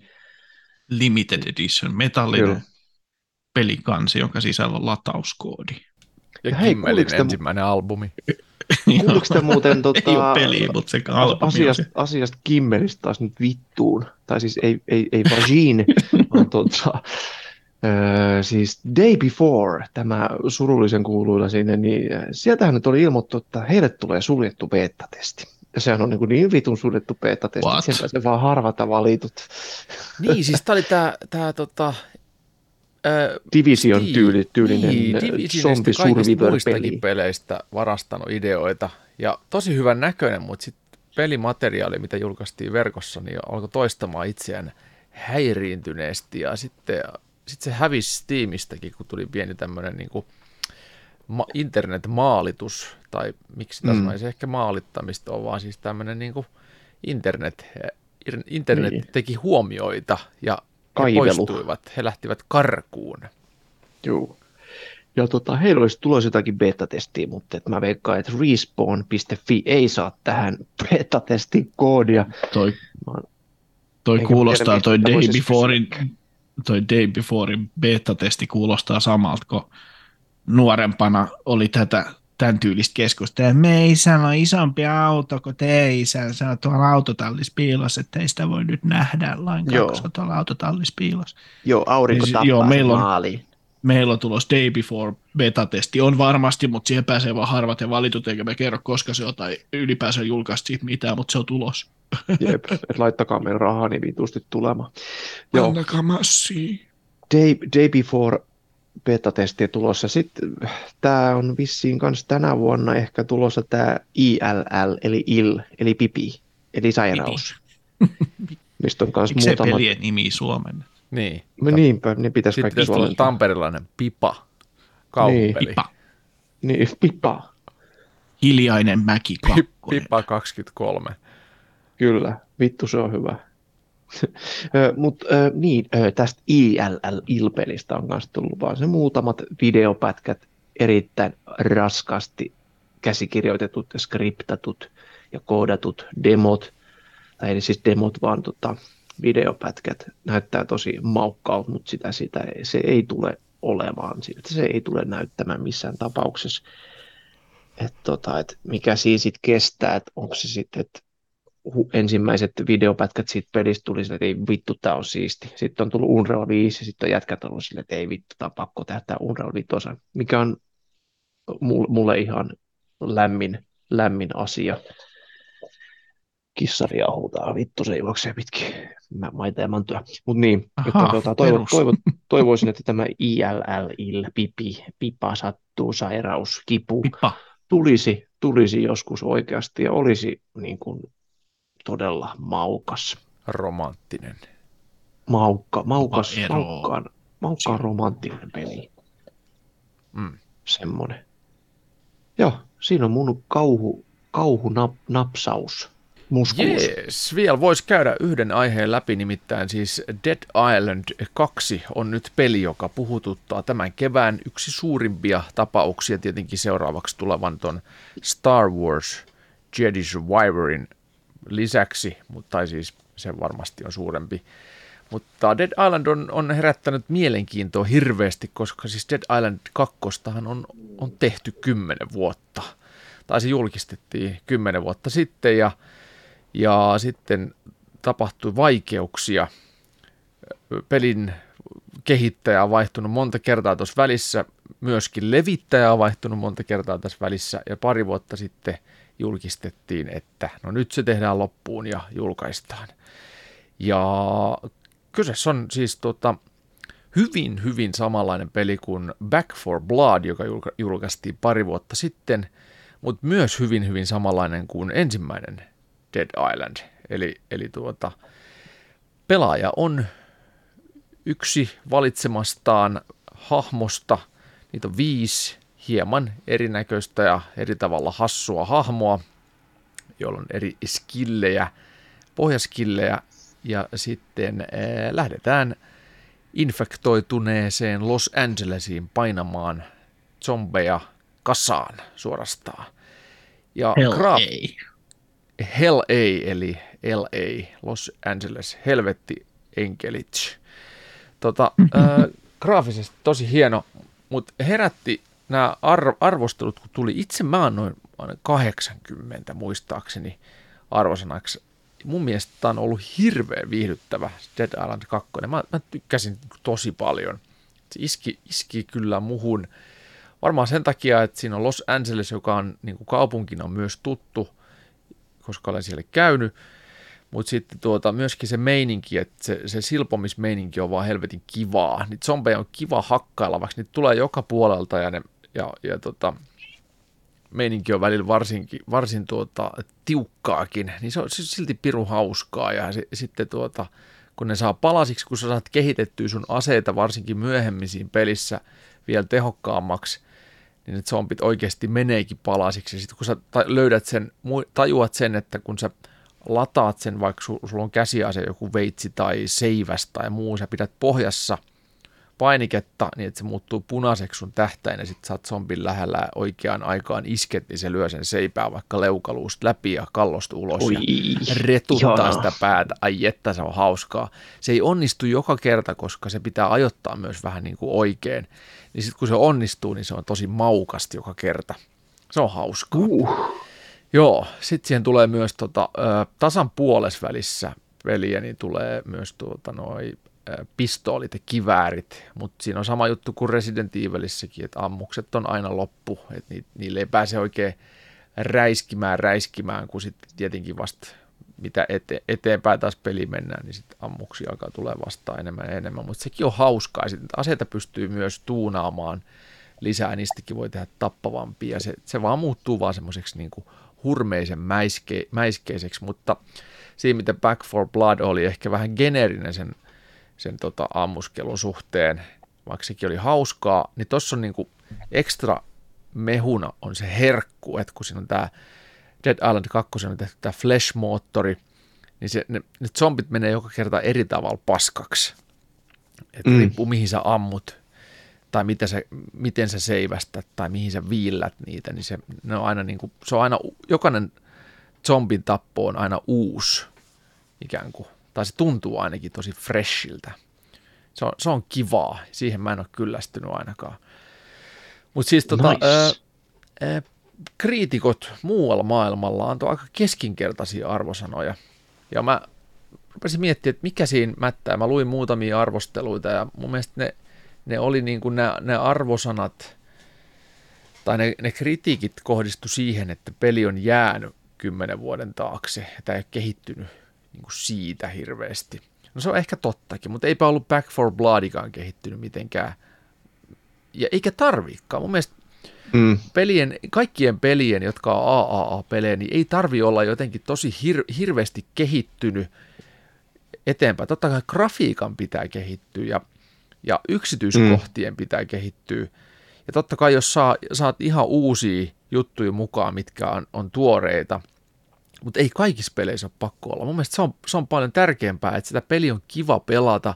Limited Edition, metallinen Kyllä. pelikansi, jonka sisällä on latauskoodi. Ja, ja hei, ensimmäinen albumi. Kuuliko te muuten tota, ei ole peliä, mutta se asiasta, asiasta Kimmelistä taas nyt vittuun, tai siis ei, ei, ei vagine, vaan tota, Öö, siis Day Before, tämä surullisen kuuluilla sinne, niin sieltähän nyt oli ilmoittu, että heille tulee suljettu beta-testi. Ja sehän on niin, niin vitun suljettu beta-testi, että se vaan harvata valitut. Niin, siis tämä oli tämä, tämä tota, äh, Division tyyli, tyylinen niin, zombi survivor-peli. peleistä varastanut ideoita ja tosi hyvän näköinen, mutta sitten pelimateriaali, mitä julkaistiin verkossa, niin alkoi toistamaan itseään häiriintyneesti ja sitten, sitten se hävisi Steamistäkin, kun tuli pieni tämmöinen niin kuin ma- internetmaalitus, tai miksi tässä mm. se ehkä maalittamista on, vaan siis tämmöinen niin kuin internet, internet niin. teki huomioita ja he poistuivat, he lähtivät karkuun. Joo. Ja tota, heillä olisi tulossa jotakin beta-testiä, mutta et mä veikkaan, että respawn.fi ei saa tähän beta-testin koodia. Toi, toi kuulostaa, tiedä, toi day, beforein, toi day beforein beta-testi kuulostaa samalta, kun nuorempana oli tätä tämän tyylistä keskustelua. Me on isompi auto kuin te isän. Se on tuolla autotallis piilossa, että ei sitä voi nyt nähdä lainkaan, Joo. koska tuolla autotallis piilossa. Joo, aurinko niin, tappaa joo, meillä on, maaliin meillä on tulos day before beta-testi. On varmasti, mutta siihen pääsee vaan harvat ja valitut, eikä me kerro, koska se on, tai ylipäänsä julkaista siitä mitään, mutta se on tulos. Jep, et laittakaa meidän rahaa niin vitusti tulemaan. Joo. Annakaa massia. Day, day before beta-testi tulossa. Sitten tämä on vissiin kanssa tänä vuonna ehkä tulossa tämä ILL, eli IL, eli pipi, eli sairaus. Mistä on kanssa muutama... pelien nimi Suomen? Niin. No niinpä, ne pitäisi Sitten kaikki Sitten tamperilainen pipa, kauppeli. Niin. Pipa. Niin, pipa. Hiljainen mäki Pipa 23. Kyllä, vittu se on hyvä. Mutta niin, tästä ILL-ilpelistä on myös tullut vaan se muutamat videopätkät erittäin raskasti käsikirjoitetut ja skriptatut ja koodatut demot, tai eli siis demot vaan tota, videopätkät. Näyttää tosi maukkaalta, mutta sitä, sitä se ei tule olemaan, siltä se ei tule näyttämään missään tapauksessa. Et tota, et mikä siinä sitten kestää, että onko se sitten, että ensimmäiset videopätkät siitä pelistä tuli sille, että ei vittu, tämä on siisti. Sitten on tullut Unreal 5 ja sitten on jätkät ollut sille, että ei vittu, tämä on pakko tehdä tämä Unreal 5, mikä on mulle ihan lämmin, lämmin asia. Kissari huutaa, vittu se juoksee pitkin maita ja mantua. Mutta niin, Aha, että, tuota, toivo, toivo, toivoisin, että tämä ILL, il, pipi, pipa sattuu, sairaus, kipu, Pipa. tulisi, tulisi joskus oikeasti ja olisi niin kuin, todella maukas. Romanttinen. Maukka, maukas, maukkaan, maukkaan romanttinen peli. Mm. Semmoinen. Joo, siinä on mun kauhu, kauhu nap, napsaus muskulus. Jees, vielä voisi käydä yhden aiheen läpi, nimittäin siis Dead Island 2 on nyt peli, joka puhututtaa tämän kevään yksi suurimpia tapauksia tietenkin seuraavaksi tulevan ton Star Wars Jedi Survivorin lisäksi, mutta tai siis se varmasti on suurempi. Mutta Dead Island on, on herättänyt mielenkiintoa hirveästi, koska siis Dead Island 2 on, on tehty kymmenen vuotta. Tai se julkistettiin kymmenen vuotta sitten ja ja sitten tapahtui vaikeuksia. Pelin kehittäjä on vaihtunut monta kertaa tuossa välissä, myöskin levittäjä on vaihtunut monta kertaa tässä välissä, ja pari vuotta sitten julkistettiin, että no nyt se tehdään loppuun ja julkaistaan. Ja kyseessä on siis tota, hyvin, hyvin samanlainen peli kuin Back for Blood, joka julkaistiin pari vuotta sitten, mutta myös hyvin, hyvin samanlainen kuin ensimmäinen Dead Island. Eli, eli tuota, pelaaja on yksi valitsemastaan hahmosta, niitä on viisi hieman erinäköistä ja eri tavalla hassua hahmoa, joilla on eri skillejä, pohjaskillejä, ja sitten ää, lähdetään infektoituneeseen Los Angelesiin painamaan zombeja kasaan suorastaan. Ja Hell graaf- Hell A, eli LA, Los Angeles, helvetti enkelit. Tota, äh, graafisesti tosi hieno, mutta herätti nämä ar- arvostelut, kun tuli itse mä annoin 80 muistaakseni arvosanaksi. Mun mielestä tämä on ollut hirveän viihdyttävä Dead Island 2. Mä, mä tykkäsin tosi paljon. Se iski, iski kyllä muhun. Varmaan sen takia, että siinä on Los Angeles, joka on niin kuin kaupunkina myös tuttu – koska olen siellä käynyt. mutta sitten tuota, myöskin se meininki, että se, se silpomismeininki on vaan helvetin kivaa. Niitä zombeja on kiva hakkailla, vaikka niitä tulee joka puolelta ja, ne, ja, ja tota, meininki on välillä varsinkin, varsin tuota, tiukkaakin, niin se on silti piru hauskaa ja se, sitten tuota, kun ne saa palasiksi, kun sä saat kehitettyä sun aseita varsinkin myöhemmisiin pelissä vielä tehokkaammaksi, niin että zombit oikeasti meneekin palasiksi. Sitten kun sä löydät sen, tajuat sen, että kun sä lataat sen, vaikka sulla on käsiase joku veitsi tai seiväs tai muu, sä pidät pohjassa – painiketta niin, että se muuttuu punaiseksi sun tähtäin ja sitten saat zombin lähellä oikeaan aikaan isket, niin se lyö sen seipää vaikka leukaluusta läpi ja kallosta ulos Oi, ja retuttaa ihana. sitä päätä. Ai että se on hauskaa. Se ei onnistu joka kerta, koska se pitää ajoittaa myös vähän niin kuin oikein. Niin sitten kun se onnistuu, niin se on tosi maukasti joka kerta. Se on hauskaa. Uh. Joo, sitten siihen tulee myös tota, tasan puolesvälissä peliä, niin tulee myös tuota, noi pistoolit ja kiväärit, mutta siinä on sama juttu kuin Resident Evilissäkin, että ammukset on aina loppu, että niille ei pääse oikein räiskimään räiskimään, kun sitten tietenkin vasta mitä ete, eteenpäin taas peli mennään, niin sitten ammuksia alkaa tulee vastaan enemmän ja enemmän, mutta sekin on hauskaa, sitten aseita pystyy myös tuunaamaan lisää, niistäkin voi tehdä tappavampia, se, se vaan muuttuu vaan semmoiseksi niin hurmeisen mäiske, mäiskeiseksi, mutta siinä mitä Back for Blood oli ehkä vähän geneerinen sen sen tota, ammuskelun suhteen, vaikka sekin oli hauskaa, niin tuossa on niinku ekstra mehuna on se herkku, että kun siinä on tämä Dead Island 2 on tehty tämä flash-moottori, niin se, ne, ne zombit menee joka kerta eri tavalla paskaksi. Että mm. riippuu mihin sä ammut, tai mitä sä, miten sä seivästät, tai mihin sä viillät niitä, niin se, ne on aina niin kuin, se on aina, jokainen zombin tappo on aina uusi ikään kuin tai se tuntuu ainakin tosi freshiltä. Se on, se on kivaa, siihen mä en ole kyllästynyt ainakaan. Mutta siis tota, nice. ää, ää, kriitikot muualla maailmalla antoi aika keskinkertaisia arvosanoja. Ja mä rupesin miettimään, että mikä siinä mättää. Mä luin muutamia arvosteluita ja mun mielestä ne, ne oli niin kuin ne, arvosanat, tai ne, ne kritiikit kohdistu siihen, että peli on jäänyt kymmenen vuoden taakse, että ei ole kehittynyt niin kuin siitä hirveästi. No se on ehkä tottakin, mutta eipä ollut Back for Bloodikaan kehittynyt mitenkään. Ja eikä tarviikaan. Mun mielestä mm. pelien, kaikkien pelien, jotka on AAA-pelejä, niin ei tarvi olla jotenkin tosi hir- hirveästi kehittynyt eteenpäin. Totta kai grafiikan pitää kehittyä ja, ja yksityiskohtien mm. pitää kehittyä. Ja totta kai jos saa, saat ihan uusia juttuja mukaan, mitkä on, on tuoreita – mutta ei kaikissa peleissä ole pakko olla. Mun mielestä se on, se on paljon tärkeämpää, että sitä peli on kiva pelata,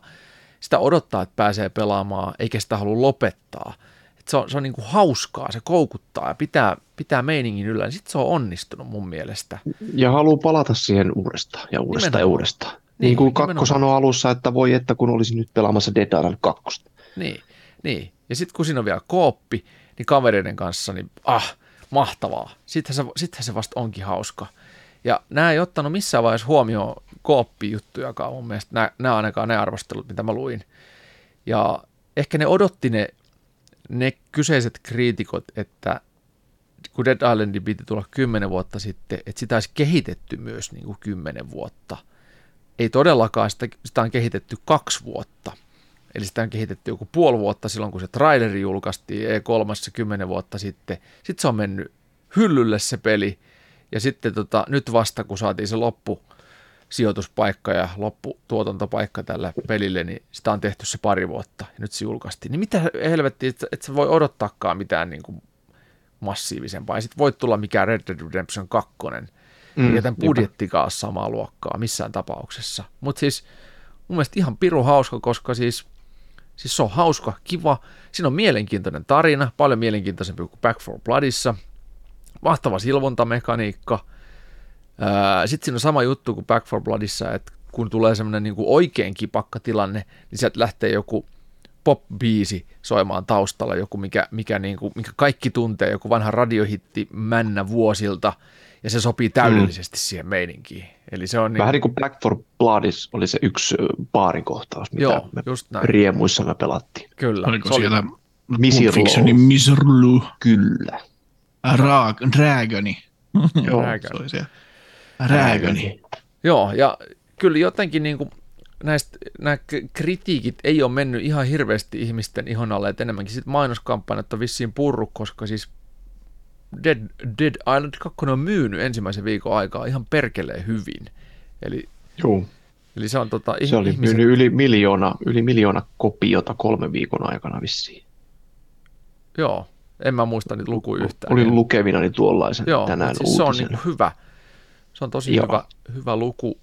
sitä odottaa, että pääsee pelaamaan, eikä sitä halua lopettaa. Et se on, se on niin kuin hauskaa, se koukuttaa ja pitää, pitää meiningin yllä, niin sitten se on onnistunut mun mielestä. Ja haluaa palata siihen uudestaan ja uudestaan nimenomaan. ja uudestaan. Niin, niin kuin Kakko sanoi alussa, että voi että kun olisi nyt pelaamassa Dead Island 2. Niin, niin. ja sitten kun siinä on vielä kooppi, niin kavereiden kanssa, niin ah, mahtavaa. Sittenhän se, sittenhän se vasta onkin hauska. Ja nämä ei ottanut missään vaiheessa huomioon kooppijuttujakaan mun mielestä, nämä, nämä ainakaan ne arvostelut, mitä mä luin. Ja ehkä ne odotti ne, ne kyseiset kriitikot, että kun Dead Islandin piti tulla kymmenen vuotta sitten, että sitä olisi kehitetty myös niin kuin kymmenen vuotta. Ei todellakaan, sitä, sitä on kehitetty kaksi vuotta. Eli sitä on kehitetty joku puoli vuotta silloin, kun se traileri julkaistiin E3 kymmenen vuotta sitten. Sitten se on mennyt hyllylle se peli – ja sitten tota, nyt vasta, kun saatiin se loppu sijoituspaikka ja lopputuotantopaikka tällä pelille, niin sitä on tehty se pari vuotta ja nyt se julkaistiin. Niin mitä helvettiä, että et sä voi odottaakaan mitään niin kuin massiivisempaa. Ja sitten voi tulla mikään Red Dead Redemption 2, mm, tämän budjettikaan samaa luokkaa missään tapauksessa. Mutta siis mun mielestä ihan piru hauska, koska siis, siis se on hauska, kiva. Siinä on mielenkiintoinen tarina, paljon mielenkiintoisempi kuin Back for Bloodissa – mahtava silvontamekaniikka. Sitten siinä on sama juttu kuin Back for Bloodissa, että kun tulee semmoinen niin kuin oikein kipakka tilanne, niin sieltä lähtee joku pop-biisi soimaan taustalla, joku mikä, mikä, niin kuin, mikä kaikki tuntee, joku vanha radiohitti männä vuosilta, ja se sopii täydellisesti mm. siihen meininkiin. Eli se on niin... Vähän niin kuin Back for Bloodis oli se yksi baarikohtaus, mitä Joo, me just näin. riemuissa me pelattiin. Kyllä. Oliko se siellä Miserlou? Kyllä. Raag, Dragoni. Joo, se oli se. Dragoni. Joo, ja kyllä jotenkin niin kuin näistä, nämä kritiikit ei ole mennyt ihan hirveästi ihmisten ihon alle, että enemmänkin sitten mainoskampanjat on vissiin purru, koska siis Dead, Dead Island 2 on myynyt ensimmäisen viikon aikaa ihan perkeleen hyvin. Eli, Joo. eli se on tota, Se oli ihmiset... myynyt yli miljoona, yli miljoona kopiota kolmen viikon aikana vissiin. Joo, en mä muista niitä lukuja yhtään. Olin lukevinani tuollaisen Joo, tänään siis se on niin hyvä. Se on tosi Joo. hyvä, hyvä luku,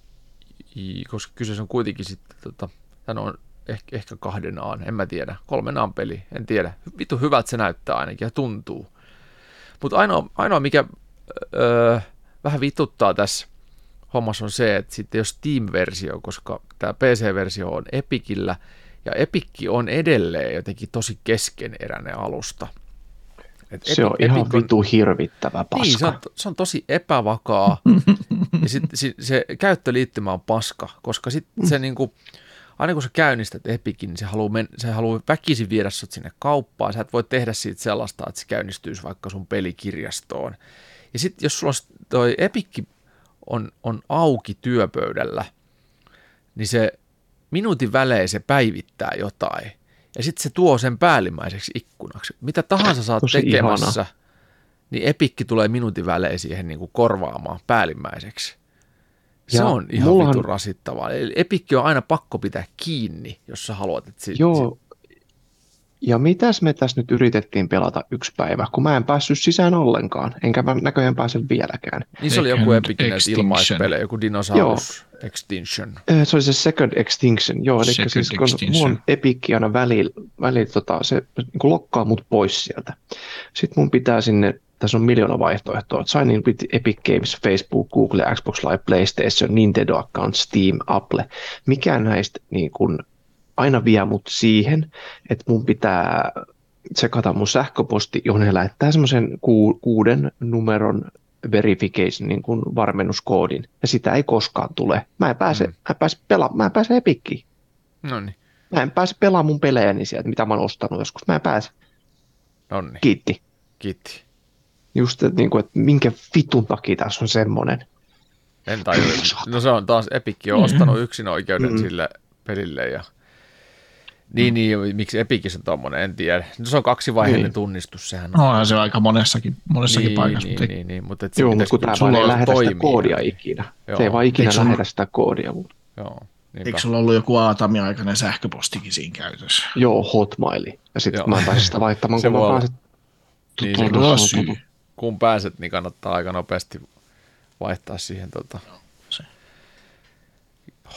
koska kyseessä on kuitenkin sitten, tota, tämä on ehkä, ehkä kahden aan, en mä tiedä, kolmen aan peli, en tiedä. Vittu hyvältä se näyttää ainakin ja tuntuu. Mutta ainoa, ainoa, mikä öö, vähän vituttaa tässä hommassa on se, että sitten jos Steam-versio, koska tämä PC-versio on Epikillä, ja Epikki on edelleen jotenkin tosi keskeneräinen alusta. Et se Epic, on ihan Epic on, vitu hirvittävä paska. Niin, se on, se on tosi epävakaa, ja sitten se, se käyttöliittymä on paska, koska sitten se niinku, aina kun sä käynnistät Epicin, niin se haluaa, men, se haluaa väkisin viedä sut sinne kauppaan. Sä et voi tehdä siitä sellaista, että se käynnistyisi vaikka sun pelikirjastoon. Ja sitten jos sulla toi Epikki on, on auki työpöydällä, niin se minuutin välein se päivittää jotain. Ja sitten se tuo sen päällimmäiseksi ikkunaksi. Mitä tahansa oot Tosi tekemässä, ihana. niin Epikki tulee minuutin välein siihen niin kuin korvaamaan päällimmäiseksi. Se Ja on ihan mullahan- vitun rasittavaa. Eli Epikki on aina pakko pitää kiinni, jos sä haluat, että si- Joo. Ja mitäs me tässä nyt yritettiin pelata yksi päivä, kun mä en päässyt sisään ollenkaan, enkä mä näköjään pääse vieläkään. Niin se oli joku Extinction. ilmaispelejä, joku Dinosaurus Extinction. Ö, Se oli se Second Extinction, joo, eli Second siis kun Extinction. mun epikki aina välillä, välillä tota, se niin lokkaa mut pois sieltä. Sitten mun pitää sinne, tässä on miljoona vaihtoehtoa, sign in with Epic Games, Facebook, Google, Xbox Live, PlayStation, Nintendo Account, Steam, Apple. Mikään näistä niin kuin, aina vie mut siihen, että mun pitää tsekata mun sähköposti, johon he lähettää semmoisen ku, kuuden numeron verification niin kuin varmennuskoodin, ja sitä ei koskaan tule. Mä en pääse, Mm. mä en pääse, pela- mä en pääse Epikkiin. No niin, Mä en pääse pelaamaan mun pelejäni sieltä, mitä mä oon ostanut joskus. Mä en pääse. no niin, Kiitti. kiitti. Just, että, niin kuin, että minkä vitun takia tässä on semmoinen. En tajua. No se on taas, Epikki on ostanut yksin oikeuden sille pelille ja niin, niin, miksi Epikissa on tommonen, en tiedä. No se on kaksivaiheinen Niin. tunnistus, sehän on. No, se on aika monessakin, monessakin niin, paikassa. niin, mutta niin, niin, mutta et se Joo, mutta kun tämä vaan ei lähetä sitä toimia. koodia ikinä. Joo. Se ei vaan ikinä Eikö lähetä sitä koodia. Mutta... Joo, niinpä. Eikö sulla ollut joku Aatami-aikainen sähköpostikin siinä käytössä? Joo, hotmaili. Ja sitten mä pääse sitä vaihtamaan, kun mä pääsen Niin, kun pääset, niin kannattaa aika nopeasti vaihtaa siihen tota.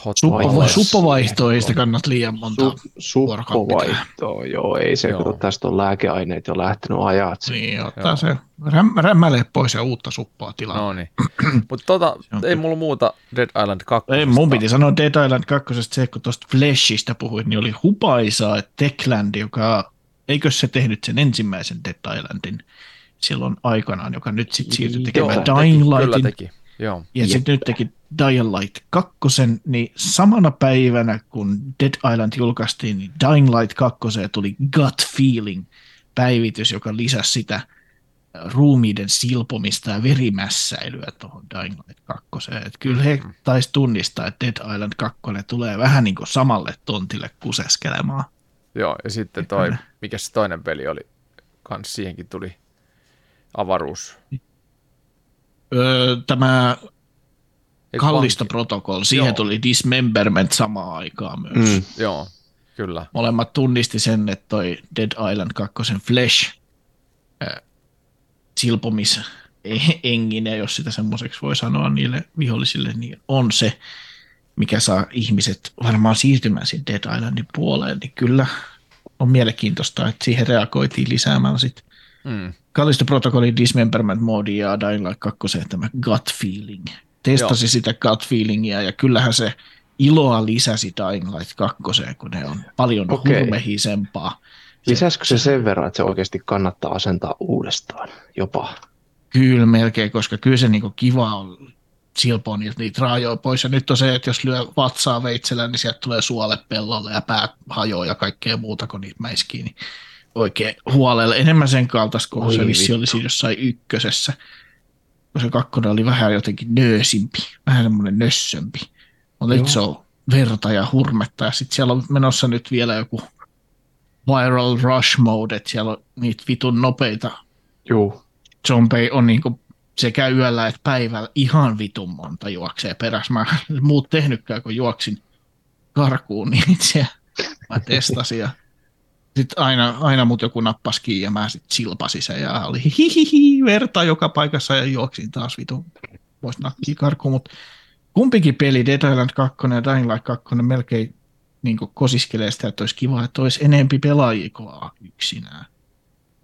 Suppo- Suppovaihtoa ei sitä kannata liian monta. Su- suppovaihtoa, joo, ei se, Joo. kun tästä on lääkeaineet jo lähtenyt ajat. Niin, ottaa Joo. se räm, rämmäle pois ja uutta suppaa tilaa. No niin. Mutta tota, ei kyllä. mulla muuta Dead Island 2. Ei, mun piti sanoa Dead Island 2, se, kun tuosta Flashista puhuit, niin oli hupaisaa, että Techland, joka, eikö se tehnyt sen ensimmäisen Dead Islandin silloin aikanaan, joka nyt sitten siirtyi tekemään Joo, Dying Kyllä Lightin, teki, joo. ja sitten nyt teki Dying Light 2, niin samana päivänä, kun Dead Island julkaistiin, niin Dying Light 2 tuli Gut Feeling päivitys, joka lisäsi sitä ruumiiden silpomista ja verimässäilyä tuohon Dying Light 2. Et kyllä he taisi tunnistaa, että Dead Island 2 tulee vähän niin kuin samalle tontille kuseskelemaan. Joo, ja sitten toi, mikä se toinen peli oli, kans siihenkin tuli avaruus. Öö, tämä Eikö Kallista vanki? Protocol, siihen Joo. tuli Dismemberment samaan aikaan myös. Mm. Joo, kyllä. Molemmat tunnisti sen, että toi Dead Island 2 Flash äh, silpomis engine, jos sitä semmoiseksi voi sanoa niille vihollisille, niin on se, mikä saa ihmiset varmaan siirtymään sinne Dead Islandin puoleen, niin kyllä on mielenkiintoista, että siihen reagoitiin lisäämällä sitten Mm. Kallisto Protocolin Dismemberment Modi ja Dying Light 2 tämä Gut Feeling. Testasi Joo. sitä Gut Feelingia ja kyllähän se iloa lisäsi Dying Light 2, kun ne on paljon Okei. hurmehisempaa. Lisäskö se sen verran, että se oikeasti kannattaa asentaa uudestaan jopa? Kyllä melkein, koska kyllä se niinku kiva on silpoa niitä, niitä raajoja pois. Ja nyt on se, että jos lyö vatsaa veitsellä, niin sieltä tulee suole pellolle ja päät hajoaa ja kaikkea muuta, kun niitä mäiskii. Niin oikein huolella. Enemmän sen kaltaista, kun Oi se vissi vittu. oli siinä jossain ykkösessä. Kun se kakkonen oli vähän jotenkin nöösimpi, vähän semmoinen nössömpi. Mutta nyt se on verta ja hurmetta ja sitten siellä on menossa nyt vielä joku viral rush mode, että siellä on niitä vitun nopeita Juu. zombeja on niinku sekä yöllä että päivällä ihan vitun monta juoksee perässä. Mä en muut tehnytkään, kun juoksin karkuun, niin se mä testasin ja sitten aina, aina mut joku nappasi kiinni ja mä sitten silpasin sen ja oli hihihi, verta joka paikassa ja juoksin taas vitun pois nakkiin karkuun, mutta kumpikin peli, Dead Island 2 ja Dying Light 2 melkein niin kosiskelee sitä, että olisi kiva, että olisi enempi pelaajia kuin yksinään.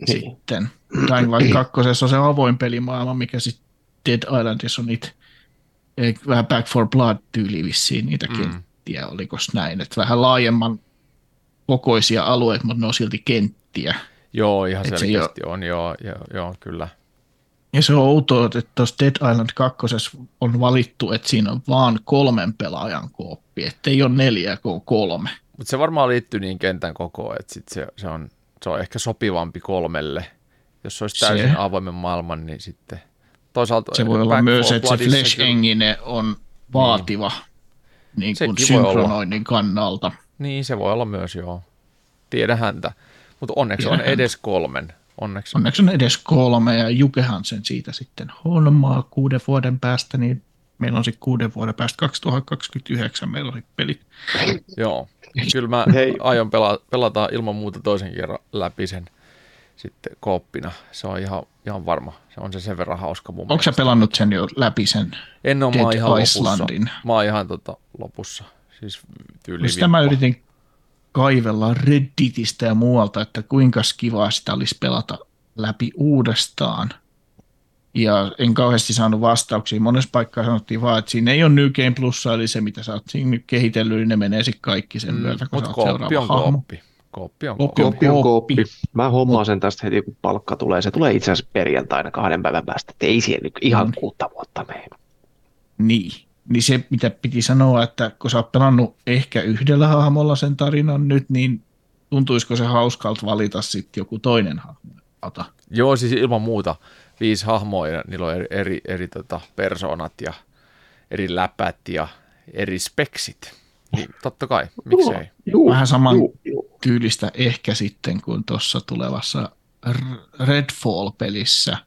Niin. Sitten Dying Light 2 on se avoin pelimaailma, mikä sitten Dead Islandissa on niitä eh, vähän Back for Blood tyyli vissiin niitä Mm. kenttiä, oliko näin, että vähän laajemman kokoisia alueita, mutta ne on silti kenttiä. Joo, ihan Et se selkeästi on, joo, joo, joo, kyllä. Ja se on outoa, että tuossa Dead Island 2 on valittu, että siinä on vaan kolmen pelaajan kooppi, ettei ole neljä, kun on kolme. Mutta se varmaan liittyy niin kentän kokoon, että sit se, se, on, se on ehkä sopivampi kolmelle. Jos se olisi Se- täysin avoimen maailman, niin sitten toisaalta... Se voi olla myös, että se kyllä- Engine on vaativa niin kuin Sekin voi olla. synkronoinnin kannalta. Niin, se voi olla myös, joo. Tiedä häntä. Mutta onneksi Tiedä on häntä. edes kolmen. Onneksi. Onneksi on edes kolme ja Jukehan sen siitä sitten hommaa kuuden vuoden päästä, niin meillä on sitten kuuden vuoden päästä 2029 meillä oli pelit. Joo. Kyllä mä Hei. aion pela, pelata ilman muuta toisen kerran läpi sen sitten kooppina. Se on ihan, ihan varma. Se on se sen verran hauska mun Onko sä pelannut sen jo läpi sen? En ole, mä oon ihan Islandin? lopussa. Mä oon ihan tota, lopussa. Siis tyyli Sitä mä viikko. yritin kaivella Redditistä ja muualta, että kuinka kivaa sitä olisi pelata läpi uudestaan. Ja en kauheasti saanut vastauksia. Monessa paikkaa sanottiin vaan, että siinä ei ole New Game Plussa, eli se mitä sä oot siinä nyt kehitellyt, niin ne menee sitten kaikki sen myötä, kun Mutta sä oot Mm, seuraava on hahmo. kooppi. Kooppi on Kooppi kooppi. on Kooppi. Mä hommaan sen tästä heti, kun palkka tulee. Se tulee itse asiassa perjantaina kahden päivän päästä. Et ei siihen nyt ihan Mm. kuutta vuotta mene. Niin. Niin se, mitä piti sanoa, että kun sä oot pelannut ehkä yhdellä hahmolla sen tarinan nyt, niin tuntuisiko se hauskalta valita sitten joku toinen hahmo? Ota. Joo, siis ilman muuta viisi hahmoa ja niillä on eri, eri, eri tota, persoonat ja eri läpät ja eri speksit. Niin totta kai, miksei. Juu, Vähän saman juu, juu. tyylistä ehkä sitten kuin tuossa tulevassa Redfall-pelissä,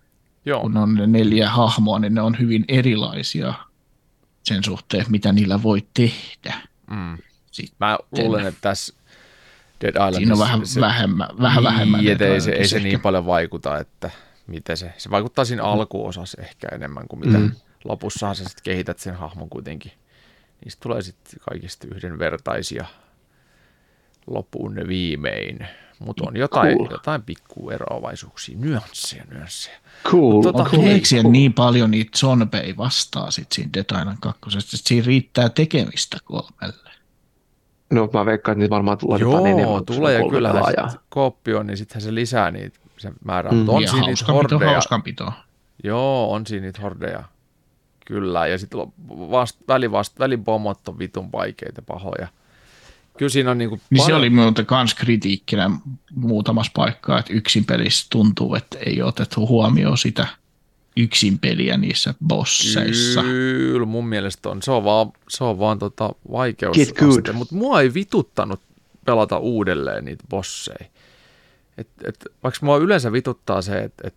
Joo, kun on ne neljä hahmoa, niin ne on hyvin erilaisia sen suhteen, mitä niillä voi tehdä. mm. Sitten. mä luulen, että tässä Dead Islandissa... Siinä on vähän se, vähemmän, vähän vähemmän. Niin, että ei se, ei se niin paljon vaikuta, että mitä se... Se vaikuttaa siinä alkuosassa ehkä enemmän kuin mitä Mm. mm. lopussahan sä sitten kehität sen hahmon kuitenkin. Niistä tulee sitten kaikista yhdenvertaisia loppuun viimein. Mutta on jotain, Cool. jotain pikkueroavaisuuksia, nyansseja, nyansseja. Cool. Tota, Onko hei, Leeksiä cool. niin paljon niitä zombeja vastaa sit siinä Dead Island 2, että siinä riittää tekemistä kolmelle. No mä veikkaan, että niitä varmaan tulee jopa enemmän. Joo, tulee ja on kyllähän sit kooppi on, niin sittenhän se lisää niitä se määrää. Mm. On ja siinä niitä hordeja. hauskanpito. Joo, on siinä niitä hordeja. Kyllä, ja sitten vast, välivast, välipomot on vitun vaikeita pahoja. Kyllä siinä on niinku Niin se paljon- oli minulta kans kritiikkinä muutamassa paikkaa, että yksin pelissä tuntuu, että ei ole otettu huomioon sitä yksin peliä niissä bosseissa. Kyllä, mun mielestä on. Se on vaan, se on vaan tota vaikeusaste. Mutta mua ei vituttanut pelata uudelleen niitä bosseja. Et, et, vaikka mua yleensä vituttaa se, että et,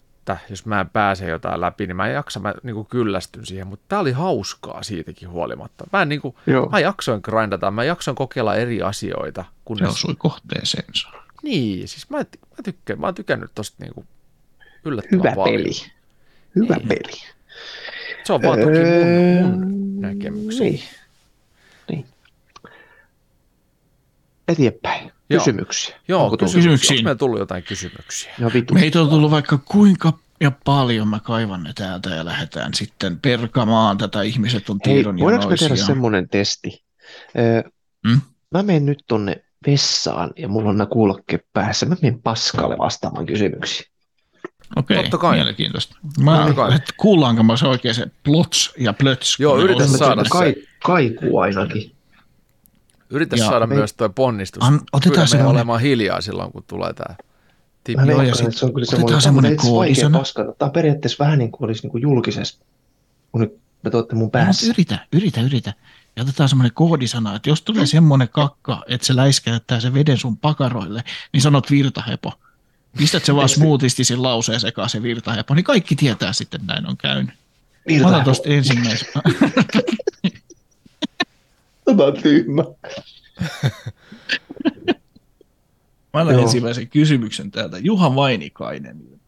jos mä en pääse jotain läpi, niin mä en jaksa, mä niinku kyllästyn siihen, mutta tää oli hauskaa siitäkin huolimatta. Mä, en niinku, Joo. mä jaksoin grindata, mä jaksoin kokeilla eri asioita. Se Kunnes, osui kohteeseensa. niin, siis mä, mä, tykkään, mä oon tykännyt tosta niinku yllättävän Hyvä paljon. peli. Hyvä Niin. peli. Se on vaan toki Öö, mun, mun näkemykseni. Niin. niin. Eteenpäin. Kysymyksiä. Joo, Onko tullut? kysymyksiä. Kysymyksiin. Onko meillä tullut jotain kysymyksiä? Ja vitu. Meitä on tullut vaikka kuinka ja paljon mä kaivan ne täältä ja lähdetään sitten perkamaan tätä ihmiset on Hei, tiedon voidaanko me tehdä semmoinen testi? Öö, Hmm? Mä menen nyt tonne vessaan ja mulla on nämä kuulokkeet päässä. Mä menen paskalle vastaamaan kysymyksiin. Okei, Totta kai. mielenkiintoista. Mä, Totta kai. että kuullaanko mä se oikein se plots ja plöts? Joo, kun ne yritä on- saada se. Kai, kaikuu ainakin. Yritä Ja saada me- myös tuo ponnistus. An- otetaan semmoinen- olemaan hiljaa silloin, kun tulee tämä Mä tippi. Joo, ja veikkaan, se on kyllä otetaan semmoinen, semmoinen koodisana. Tämä on periaatteessa vähän niin kuin olisi niin kuin julkisessa kun nyt me tuotte mun No, päässä. mutta yritä, yritä, yritä. Ja otetaan semmoinen koodisana, että jos tulee semmoinen kakka, että se läiskäyttää se veden sun pakaroille, niin sanot virtahepo. Pistät se vaan smoothisti sen lauseen sekaan se virtahepo, niin kaikki tietää sitten, että näin on käynyt. Mä otan tuosta ensimmäisen. Tämä on tyhmä. Mä Joo. ensimmäisen kysymyksen täältä. Juha Vainikainen.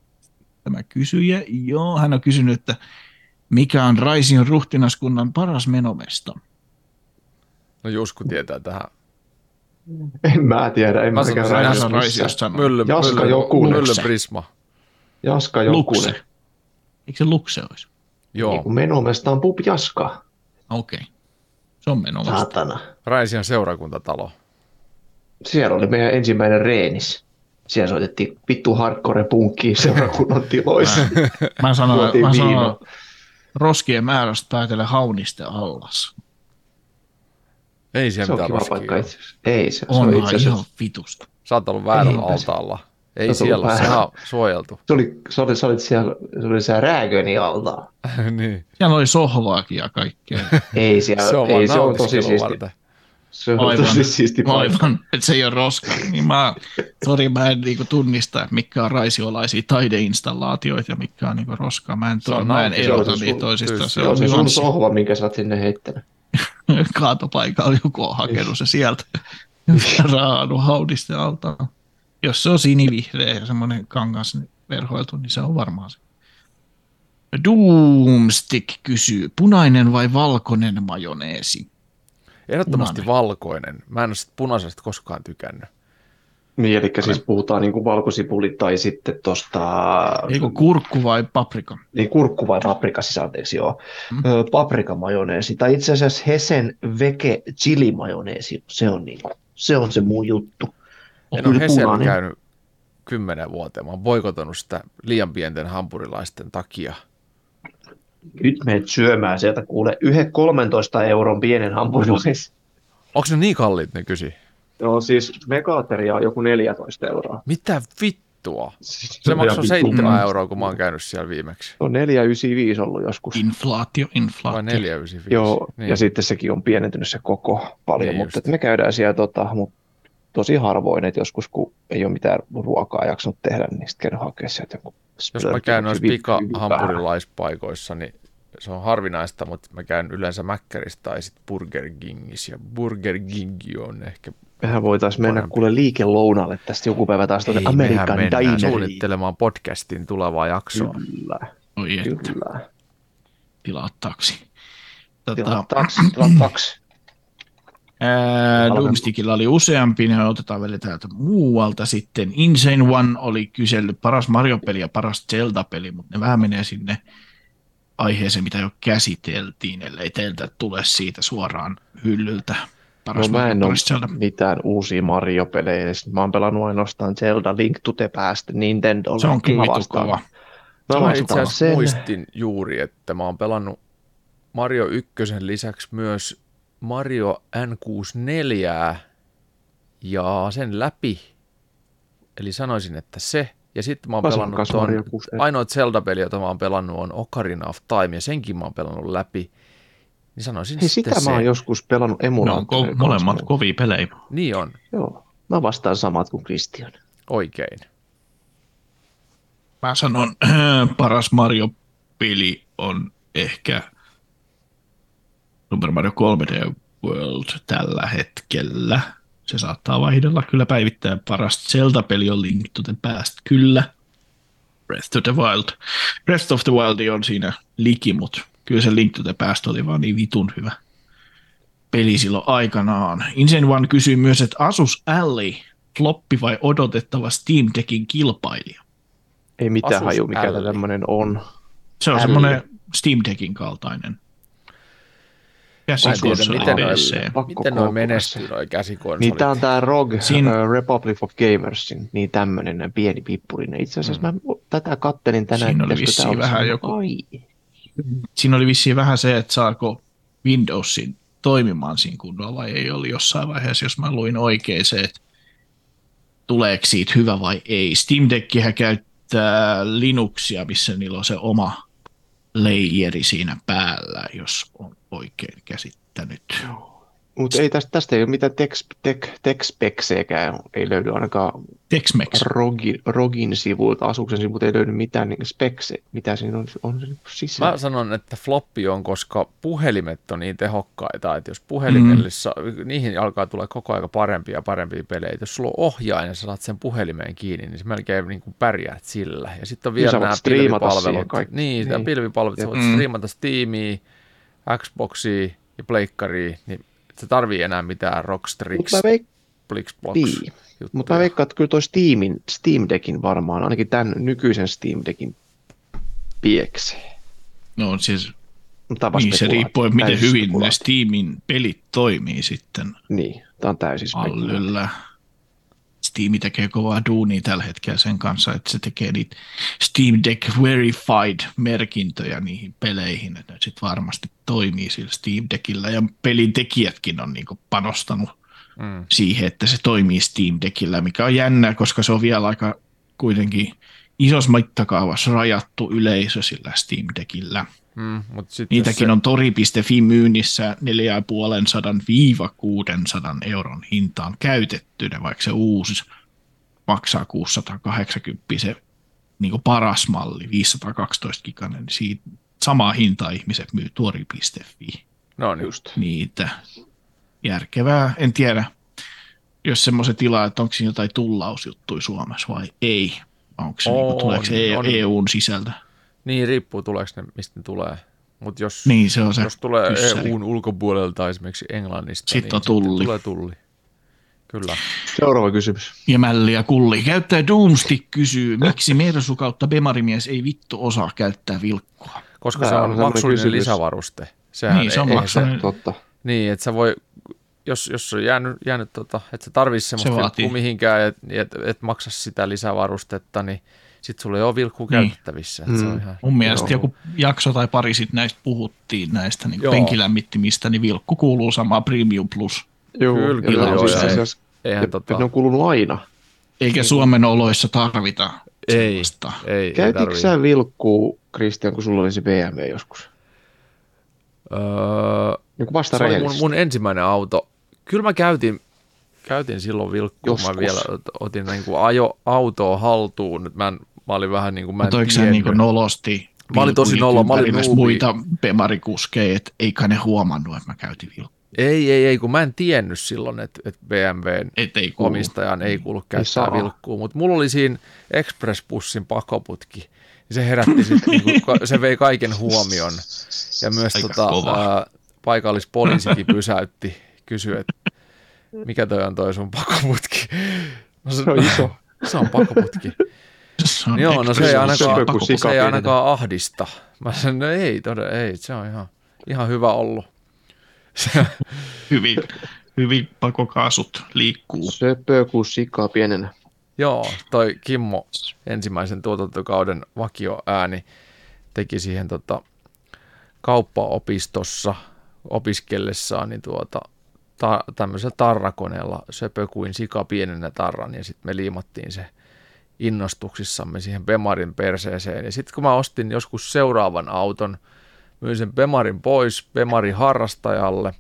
Tämä kysyjä, joo, hän on kysynyt, että mikä on Raision ruhtinaskunnan paras menomesta? No Jusku tietää tähän. En mä tiedä, en Mä käy Raisiosta-. Mylly, Jaska mylly, Jokunen. mylly Prisma. Jaska Jokunen. Lukse. Eikö se Lukse olisi? Joo, Niin menomesta on Pup Jaska. Okei. Se on menomesta. Saatana. Raisian seurakuntatalo. Siellä oli meidän ensimmäinen reenis. Siellä soitettiin vittu hardcore punkkiin seurakunnan tiloissa. Mä sanoin, Tuotiin mä sanoin viinaa. roskien määrästä päätellä hauniste allas. Ei Se siellä on mitään kiva roskia. paikka itse asiassa. Ei se, se on Onhan itse asiassa. ihan vitusta. Sä oot ollut väärällä se- altaalla. Ei Sä siellä, ollut se väärällä. on suojeltu. Se oli, se oli, se oli siellä, se oli siellä Rääköni altaa. niin. Siellä oli sohvaakin ja kaikkea. Ei siellä, Se on ei se on tosi siisti. Se on Aivan. tosi siisti paikka. Aivan, että se ei ole roska. Niin mä, sori, mä en niinku tunnista, mitkä on raisiolaisia taideinstallaatioita ja mitkä on niinku roskaa. Mä en, Se on tuo, mä en erota se on niitä toisistaan. Se Se on se sun sohva, minkä sä oot sinne heittänyt. Kaatopaikalla joku on hakenut se sieltä. Raannut haudiste altaan. Jos se on sinivihreä ja semmoinen kangas verhoiltu, niin se on varmaan se. Doomstick kysyy, punainen vai valkoinen majoneesi? Ehdottomasti Punainen. valkoinen. Mä en ole sit punaisesta koskaan tykännyt. Niin, eli siis puhutaan niin kuin valkosipulit tai sitten tuosta Eikö kurkku vai paprika? niin kurkku vai paprika, siis anteeksi, joo. Mm. Ö, paprikamajoneesi, tai itse asiassa Hesen veke chili majoneesi, se on, niin, se on se mun juttu. En ole Hesellä punainen. käynyt kymmenen vuoteen. Mä oon boikotonut sitä liian pienten hampurilaisten takia. Nyt menet syömään sieltä, kuule, yhden 13 euron pienen hampurilaisen. Onko ne niin kalliit ne kysy? Joo, siis megaateria on joku 14 euroa. Mitä vittua? Siis Se on maksoi ihan 7 vitun- euroa, kun mä oon käynyt siellä viimeksi. Se on 4,95 ollut joskus. Inflaatio, Vai inflaatio. 495? Joo, niin. ja sitten sekin on pienentynyt se koko paljon, Niin mutta me käydään siellä tota, mut tosi harvoin, että joskus kun ei ole mitään ruokaa jaksanut tehdä, niin sitten käydään hakemaan sieltä joku Jos mä käyn noissa pika-hampurilaispaikoissa, niin se on harvinaista, mutta mä käyn yleensä Mäkkärissä tai sitten Burger Kingissä. Ja Burger King on ehkä... Mehän voitaisiin mennä Parempi. kuule liikelounalle tästä joku päivä taas tuonne Amerikan mennään Dineriin. suunnittelemaan podcastin tulevaa jaksoa. Kyllä, Oi kyllä. tilaa taksi. Tota, Tilaa taksi, tilaa taksi. Ää, Doomstickilla oli useampi, niin otetaan vielä täältä muualta sitten. Insane One oli kysellyt paras Mario-peli ja paras Zelda-peli, mutta ne vähän menee sinne aiheeseen, mitä jo käsiteltiin, ellei teiltä tule siitä suoraan hyllyltä. No Paras mä en ole Zelda. mitään uusia Mario-pelejä. Mä oon pelannut ainoastaan Zelda Link to the Past Nintendo. Se on kyllä vitu kova. Mä Mä itse asiassa sen. muistin juuri, että mä oon pelannut Mario 1 lisäksi myös Mario N64 ja sen läpi. Eli sanoisin, että se. Ja sitten mä oon Mä pelannut ton, Mario 64. ainoa Zelda-peli, jota mä oon pelannut on Ocarina of Time ja senkin mä oon pelannut läpi. Niin sanoisin Hei, sitä se. mä oon joskus pelannut emulaattoreilla. ko- molemmat kovia pelejä. Niin on, Joo, mä vastaan samat kuin Christian. oikein. Mä sanon, paras Mario-peli on ehkä Super Mario 3D World tällä hetkellä. Se saattaa vaihdella kyllä päivittäin. Paras Zelda-peli on Link to the Past, kyllä. Breath of the Wild. Breath of the Wild on siinä liki, mutta kyllä se Link to the Past oli vaan niin vitun hyvä peli silloin aikanaan. Insane One kysyy myös, että Asus Ally, floppi vai odotettava Steam Deckin kilpailija? Ei mitään Asus haju, mikä tämmöinen on. Se on semmoinen Steam Deckin kaltainen. Tiedä, miten noi, miten noi menestyy noi käsikonsolit. Niin tää on tää ROG, Siinä- uh, Republic of Gamersin, niin tämmönen pieni pippurinen. Itse asiassa mä tätä kattelin tänään. Siinä oli vissiin vähän joku- Ai. Siinä oli vissiin vähän se, että saako Windowsin toimimaan siinä kunnolla vai ei oli jossain vaiheessa, jos mä luin oikein se, että tuleeko siitä hyvä vai ei. Steam Deckihän käyttää Linuxia, missä niillä on se oma leijeri siinä päällä, jos on oikein käsittänyt. Mutta ei tästä, tästä ei ole mitään tex, texpexejäkään, ei löydy ainakaan Tex-Mex. Rogin, Rogin sivuilta, asuksen sivuilta ei löydy mitään niin spekse, mitä siinä on, on sisällä. Mä sanon, että floppi on, koska puhelimet on niin tehokkaita, että jos puhelimellissa, mm. niihin alkaa tulla koko ajan parempia ja parempia pelejä. Jos sulla on ohjaaja ja sä saat sen puhelimeen kiinni, niin se melkein niin kuin pärjäät sillä. Ja sitten on vielä Niin sä nämä pilvipalvelut. Niin, niin. Niin. pilvipalvelut, sä voit Mm. striimata Steamia, Xboxia ja Pleikkaria, niin sä tarvii enää mitään Rockstrix, Mutta mä, veik- Blixbox niin. Mut mä veikkaan, että kyllä toi Steamin, Steam Deckin varmaan, ainakin tämän nykyisen Steam Deckin pieksee. No siis, Mutta niin se riippuu, miten täysin hyvin ne. Steamin pelit toimii sitten Niin, tää on täysin spekulaatio. Allyllä. Steam tekee kovaa duunia tällä hetkellä sen kanssa, että se tekee niitä Steam Deck Verified-merkintöjä niihin peleihin, että ne sitten varmasti toimii sillä Steam Deckillä, ja pelin tekijätkin on niinku panostanut Mm. siihen, että se toimii Steam Deckillä, mikä on jännä, koska se on vielä aika kuitenkin isossa mittakaavassa rajattu yleisö sillä Steam Deckillä. Mm, Niitäkin jos on tori.fi myynnissä 450-600 euron hintaan käytettynä, vaikka se uusi maksaa 680 se niin kuin paras malli, 512 giganen, niin siitä samaa hintaa ihmiset myy tori.fi No niin, Just. niitä. Järkevää, en tiedä, jos semmoisen tilaa, että onko siinä jotain tullausjuttuja Suomessa vai ei. Onko se, niin On, kuin, tuleeko se on. EUn sisältä? niin riippuu tuleeko ne, mistä ne tulee. Mutta jos, Niin, se on se jos tulee kyssäri. EUn ulkopuolelta esimerkiksi Englannista, Sitten niin on tulli. tulee tulli. Kyllä. Seuraava kysymys. Ja Mälli ja Kulli. Käyttäjä Doomstick kysyy, miksi Mersu kautta Bemarimies ei vittu osaa käyttää vilkkua? Koska Tää se on on maksullinen kysymys. lisävaruste. Sehän Niin, se on maksullinen. Totta. Niin, että sä voi, jos, jos on jäänyt, jäänyt tota, että sä tarvitsisi semmoista Se mihinkään, että et, et maksa sitä lisävarustetta, niin sit sulla ei ole vilkkuu Niin. käytettävissä. Että se on Mm. ihan, Mun mielestä Joo. joku jakso tai pari sitten näistä puhuttiin, näistä niin penkilämmittimistä, niin vilkku kuuluu samaan Premium Plus. Joo, Kyllä, ja kyllä, on joo, siis ja ei- eihän et- tota, Ne on kulunut aina. Eikä Suomen oloissa tarvita ei, sellaista. ei, ei Käytitkö tarvii. sä vilkkuu, Kristian, kun sulla oli se BMW joskus? Öö, Niin vasta se oli mun, mun ensimmäinen auto. Kyllä mä käytin, käytin silloin vilkkua. Mä Joskus. vielä ot- otin niin kuin ajo autoa haltuun. Mä, en, mä olin vähän niin kuin, mä en Mutta tiennyt. niin nolosti Mä olin tosi nolo, mä olin muita Bemarikuskeja, että eikä ne huomannut, että mä käytin vilkkua. Ei, ei, ei, kun mä en tiennyt silloin, että, että BMWn Et ei kuulu. omistajan ei kuulu käyttää saa. vilkkuu, mutta mulla oli siinä Express-bussin pakoputki. Ja se herätti sit, niinku, ka- se vei kaiken huomion. Ja myös Aika tota, ää, paikallispoliisikin pysäytti, kysyi, että mikä toi on toi sun pakoputki. Mä Se sanoin, on iso. se on pakoputki. Se on Joo, no se ei ainakaan, se ei ainakaan ahdista. Mä sanoin, no ei, todella ei, se on ihan, ihan hyvä ollut. Hyvin, hyvin pakokaasut liikkuu. Söpö kuin sikaa pienenä. Joo, toi Kimmo ensimmäisen tuotantokauden vakioääni teki siihen tota, kauppaopistossa opiskellessaan niin tuota, ta, tämmöisellä tarrakoneella söpö kuin sika pienenä tarran ja sitten me liimattiin se innostuksissamme siihen Bemarin perseeseen. Ja sitten kun mä ostin joskus seuraavan auton, myin sen Bemarin pois Bemarin harrastajalle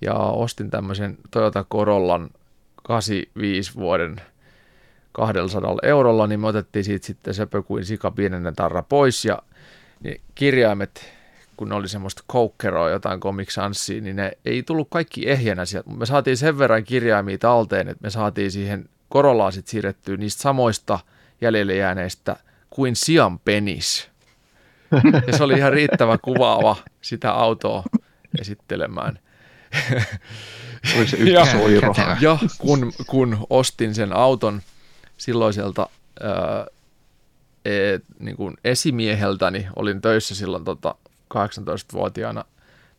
ja ostin tämmöisen Toyota Corollan 85 vuoden 200 eurolla, niin me otettiin siitä sitten söpö kuin sika pienenä tarra pois ja niin kirjaimet, kun ne oli semmoista koukkeroa, jotain Comic Sansia, niin ne ei tullut kaikki ehjänä sieltä. Me saatiin sen verran kirjaimia talteen, että me saatiin siihen Korollaan sitten siirrettyä niistä samoista jäljelle jääneistä kuin sian penis. Ja se oli ihan riittävä kuvaava sitä autoa esittelemään. Oliko se Ja- yksi oiro? Kätevä. Ja kun, kun ostin sen auton silloiselta ää, e, niin kuin esimieheltäni, olin töissä silloin tota, 18-vuotiaana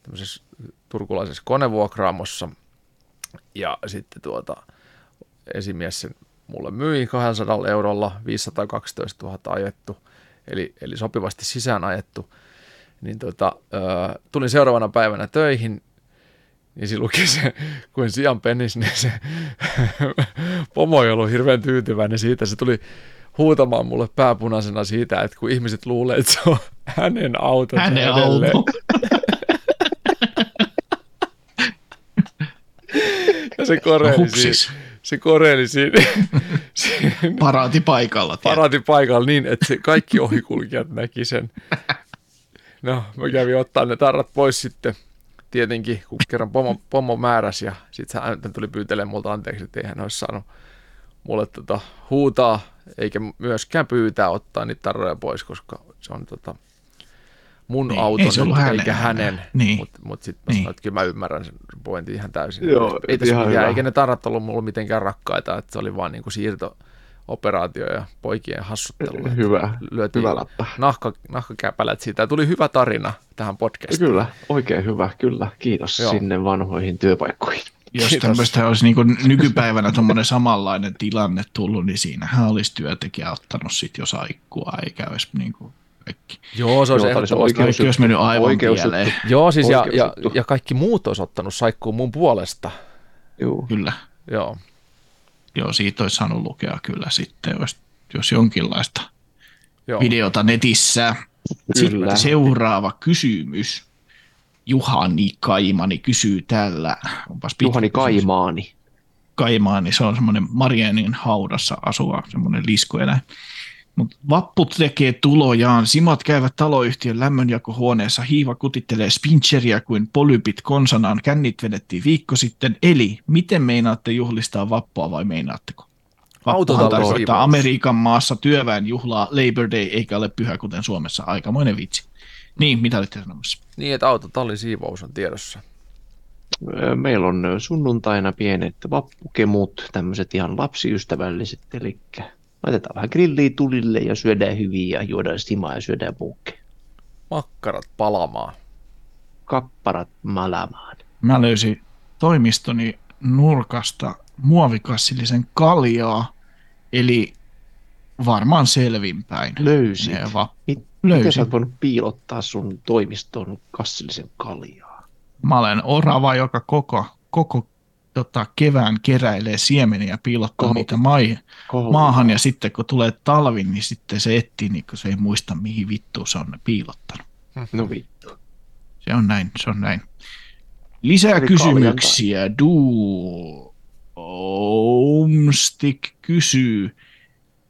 tämmöisessä turkulaisessa konevuokraamossa, ja sitten tuota, esimies sen mulle myi 200 eurolla, 512 000 ajettu, eli, eli sopivasti sisään ajettu, niin tota, ää, tulin seuraavana päivänä töihin, niin se luki se, kuin sian penis, niin se pomo ei ollut hirveän tyytyväinen siitä. Se tuli huutamaan mulle pääpunaisena siitä, että kun ihmiset luulee, että se on hänen autonsa Hänen edelleen. auto. Ja se koreili Hupsis. Se koreili siinä, siinä Paraati paikalla. parati paikalla niin, että se kaikki ohikulkijat näki sen. No, mä kävin ottaa ne tarrat pois sitten tietenkin, kun kerran pomo, pomo määräsi ja sitten hän tuli pyytelemään multa anteeksi, että ei hän olisi saanut mulle tota, huutaa eikä myöskään pyytää ottaa niitä tarroja pois, koska se on tota, mun Niin, auto ei se ollut hänen. eikä hänen. Niin. Mutta mut sitten mä Niin. sanoin, että kyllä mä ymmärrän sen pointin ihan täysin. Joo, ei tässä ihan mikään, hyvä. eikä ne tarrat ollut mulle mitenkään rakkaita, että se oli vaan niinku siirto-operaatio ja poikien hassuttelu. Hyvä, Lyötiin hyvä läppä. nahka, nahkakäpälät siitä. Tuli hyvä tarina tähän podcastiin. Kyllä, oikein hyvä, kyllä. Kiitos Joo. sinne vanhoihin työpaikkoihin. Jos Kiitos. tämmöistä olisi niin nykypäivänä tuommoinen samanlainen tilanne tullut, niin siinähän olisi työntekijä ottanut sit jo saikkua, eikä olisi niin kuin kaikki. Joo, se olisi Joo, ehdottomasti. oikeus- olisi mennyt aivan Oikeusjuttu. pieleen. Joo, siis ja, ja, ja, kaikki muut olisi ottanut saikkuun mun puolesta. Joo. Kyllä. Joo. Joo, siitä olisi saanut lukea kyllä sitten, jos, jos jonkinlaista Joo. videota netissä. Kyllä. Sitten seuraava kysymys. Juhani Kaimani kysyy täällä. Onpas Juhani. Kaimaani. Kaimaani, se on semmoinen Marienin haudassa asuva semmoinen liskoeläin. Mutta vapput tekee tulojaan. Simat käyvät taloyhtiön lämmönjakohuoneessa. Hiiva kutittelee spincheria kuin polypit konsanaan. Kännit vedettiin viikko sitten. Eli miten meinaatte juhlistaa vappua vai meinaatteko? Vappuhan tarkoittaa. Amerikan maassa työväen juhlaa Labor Day eikä ole pyhä kuten Suomessa. Aikamoinen vitsi. Niin, mitä olitte sanomassa? Niin, että autotallin siivous on tiedossa. Meillä on sunnuntaina pienet vappukemut, tämmöiset ihan lapsiystävälliset, eli laitetaan vähän grilliä tulille ja syödään hyvin ja juodaan stimaa ja syödään buukkeja. Makkarat palamaan. Kapparat malamaan. Mä löysin toimistoni nurkasta muovikassillisen kaljaa, eli varmaan selvinpäin. Löysit. Ne va- Mit, miten löysin. sä oot voinut piilottaa sun toimiston kassillisen kaljaa? Mä olen orava, joka koko, koko tota, kevään keräilee siemeniä ja piilottaa Kol- niitä mai, maahan, ja sitten kun tulee talvi, niin sitten se etsii, niin kun se ei muista, mihin vittuun se on ne piilottanut. No vittu. Se on näin, se on näin. Lisää Eli kysymyksiä. Omstik kysyy.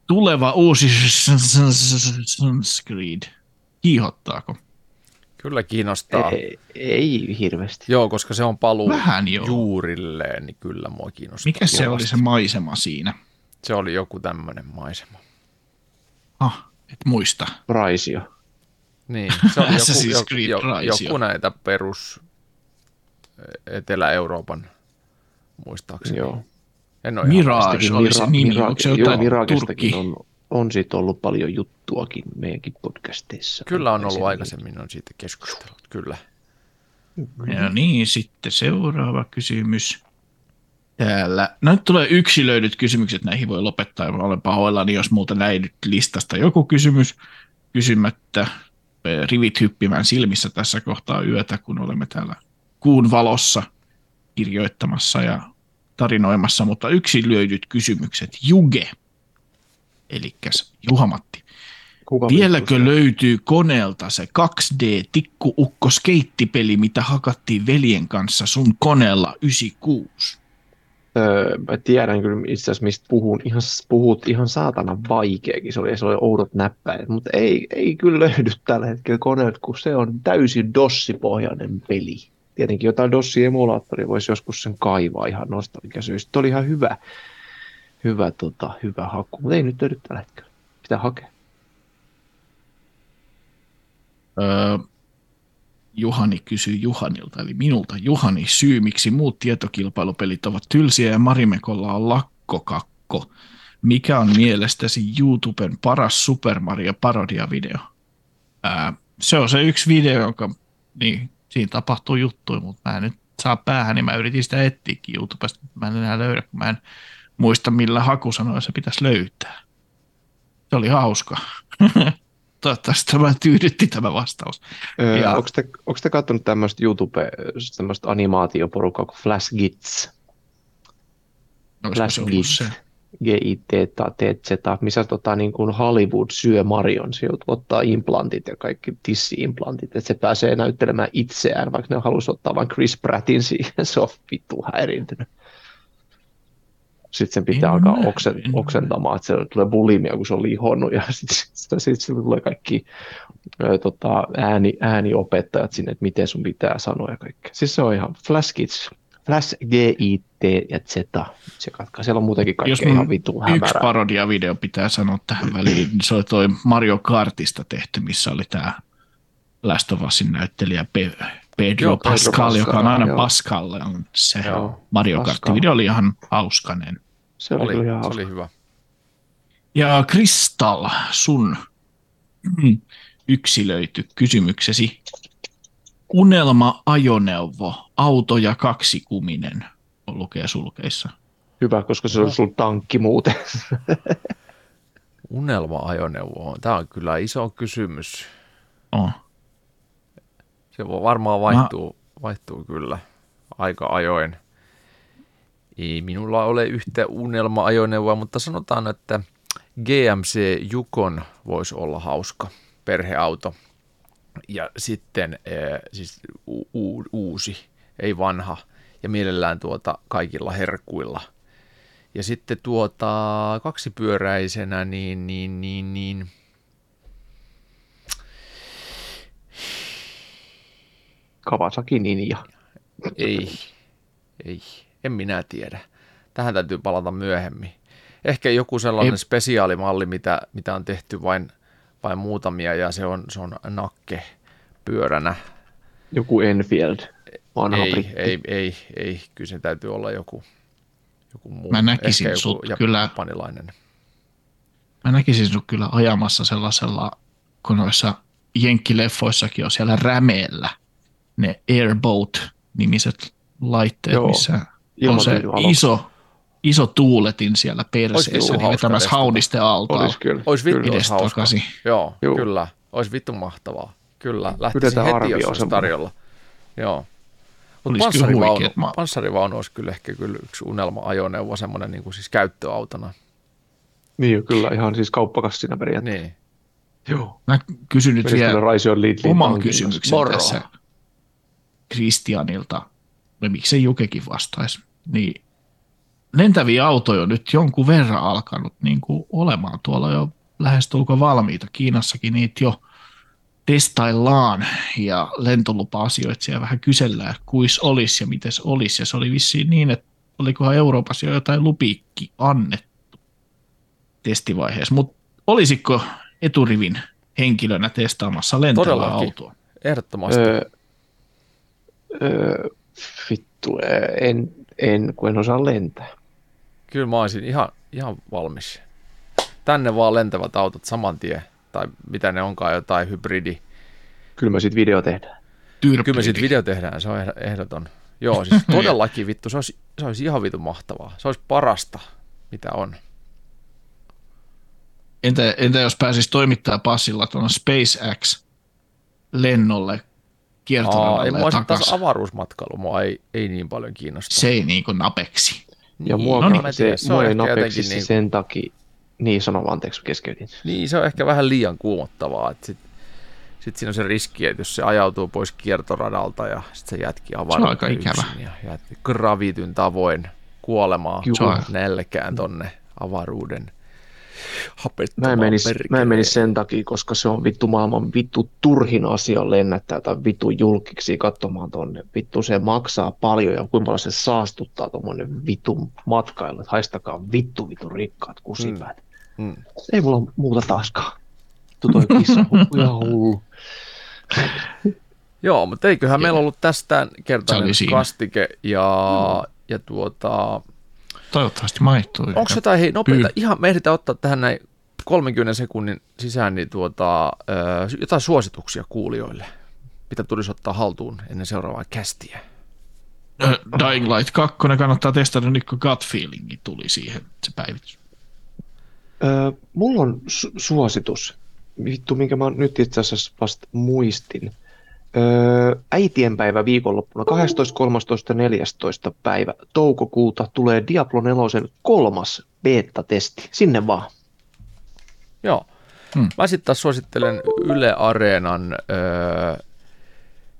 Tuleva uusi Sunscreed. Kiihottaako? Kyllä kiinnostaa. Ei, ei hirveästi. Joo, koska se on paluu Vähän joo. juurilleen, niin kyllä mua kiinnostaa. Mikä se oli se maisema siinä? Se oli joku tämmöinen maisema. Ah, et muista. Raisio. Niin, se oli joku, Assassin's joku, Creed joku, näitä perus Etelä-Euroopan muistaakseni. Joo. En ole Mirage oli se nimi. Onko se joo, jotain Miragestakin Turkki? on, on siitä ollut paljon juttuakin meidänkin podcasteissa. Kyllä on ollut Se- aikaisemmin, on siitä keskustellut, kyllä. Ja niin, sitten seuraava kysymys. Täällä. No nyt tulee yksilöidyt kysymykset, näihin voi lopettaa. Mä olen pahoillani, jos multa näin nyt listasta joku kysymys kysymättä. Rivit hyppimään silmissä tässä kohtaa yötä, kun olemme täällä kuun valossa kirjoittamassa ja tarinoimassa, mutta yksilöidyt kysymykset. Juge, eli Juha-Matti. Kuka Vieläkö vittu se- löytyy koneelta se 2D tikkuukko skeittipeli, mitä hakattiin veljen kanssa sun koneella 96? Öö, mä tiedän kyllä itse asiassa, mistä puhun. Ihan, puhut ihan saatana vaikeakin. Se oli, se oli oudot näppäimet, mutta ei, ei kyllä löydy tällä hetkellä koneelta, kun se on täysin dossipohjainen peli. Tietenkin jotain dossi-emulaattoria voisi joskus sen kaivaa ihan nostalgiasyistä. Se oli ihan hyvä, hyvä, tota, hyvä haku, mutta ei nyt löydy tällä hetkellä. Pitää hakea. Öö, Juhani kysyy Juhanilta, eli minulta. Juhani, syy miksi muut tietokilpailupelit ovat tylsiä ja Marimekolla on lakkokakko. Mikä on mielestäsi YouTuben paras Super Mario parodia-video? Ää, se on se yksi video, jonka, niin, siinä tapahtuu juttuja, mutta mä en nyt saa päähän, niin mä yritin sitä etsiäkin YouTubesta, mutta mä en enää löydä, kun mä en muista millä hakusanoilla se pitäisi löytää. Se oli hauska. Toivottavasti tämä tyydytti tämä vastaus. Öö, Ja- Onko te, onko te katsonut tämmöistä YouTube, tämmöistä animaatioporukkaa kuin Flash Gits? Se ollut Gits. GIT-TZ, missä tota, niin kuin Hollywood syö Marion, se joutuu ottaa implantit ja kaikki tissi-implantit, että se pääsee näyttelemään itseään, vaikka ne halusi ottaa vain Chris Prattin siihen, se on vittu häirintynyt. Sitten sen pitää en alkaa oksen, oksentamaan, että se tulee bulimia, kun se on lihonnut, ja sitten sit, sit, sit tulee kaikki ää, tota, ääni, ääniopettajat sinne, että miten sun pitää sanoa ja kaikkea. Siis se on ihan Flash Kids Flash, G, I, T ja Z. Se katkaa. Siellä on muutenkin kaikkea Jos ihan vitu Yksi parodia-video pitää sanoa tähän väliin, niin se oli toi Mario Kartista tehty, missä oli tämä Last of Usin näyttelijä Pe- Pedro, joo, Pascal, Pedro Pascal, joka on aina joo. Pascal. On se joo, Mario Kart-video oli ihan hauskanen. Se oli, oli, ihan se oli hyvä. Ja Kristal, sun yksilöity kysymyksesi Unelma-ajoneuvo, auto ja kaksikuminen, on lukee sulkeissa. Hyvä, koska se on sun tankki muuten. Unelma-ajoneuvo, tämä on kyllä iso kysymys. Oh. Se varmaan vaihtuu, Mä... vaihtuu kyllä aika ajoin. Ei minulla ole yhtä unelma-ajoneuvoa, mutta sanotaan, että GMC Jukon voisi olla hauska perheauto – ja sitten siis u- u- uusi, ei vanha, ja mielellään tuota kaikilla herkuilla. Ja sitten tuota kaksipyöräisenä, niin, niin, niin, niin Kawasaki Ninja. Ei, ei, en minä tiedä. Tähän täytyy palata myöhemmin. Ehkä joku sellainen ei. spesiaalimalli, mitä, mitä on tehty vain vain muutamia ja se on, se on nakke pyöränä. Joku Enfield, vanha ei, britti. ei, ei, ei, kyllä se täytyy olla joku, joku muu. Mä näkisin Ehkä sut joku kyllä, japanilainen. mä näkisin sut kyllä ajamassa sellaisella, kun noissa jenkkileffoissakin on siellä rämeellä ne Airboat-nimiset laitteet, Joo, missä on se iso, iso tuuletin siellä perseessä, niin vetämässä haudiste altaa. Olisi kyllä. Olisi vittu hauska. Joo, Joo, kyllä. Olisi vittu mahtavaa. Kyllä, lähtisi heti, jos olisi tarjolla. Joo. Mutta panssarivaunu, mä... panssarivaunu olisi kyllä ehkä kyllä yksi unelma-ajoneuvo, semmoinen niin kuin siis käyttöautona. Niin kyllä, ihan siis kauppakassina periaatteessa. Niin. Joo. Mä kysyn nyt vielä oman kysymyksen Moro. tässä Kristianilta, no miksei Jukekin vastaisi, niin lentäviä autoja on nyt jonkun verran alkanut niin kuin olemaan tuolla jo lähestulkoon valmiita. Kiinassakin niitä jo testaillaan ja lentolupa-asioita siellä vähän kysellään, kuis olisi ja miten olisi. Ja se oli vissiin niin, että olikohan Euroopassa jo jotain lupiikki annettu testivaiheessa. Mutta olisiko eturivin henkilönä testaamassa lentävää autoa? ehdottomasti. Öö, öö, vittu, en, en, kun en osaa lentää. Kyllä mä olisin ihan, ihan valmis. Tänne vaan lentävät autot saman tien. Tai mitä ne onkaan, jotain hybridi. Kyllä me sitten video tehdään. Tyrpidi. Kyllä me sitten video tehdään, se on ehdoton. Joo, siis todellakin vittu, se olisi, se olisi ihan vitun mahtavaa. Se olisi parasta, mitä on. Entä, entä jos pääsisi toimittaa passilla tuonne SpaceX-lennolle kiertoradalle Aa, taas avaruusmatkailu, mua ei, ei niin paljon kiinnosta. Se ei niin kuin napeksi. Ja mua, no niin, se, se mua ei napeksi niin... sen takia, niin sano vaan, anteeksi keskeytin. Niin, se on ehkä vähän liian kuumottavaa, että sit, sit siinä on se riski, että jos se ajautuu pois kiertoradalta ja sitten se jätki avaruuteen yksin ja jätki gravityn tavoin kuolemaan nälkään tonne avaruuden Mä en, menisi, mä en menisi sen takia, koska se on vittu maailman vittu turhin asia lennättää tai vittu julkiksi katsomaan tonne. Vittu se maksaa paljon ja kuinka paljon se saastuttaa tuommoinen vittu matkailu. Haistakaa vittu vittu rikkaat kusipäät. Mm. Mm. Ei mulla muuta taaskaan. Vittu toi kissa ihan hullu. Joo, mutta eiköhän meillä ollut tästä kertainen kastike ja, mm. ja tuota, Toivottavasti maistuu. Onko jotain, hei, nopeita, ihan me ehditään ottaa tähän näin 30 sekunnin sisään niin tuota, jotain suosituksia kuulijoille, mitä tulisi ottaa haltuun ennen seuraavaa kästiä. Dying Light 2 kannattaa testata nyt, kun gut feelingi tuli siihen, se päivitys. Öö, mulla on su- suositus, vittu, minkä mä nyt itse asiassa vasta muistin. Öö, äitienpäivä viikonloppuna 12, 13 14 päivä toukokuuta tulee Diablo 4 kolmas beta-testi. Sinne vaan. Joo. Hmm. Mä sitten taas suosittelen Yle Areenan öö,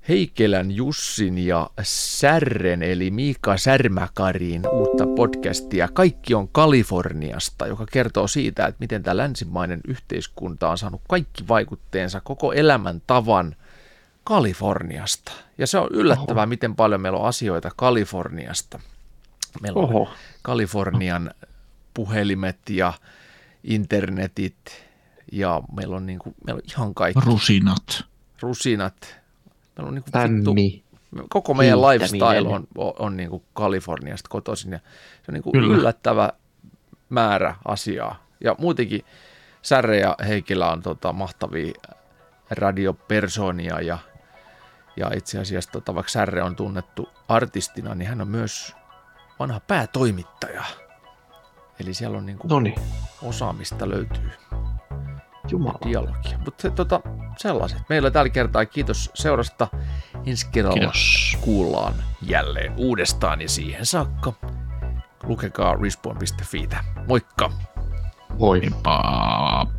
Heikelän Jussin ja Särren eli Miika Särmäkarin uutta podcastia Kaikki on Kaliforniasta, joka kertoo siitä, että miten tämä länsimainen yhteiskunta on saanut kaikki vaikutteensa koko elämän tavan Kaliforniasta. Ja se on yllättävää, Oho. miten paljon meillä on asioita Kaliforniasta. Meillä on Oho. Kalifornian puhelimet ja internetit ja meillä on, niin kuin, meillä on ihan kaikki. Rusinat. Rusinat Meillä on niin kuin vittu, koko meidän lifestyle on, on, on niin kuin Kaliforniasta kotoisin ja se on niin kuin yllättävä määrä asiaa. Ja muutenkin Särre ja Heikillä on tota, mahtavia radiopersonia ja, ja itse asiassa tota, vaikka Särre on tunnettu artistina, niin hän on myös vanha päätoimittaja. Eli siellä on niin kuin osaamista löytyy. Jumala. dialogia. Mutta tota, sellaiset. Meillä tällä kertaa kiitos seurasta. Ensi kerralla kiitos. kuullaan jälleen uudestaan ja siihen saakka lukekaa respawn.fi. Moikka! Moikka!